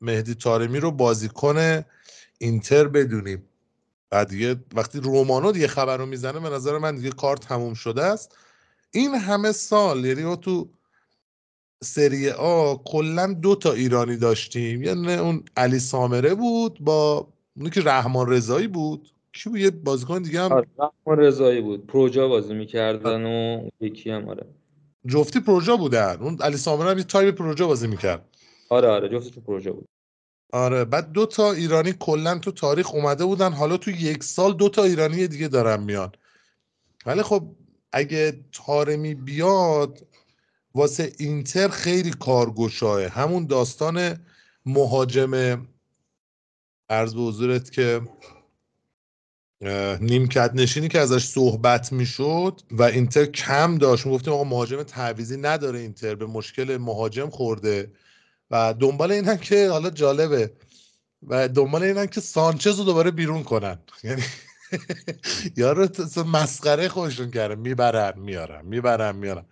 [SPEAKER 1] مهدی تارمی رو بازیکن اینتر بدونیم. و دیگه وقتی رومانو دیگه خبر رو می‌زنه به نظر من دیگه کار تموم شده است. این همه سال یعنی تو سری آ کلا دو تا ایرانی داشتیم. یعنی اون علی سامره بود با اونی که رحمان رضایی بود. کی بود؟ یه بازیکن دیگه هم
[SPEAKER 2] آره، رحمان رضایی بود. پروجا بازی می‌کردن و یکی هم آره.
[SPEAKER 1] جفتی پروجا بودن. اون علی سامره هم یه time پروجا بازی می‌کرد.
[SPEAKER 2] آره آره جفتش پروجا بود.
[SPEAKER 1] آره بعد دو تا ایرانی کلا تو تاریخ اومده بودن. حالا تو یک سال دو تا ایرانی دیگه دارن میان. ولی خب اگه تارمی بیاد واسه اینتر خیلی کارگشاه همون داستان مهاجم عرض به حضورت که نیمکت نشینی که ازش صحبت می‌شد و اینتر کم داشت. می‌گفتیم آقا مهاجم تعویزی نداره اینتر به مشکل مهاجم خورده. و دنبال اینن که حالا جالبه. و دنبال اینن که سانچز رو دوباره بیرون کنن. یعنی یارو مسخره خودشون کرده می‌برن میارن می‌برن میارن.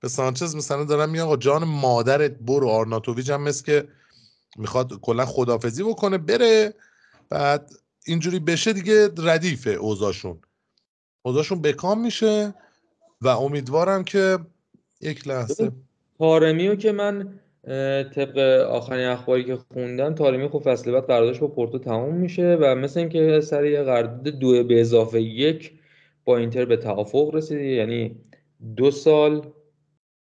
[SPEAKER 1] به سانچز مثلا دارن میگن جان مادرت برو. آرناتوویچ هم مثل که می‌خواد کلا خدافزی بکنه بره. بعد اینجوری بشه دیگه ردیفه اوضاعشون. اوضاعشون بکام میشه و امیدوارم که یک لحظه
[SPEAKER 2] تارمیو که من طبق آخرین اخباری که خوندن تارمی خب فصل بعد قراردادش با پورتو تموم میشه و مثل اینکه سر یه قرارداد دو به اضافه یک با اینتر به توافق رسیده. یعنی دو سال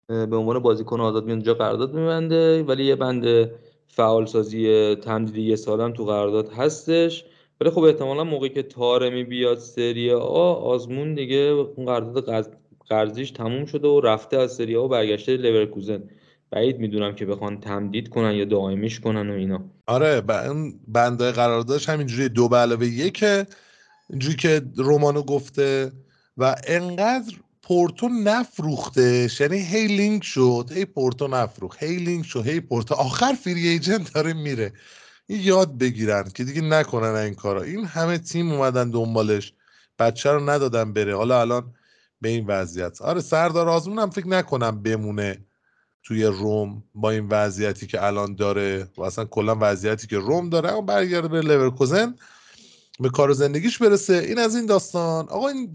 [SPEAKER 2] به عنوان بازیکن آزاد میاد اونجا قرارداد میبنده. ولی یه بند فعالسازی تمدید یه سالم تو قرارداد هستش. ولی خب احتمالا موقعی که تارمی بیاد سری آ آزمون دیگه اون قرارداد قرضیش تموم شده و رفته از سری آ و برگشته لورکوزن بعید می‌دونم که بخوان تمدید کنن یا دائمیش کنن و اینا.
[SPEAKER 1] آره ب... اون بنده قراردادش همینجوری دو به علاوه یکه. اینجوری که رومانو گفته و انقدر پورتو نفروخته یعنی هی لینک شد هی پورتو نفروخت هی لینک شد هی پورتو. آخر free agent داره میره. یاد بگیرن که دیگه نکنن این کارا. این همه تیم اومدن دنبالش. بچه رو ندادن بره. حالا الان به این وضعیت. آره سردار آزمون هم فکر نکنم بمونه. توی روم با این وضعیتی که الان داره و اصلا کلا وضعیتی که روم داره اما برگرده به لورکوزن به کار زندگیش برسه. این از این داستان. آقا این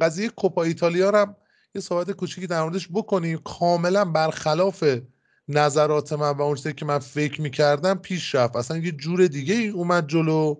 [SPEAKER 1] قضیه کوپا ایتالیا هم یه صحبت کوچیکی در موردش بکنیم. کاملا برخلاف نظرات من و اون که من فکر می‌کردم پیش رفت. اصلا یه جور دیگه اومد جلو.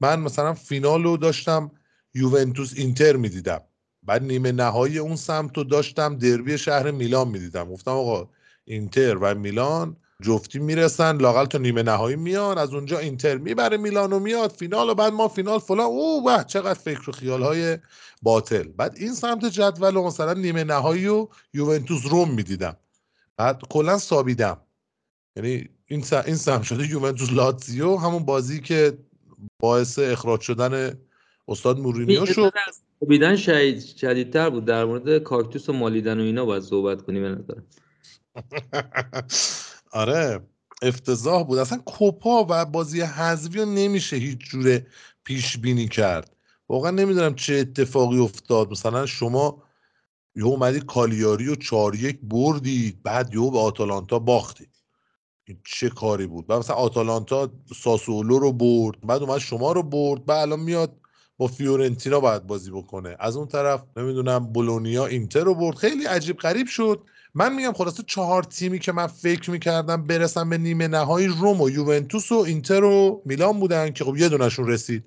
[SPEAKER 1] من مثلا فینال رو داشتم یوونتوس اینتر می‌دیدم. بعد نیمه نهایی اون سمت رو داشتم دربی شهر میلان می‌دیدم. گفتم آقا اینتر و میلان جفتی می‌رسن لاقل تا نیمه نهایی میان از اونجا اینتر می‌بره میلان و میاد فینال و بعد ما فینال فلان. او واه چقدر فکر و خیال های باطل. بعد این سمت جدول و مثلا نیمه نهایی و یوونتوس روم می‌دیدم. بعد کلا سابیدم. یعنی این این سم شده یوونتوس لاتزیو همون بازی که باعث اخراج شدن استاد مورینیو شد.
[SPEAKER 2] سابیدن شدید شدیدتر بود. در مورد کاکتوس و مالیدن و اینا باید صحبت کنیم به نظرم.
[SPEAKER 1] آره افتضاح بود. اصلا کوپا و بازی حذفی رو نمیشه هیچ جوره پیش بینی کرد. واقعا نمی‌دونم چه اتفاقی افتاد. مثلا شما یه اومدی کالیاری و چهار یک بردید بعد یهو به آتالانتا باختید. این چه کاری بود؟ بعد مثلا آتالانتا ساسولو رو برد بعد اومد شما رو برد بعد الان میاد با فیورنتینا باید بازی بکنه. از اون طرف نمی‌دونم بولونیا اینتر رو برد. خیلی عجیب غریب شد. من میگم خلاصه چهار تیمی که من فکر می‌کردم برسم به نیمه نهایی روم و یوونتوس و اینتر و میلان بودن که خب یه دونشون رسید.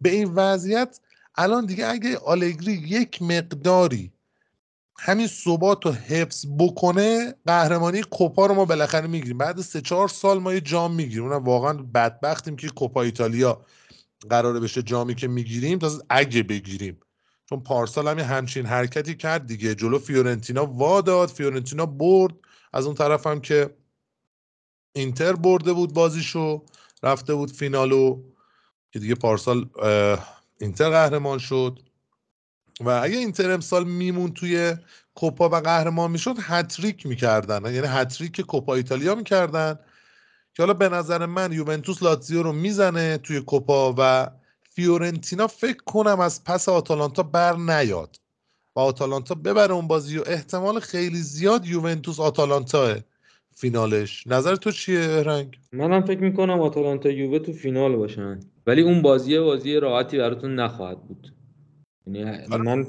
[SPEAKER 1] به این وضعیت الان دیگه اگه آلگری یک مقداری همین ثبات رو حفظ بکنه قهرمانی کوپا رو ما بالاخره می‌گیریم. بعد سه چهار سال ما یه جام می‌گیریم. اونم واقعا بدبختیم که کوپا ایتالیا قراره بشه جامی که می‌گیریم تا اگه بگیریم. چون پارسال هم همچین حرکتی کرد دیگه. جلو فیورنتینا وا داد فیورنتینا برد. از اون طرف هم که اینتر برده بود بازیشو رفته بود فینالو که دیگه پارسال اینتر قهرمان شد. و اگه اینتر امسال می‌موند توی کوپا و قهرمان می‌شد هتریک می‌کردن. یعنی هتریک کوپا ایتالیا می‌کردن. که حالا به نظر من یوونتوس لاتزیو رو می‌زنه توی کوپا و فیورنتینا فکر کنم از پس آتالانتا بر نیاد و آتالانتا ببره اون بازی و احتمال خیلی زیاد یوونتوس آتالانتا فینالش. نظر تو چیه بهرنگ؟
[SPEAKER 2] منم فکر می‌کنم آتالانتا یووه تو فینال باشن. ولی اون بازی بازی راحتی براتون نخواهد بود. یعنی آره. من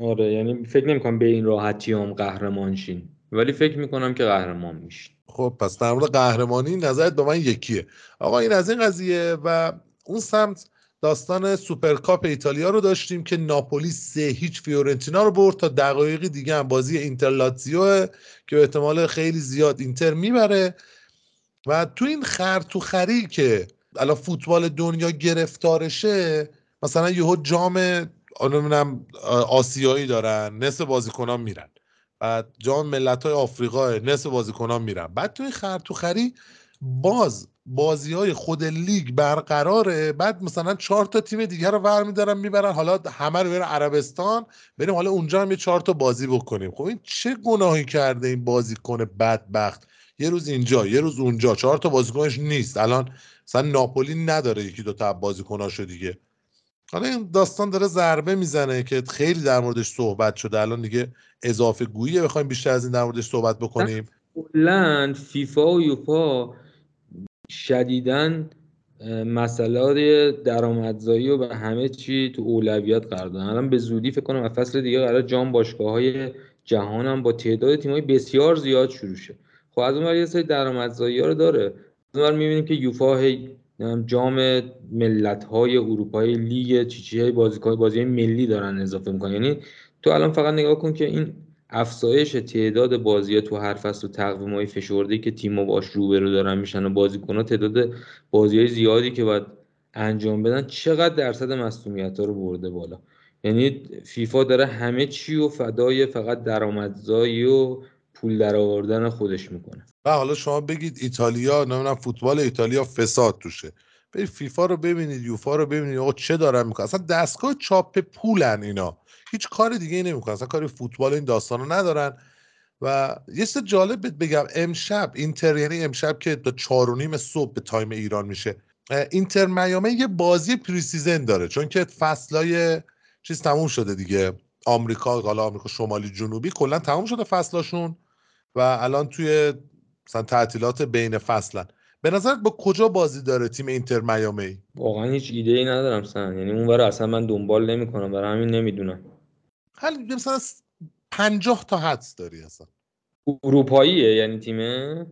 [SPEAKER 2] آره یعنی فکر نمی‌کنم به این راحتی هم قهرمان شین ولی فکر می‌کنم که قهرمان میشین
[SPEAKER 1] خب پس در مورد قهرمانی نظرت با من یکیه. آقا این از این قضیه و اون سمت داستان سوپرکاپ ایتالیا رو داشتیم که ناپولی سه هیچ فیورنتینا رو برد تا دقایقی دیگه هم بازی اینتر که احتمال خیلی زیاد اینتر می‌بره. و تو این خر تو خری که الان فوتبال دنیا گرفتارشه مثلا یهو جام آسیایی دارن نصف بازیکنان میرن. بعد جام ملت های آفریقا نصف بازیکنان میرن. بعد تو این خر تو خری باز بازی های خود لیگ برقراره. بعد مثلا چهار تا تیم دیگر رو ور میدارن می‌برن. حالا همه رو عربستان. بریم حالا اونجا هم یه چهار تا بازی بکنیم. خب این چه گناهی کرده این بازی کنه بدبخت؟ یه روز اینجا یه روز اونجا. چهار تا بازیکنش نیست. الان مثلا ناپولی نداره یکی دو تا بازیکناشو دیگه. حالا این داستان داره ضربه می‌زنه که خیلی در موردش صحبت شده. الان دیگه اضافه گویی بخوایم بیشتر از این در موردش صحبت بکنیم.
[SPEAKER 2] کلا فیفا و یوفا شدیدن مسئله درآمدزایی و به همه چی تو اولویت قرار دادن. الان به زودی فکر کنم فصل دیگه قرار جام باشگاه های جهان هم با تعداد تیمای بسیار زیاد شروع شه. خب از اون یه سری درآمدزایی رو داره. از اون می‌بینیم که یوفا هی جام ملت های اروپایی لیگ چی چی های بازی ملی دارن اضافه می‌کنن. یعنی تو الان فقط نگاه کن که این افزایش تعداد بازی تو هر فصل و تقویم های فشرده که تیم باش روبرو دارن میشن و بازیکن تعداد بازی های زیادی که باید انجام بدن چقدر درصد مصومیت ها رو برده بالا. یعنی فیفا داره همه چی و فدای فقط درآمدزایی و پول درآوردن خودش می‌کنه.
[SPEAKER 1] و حالا شما بگید ایتالیا نمی‌دونم فوتبال ایتالیا فساد توشه. برید فیفا رو ببینید یوفا رو ببینید آقا چه دارن می‌کنن؟ اصلا دستگاه چاپ پولن اینا. هیچ کار دیگه نمی‌کنن. اصلا کاری فوتبال این داستان رو ندارن. و یه چیز جالب بگم. امشب اینتر یعنی امشب که تا چهار و نیم صبح به time ایران میشه اینتر میامی یه بازی preseason داره. چون که فصلای چیز تموم شده دیگه. آمریکا حالا آمریکا شمالی جنوبی کلا تموم شده فصلاشون. و الان توی مثلا تعطیلات بین فصلن. به نظرت با کجا بازی داره تیم اینتر میامی؟
[SPEAKER 2] واقعا هیچ ایده ای ندارم سن. یعنی اون اصلا من دنبال نمی‌کنم. برای همین نمی‌دونم.
[SPEAKER 1] حالا مثلا 50 تا حدس داری اصلا.
[SPEAKER 2] اروپاییه یعنی تیمه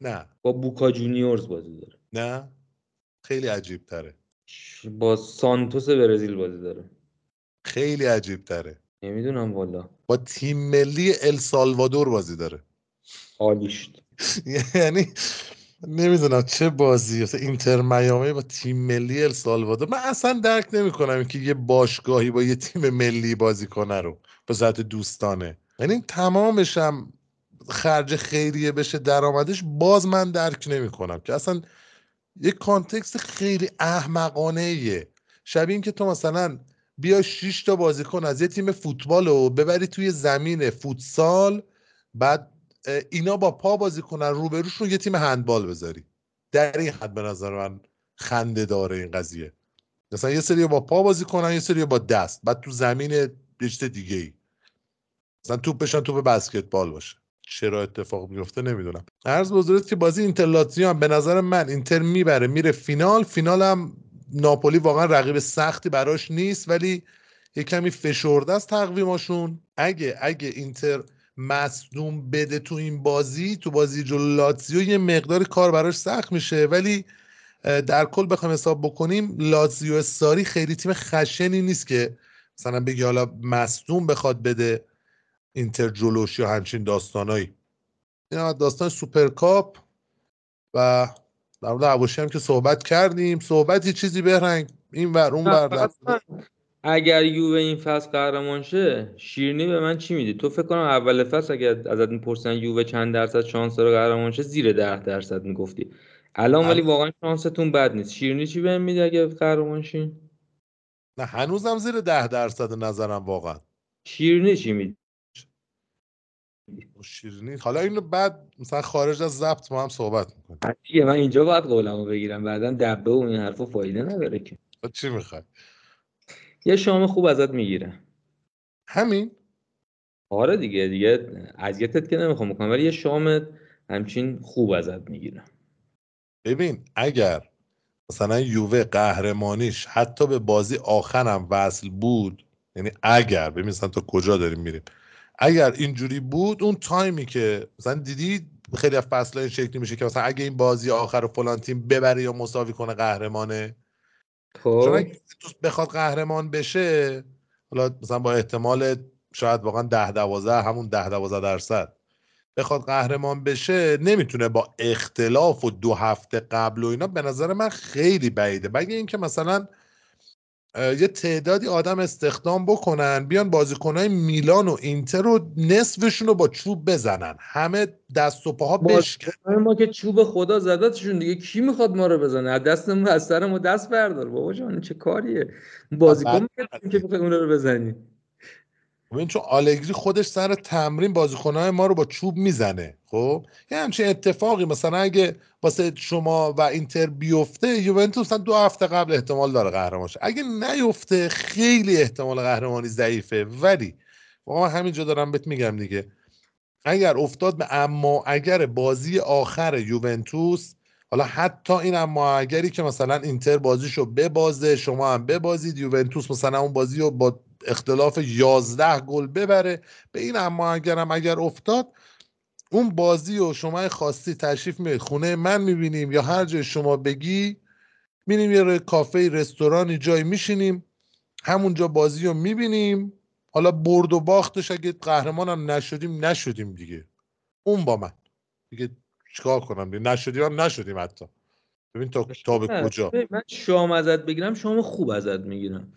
[SPEAKER 1] نه.
[SPEAKER 2] با بوکا جونیورز بازی داره.
[SPEAKER 1] نه. خیلی عجیب تره
[SPEAKER 2] با سانتوس برزیل بازی داره.
[SPEAKER 1] خیلی عجیب تره
[SPEAKER 2] نمی‌دونم والا.
[SPEAKER 1] با تیم ملی السالوادور بازی داره.
[SPEAKER 2] عالیشت
[SPEAKER 1] یعنی نمی‌دونم چه بازی مثلا اینتر میامی با تیم ملی السالوادور من اصلا درک نمی‌کنم که یه باشگاهی با یه تیم ملی بازی کنه رو به صورت دوستانه. یعنی تمامش هم خرج خیریه بشه درآمدش باز من درک نمی‌کنم که اصلا یه کانتکست خیلی احمقانه ایه شبیه این که تو مثلا بیا 6 تا بازیکن از یه تیم فوتبال رو ببری توی زمین فوتسال بعد اینا با پا بازی کنن روبروشون یه تیم هندبال بذاری. در این حد به نظر من خنده داره این قضیه. مثلا یه سری با پا بازی کنن یه سری با دست بعد تو زمین بیشت دیگه ای مثلا توپ بشن توپ بسکتبال باشه. چرا اتفاق میفته نمی‌دونم. عرض بزرگت که بازی اینتر به نظر من اینتر می‌بره میره فینال. فینال هم ناپولی واقعا رقیب سختی براش نیست ولی یه کمی فشرده است تقویماشون. اگه اگه اینتر مصدوم بده تو این بازی تو بازی جلو لاتزیو یه مقدار کار براش سخت میشه. ولی در کل بخوایم حساب بکنیم لاتزیو ساری خیلی تیم خشنی نیست که مثلا بگی حالا مصدوم بخواد بده اینتر جلوش یا همچین داستانایی. این داستان سوپرکاپ و در مورد هم که صحبت کردیم. صحبتی چیزی بهرنگ این ور اون ور
[SPEAKER 2] اگر یووه این فصل قهرمان شه شیرنی به من چی میدی؟ تو فکر کنم اول فصل اگر ازت می‌پرسن یووه چند درصد شانس داره قهرمان شه زیر ده درصد می‌گفتی. الان ولی واقعا شانستون بد نیست. شیرنی چی بهم میدی اگه قهرمان شین
[SPEAKER 1] نه هنوزم زیر ده درصد نظرم واقعا.
[SPEAKER 2] شیرنی چی میدی؟
[SPEAKER 1] شیرینی. حالا اینو بعد مثلا خارج از ضبط ما هم صحبت می‌کنیم.
[SPEAKER 2] من اینجا باید قولمو بگیرم. بعدا دبه و این حرفا فایده نداره که.
[SPEAKER 1] چی می‌خوای؟
[SPEAKER 2] یه شام خوب ازت می‌گیره
[SPEAKER 1] همین.
[SPEAKER 2] آره دیگه دیگه اذیتت که نمی‌خوام بکنم ولی یه شام همچین خوب ازت می‌گیره
[SPEAKER 1] ببین اگر مثلا یووه قهرمانیش حتی به بازی آخرم وصل بود یعنی اگر ببین مثلا تا کجا داریم میریم. اگر اینجوری بود اون تایمی که مثلا دیدی خیلی از فصل این شکلی میشه که مثلا اگه این بازی آخر و فلان تیم ببره یا مساوی کنه قهرمانه. چون اگه بخواد قهرمان بشه حالا مثلا با احتمال شاید واقعا ده دوازده همون ده دوازده درصد بخواد قهرمان بشه نمی‌تونه با اختلاف و دو هفته قبل و اینا به نظر من خیلی بعیده. مگه اینکه مثلا یه تعدادی آدم استخدام بکنن بیان بازیکنهای میلان و اینتر رو نصفشون رو با چوب بزنن. همه دست و پاها بشکنن
[SPEAKER 2] ما که چوب خدا زدتشون دیگه کی می‌خواد ما رو بزنه؟ از دستمون از سر ما دست بردار بابا جان چه کاریه؟ بازیکن که بخوای اون رو بزنی.
[SPEAKER 1] ببین چون آلگری خودش سر تمرین بازیکنهای ما رو با چوب می‌زنه خب؟ یه همچین اتفاقی مثلا اگه واسه شما و اینتر بیفته یوونتوس دو هفته قبل احتمال داره قهرمان شه. اگه نیفته خیلی احتمال قهرمانی ضعیفه. ولی واقعا همینجا دارم بهت میگم دیگه. اگر افتاد به اما اگر بازی آخر یوونتوس حالا حتی این اما اگری که مثلا اینتر بازیشو ببازه شما هم ببازید یوونتوس مثلا اون بازی رو با اختلاف 11 گل ببره. به این اما اگرم اگر افتاد اون بازی و شما خواستی تشریف میاد خونه من می‌بینیم یا هر جای شما بگی میریم یه کافه رستورانی جای میشینیم. همونجا بازی رو می‌بینیم. حالا برد و باختش اگه قهرمان هم نشدیم نشدیم دیگه. اون با من. دیگه چیکار کنم؟ دیگه نشدیم هم نشدیم حتی. ببین تا, تا به کجا؟
[SPEAKER 2] من شام ازت بگیرم شام خوب ازت می‌گیرم.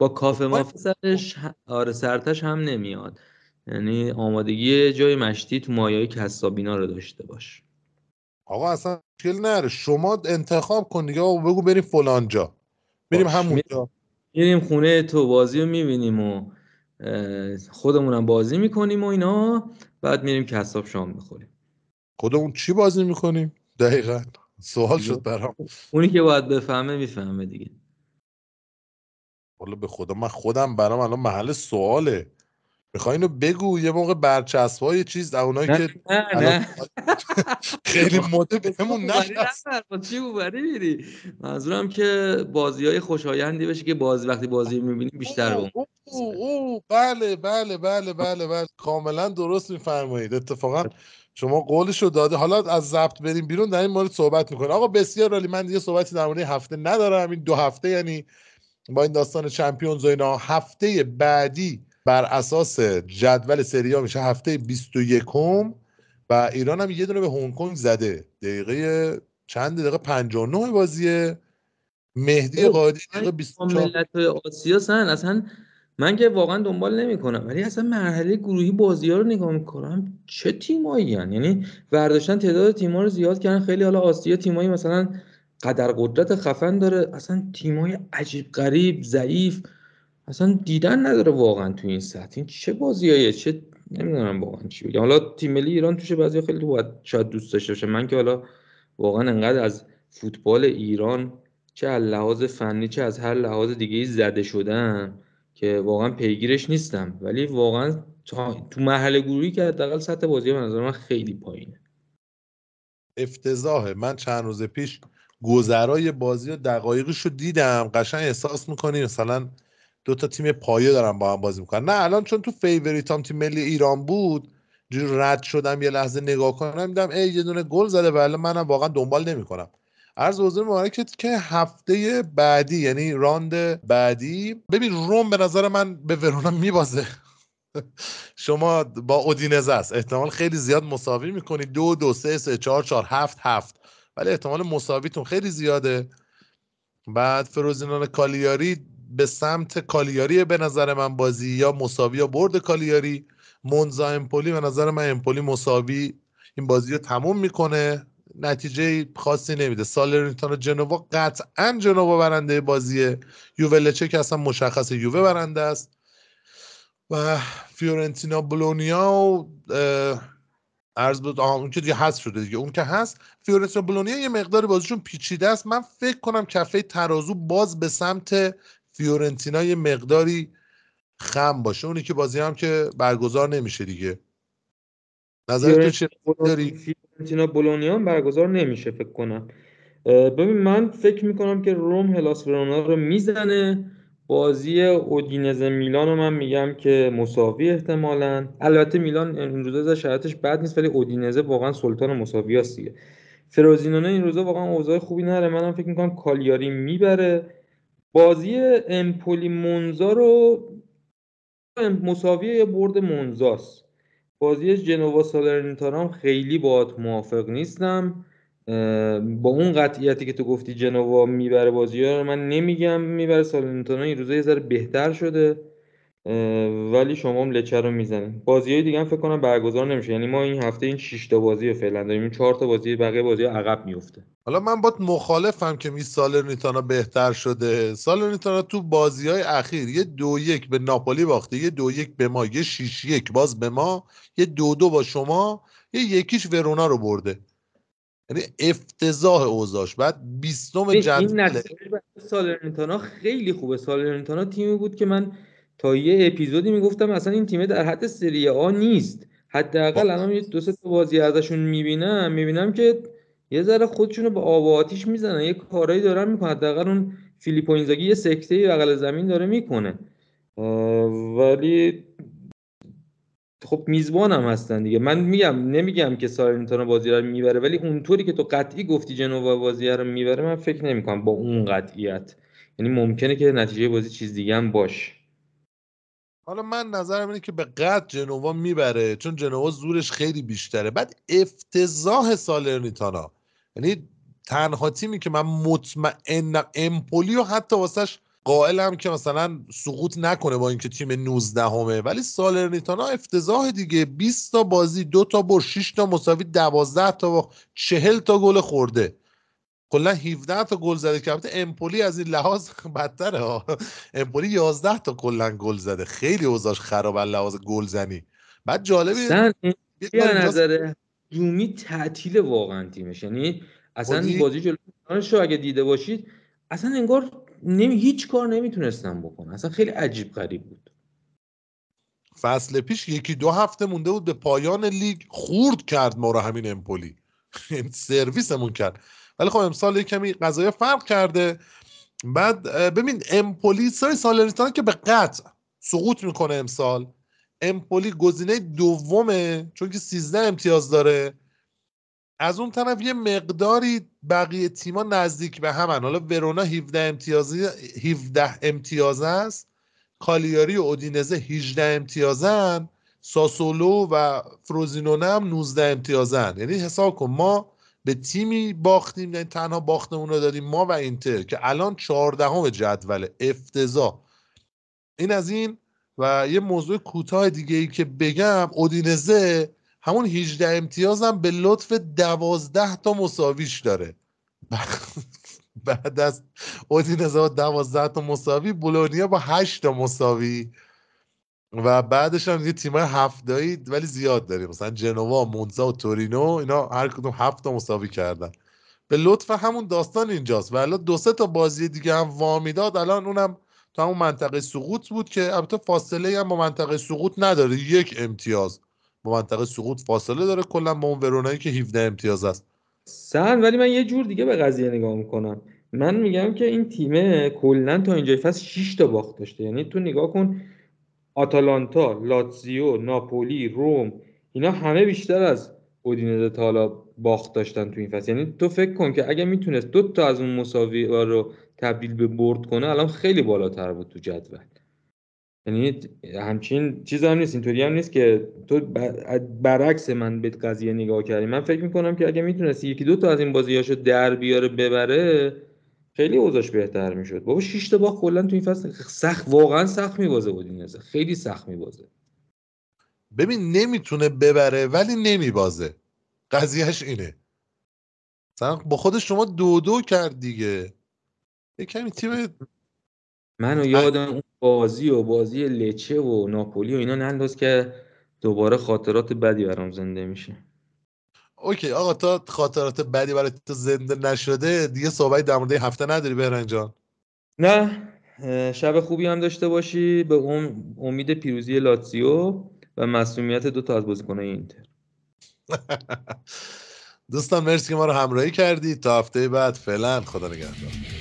[SPEAKER 2] با کافه خب، مافی سرش آره سرتش هم نمیاد. یعنی آمادگی جای مشتی تو مایای کسابینا رو داشته باش.
[SPEAKER 1] آقا اصلا مشکل نره شما انتخاب کن دیگه. و بگو بریم فلان جا. بریم همونجا
[SPEAKER 2] میریم خونه تو بازی رو می‌بینیم و خودمونم بازی می‌کنیم و اینا. بعد میریم کساب شام می‌خوریم.
[SPEAKER 1] خودمون چی بازی می‌کنیم؟ دقیقا. سوال شد برام.
[SPEAKER 2] اونی که باید بفهمه می‌فهمه دیگه.
[SPEAKER 1] والا به خدا من خودم برام الان محل سواله. می‌خوای اینو بگو یه موقع برچسب های چیز اونایی که
[SPEAKER 2] نه نه.
[SPEAKER 1] خیلی مده بهمون نشست
[SPEAKER 2] چی ببری میری. منظورم که بازی های خوشایندی بشه که بازی وقتی بازی می‌بینیم بیشتر
[SPEAKER 1] او, او, او بله بله بله بله بله. کاملا درست میفرمایید. اتفاقا شما قولش رو داده حالا از ضبط بریم بیرون در این مورد صحبت می‌کنه آقا بسیار عالی. من دیگه صحبتی در مورد هفته ندارم. این دو هفته یعنی با این داستان چمپیونز و اینا هفته بعدی بر اساس جدول سریا میشه هفته 21 و ایران هم یه دونه به هنگ کنگ زده. دقیقه چند دقیقه؟ 59 بازیه. مهدی قادی دقیقه 24
[SPEAKER 2] ملت آسیا سن اصلا من که واقعا دنبال نمی‌کنم. ولی اصلا مرحله گروهی بازی ها رو نگاه می‌کنم چه تیمایی؟ یعنی برداشتن تعداد تیما رو زیاد کردن. خیلی حالا آسیا تیمایی مثلا قدر قدرت خفن داره. اصلا تیمای عجیب غریب ضعیف اصلا دیدن نداره واقعا تو این سطح. این چه بازیایه چه نمی‌دونم واقعا چی بگم. حالا تیم ملی ایران توش بعضی خیلی باید شاید دوست داشته باشه. من که حالا واقعا انقدر از فوتبال ایران چه از لحاظ فنی چه از هر لحاظ دیگه زده شدن که واقعا پیگیرش نیستم. ولی واقعا تو مرحله گروهی که حداقل سطح بازی به نظر من خیلی پایینه.
[SPEAKER 1] افتضاحه. من چند روز پیش گذرای بازی و دقایقش رو دیدم. قشنگ احساس می‌کنی مثلا دو تا تیم پایه دارن با هم بازی می‌کنن. نه الان چون تو فیوریتام تیم ملی ایران بود جوری رد شدم یه لحظه نگاه کنم دیدم ای یه دونه گل زده ولی منم واقعا دنبال نمی‌کنم. عرض حضور مبارکت که هفته بعدی یعنی راند بعدی. ببین روم به نظر من به ورونا میبازه. شما با اودینزه است. احتمال خیلی زیاد مساوی می‌کنی. دو دو سه سه چهار چهار هفت هفت. ولی احتمال مساویتون خیلی زیاده. بعد فروزینان کالیاری به سمت کالیاری به نظر من بازی یا مساوی یا برد کالیاری. مونزا امپولی به نظر من امپولی مساوی این بازی رو تموم می‌کنه. نتیجه خاصی نمیده. سالرنیتانا جنوا قطعا جنوا برنده بازیه. یوولچه که اصلا مشخص یووه برنده است. و فیورنتینا بلونیا و ارز بود اون که دیگه هست شده دیگه. اون که هست فیورنتینا بلونیا یه مقدار بازیشون پیچیده است. من فکر کنم کفه ترازو باز به سمت فیورنتینا یه مقداری خم باشه. اونی که بازی هم که برگزار نمیشه دیگه. نظر تو چه داری؟
[SPEAKER 2] فیورنتینا بولونیا برگزار نمیشه فکر کنم. ببین من فکر می‌کنم که روم هلاس ورونا رو می‌زنه. بازی اودینزه میلان رو من میگم که مساوی احتمالا. البته میلان این روزا شرایطش بد نیست ولی اودینزه واقعا سلطان مساوی هست دیگه. فروزینونه این روزا واقعا اوضاع خوبی نداره. منم فکر می‌کنم کالیاری می‌بره. بازی امپولی مونزا رو مساوی یا برد مونزاست. بازی جنوا سالرنیتانا هم خیلی باهات موافق نیستم. با اون قطعیتی که تو گفتی جنوا می‌بره بازی ها رو من نمیگم می‌بره سالرنیتانا این روزا یه ذره بهتر شده. ولی شما هم لچه رو می‌زنید بازی های دیگه هم فکر کنم برگزار نمیشه. یعنی ما این هفته این 6 تا بازی رو فعلا داریم. این 4 تا بازی بقیه بازی ها عقب میفته
[SPEAKER 1] حالا من باید مخالفم که می سالرنیتانا بهتر شده. سالرنیتانا تو بازی های اخیر یه دو یک به ناپولی باخته یه دو یک به ما یه 6 یک باز به ما یه دو دو با شما یه یکیش ورونا رو برده. یعنی افتضاح اوضاعش. بعد 20 جدول
[SPEAKER 2] سالرنیتانا خیلی خوبه. سالرنیتانا تیمی بود که من تا یه اپیزودی می‌گفتم اصلا این تیم در حد سری آ نیست. حداقل الان یه دو سه تا بازی ازشون می‌بینم. می‌بینم که یه ذره خودشونو به آب و آتیش می‌زنن. یه کارایی دارن می‌کنن. حداقل اون فیلیپو اینزاگی یه سکته بغل زمین داره می‌کنه. ولی خب میزبان هم هستن دیگه. من میگم نمیگم که سارنتانا بازی رو می‌بره ولی اونطوری که تو قطعی گفتی جنوا بازی رو می‌بره من فکر نمی‌کنم با اون قطعیت. یعنی ممکنه که نتیجه بازی چیز دیگه هم باشه.
[SPEAKER 1] حالا من نظرم اینه که به قد جنوا می‌بره چون جنوا زورش خیلی بیشتره. بعد افتضاح سالرنیتانا یعنی تنها تیمی که من مطمئن امپولی و حتی واسش قائلم که مثلا سقوط نکنه با اینکه تیم 19 همه ولی سالرنیتانا افتضاح دیگه. 20 تا بازی دو تا بر 6 تا مساوی 12 تا با 40 تا گل خورده. کلا 17 تا گل زده که امپولی از این لحاظ بدتره ها. امپولی 11 تا کلا گل زده. خیلی اوضاعش خراب از لحاظ گلزنی. بعد جالبه
[SPEAKER 2] نظر؟ جومی تعطیل واقعا تیمش. یعنی اصلا بازی جلو اگه دیده باشید اصلا انگار نمی هیچ کار نمی‌تونستم بکنه اصلا خیلی عجیب غریب بود.
[SPEAKER 1] فصل پیش یکی دو هفته مونده بود به پایان لیگ خورد کرد ما رو همین امپولی. سرویسمون کرد. ولی خب امسال یه کمی قضایی فرق کرده. بعد ببین امپولی سال سالرنیتانا که به قطع سقوط می‌کنه امسال. امپولی گزینه دومه چون که 13 امتیاز داره. از اون طرف یه مقداری بقیه تیما نزدیک به همن. حالا ورونا 17 امتیازی 17 امتیاز است. کالیاری و اودینزه 18 امتیازن. ساسولو و فروزینونه هم 19 امتیازن. یعنی حساب کن ما به تیمی باختیم یعنی تنها باختمون رو داریم ما و اینتر که الان 14 جدول افتضاح. این از این و یه موضوع کوتاه دیگه ای که بگم اودینزه همون 18 امتیاز هم به لطف 12 تا مساویش داره. بعد از اودینزه با 12 تا مساوی بولونیا با 8 تا مساوی. و بعدش هم یه تیمای هفتایی ولی زیاد داریم. مثلا جنوا مونزا و تورینو اینا هر کدوم هفت تا مساوی کردن. به لطف همون داستان اینجاست. و دو سه تا بازی دیگه هم وامی داد الان اونم تو همون منطقه سقوط بود که البته فاصله هم با منطقه سقوط نداره. یک امتیاز. با منطقه سقوط فاصله داره کلا با اون ورونایی که 17 امتیاز است.
[SPEAKER 2] سن ولی من یه جور دیگه به قضیه نگاه می‌کنم. من میگم که این تیمه کلا تا اینجای فصل 6 تا باخت داشته. یعنی تو نگاه کن آتالانتا، لاتزیو، ناپولی، روم اینا همه بیشتر از اودینزه تا حالا باخت داشتن تو این فصل. یعنی تو فکر کن که اگه می‌تونست دو تا از اون مساوی رو تبدیل به برد کنه الان خیلی بالاتر بود تو جدول. یعنی همچین چیز هم نیست اینطوری هم نیست که تو برعکس من به قضیه نگاه کردی. من فکر می‌کنم که اگه می‌تونست یکی دو تا از این بازیاشو در بیاره ببره خیلی اوضاعش بهتر می‌شد. بابا 6 تا باخت کلا تو این فصل سخت واقعا سخت میبازه بود این خیلی سخت میبازه.
[SPEAKER 1] ببین نمی‌تونه ببره ولی نمیبازه. قضیهش اینه. با خود شما دو دو کرد دیگه. یه کمی تیم
[SPEAKER 2] منو یادم اون بازی و بازی لچه و ناپولی و اینا ننداز که دوباره خاطرات بدی برام زنده میشه.
[SPEAKER 1] اوکی آقا تا خاطرات بدی برای تو زنده نشده دیگه صحبت در مورد هفته نداری بهرنگ جان؟
[SPEAKER 2] نه شب خوبی هم داشته باشی به اون امید پیروزی لاتزیو و مسئولیت دو تا از بازیکنای اینتر.
[SPEAKER 1] دوستان مرسی که ما رو همراهی کردید. تا هفته بعد فعلا خدا نگهدار.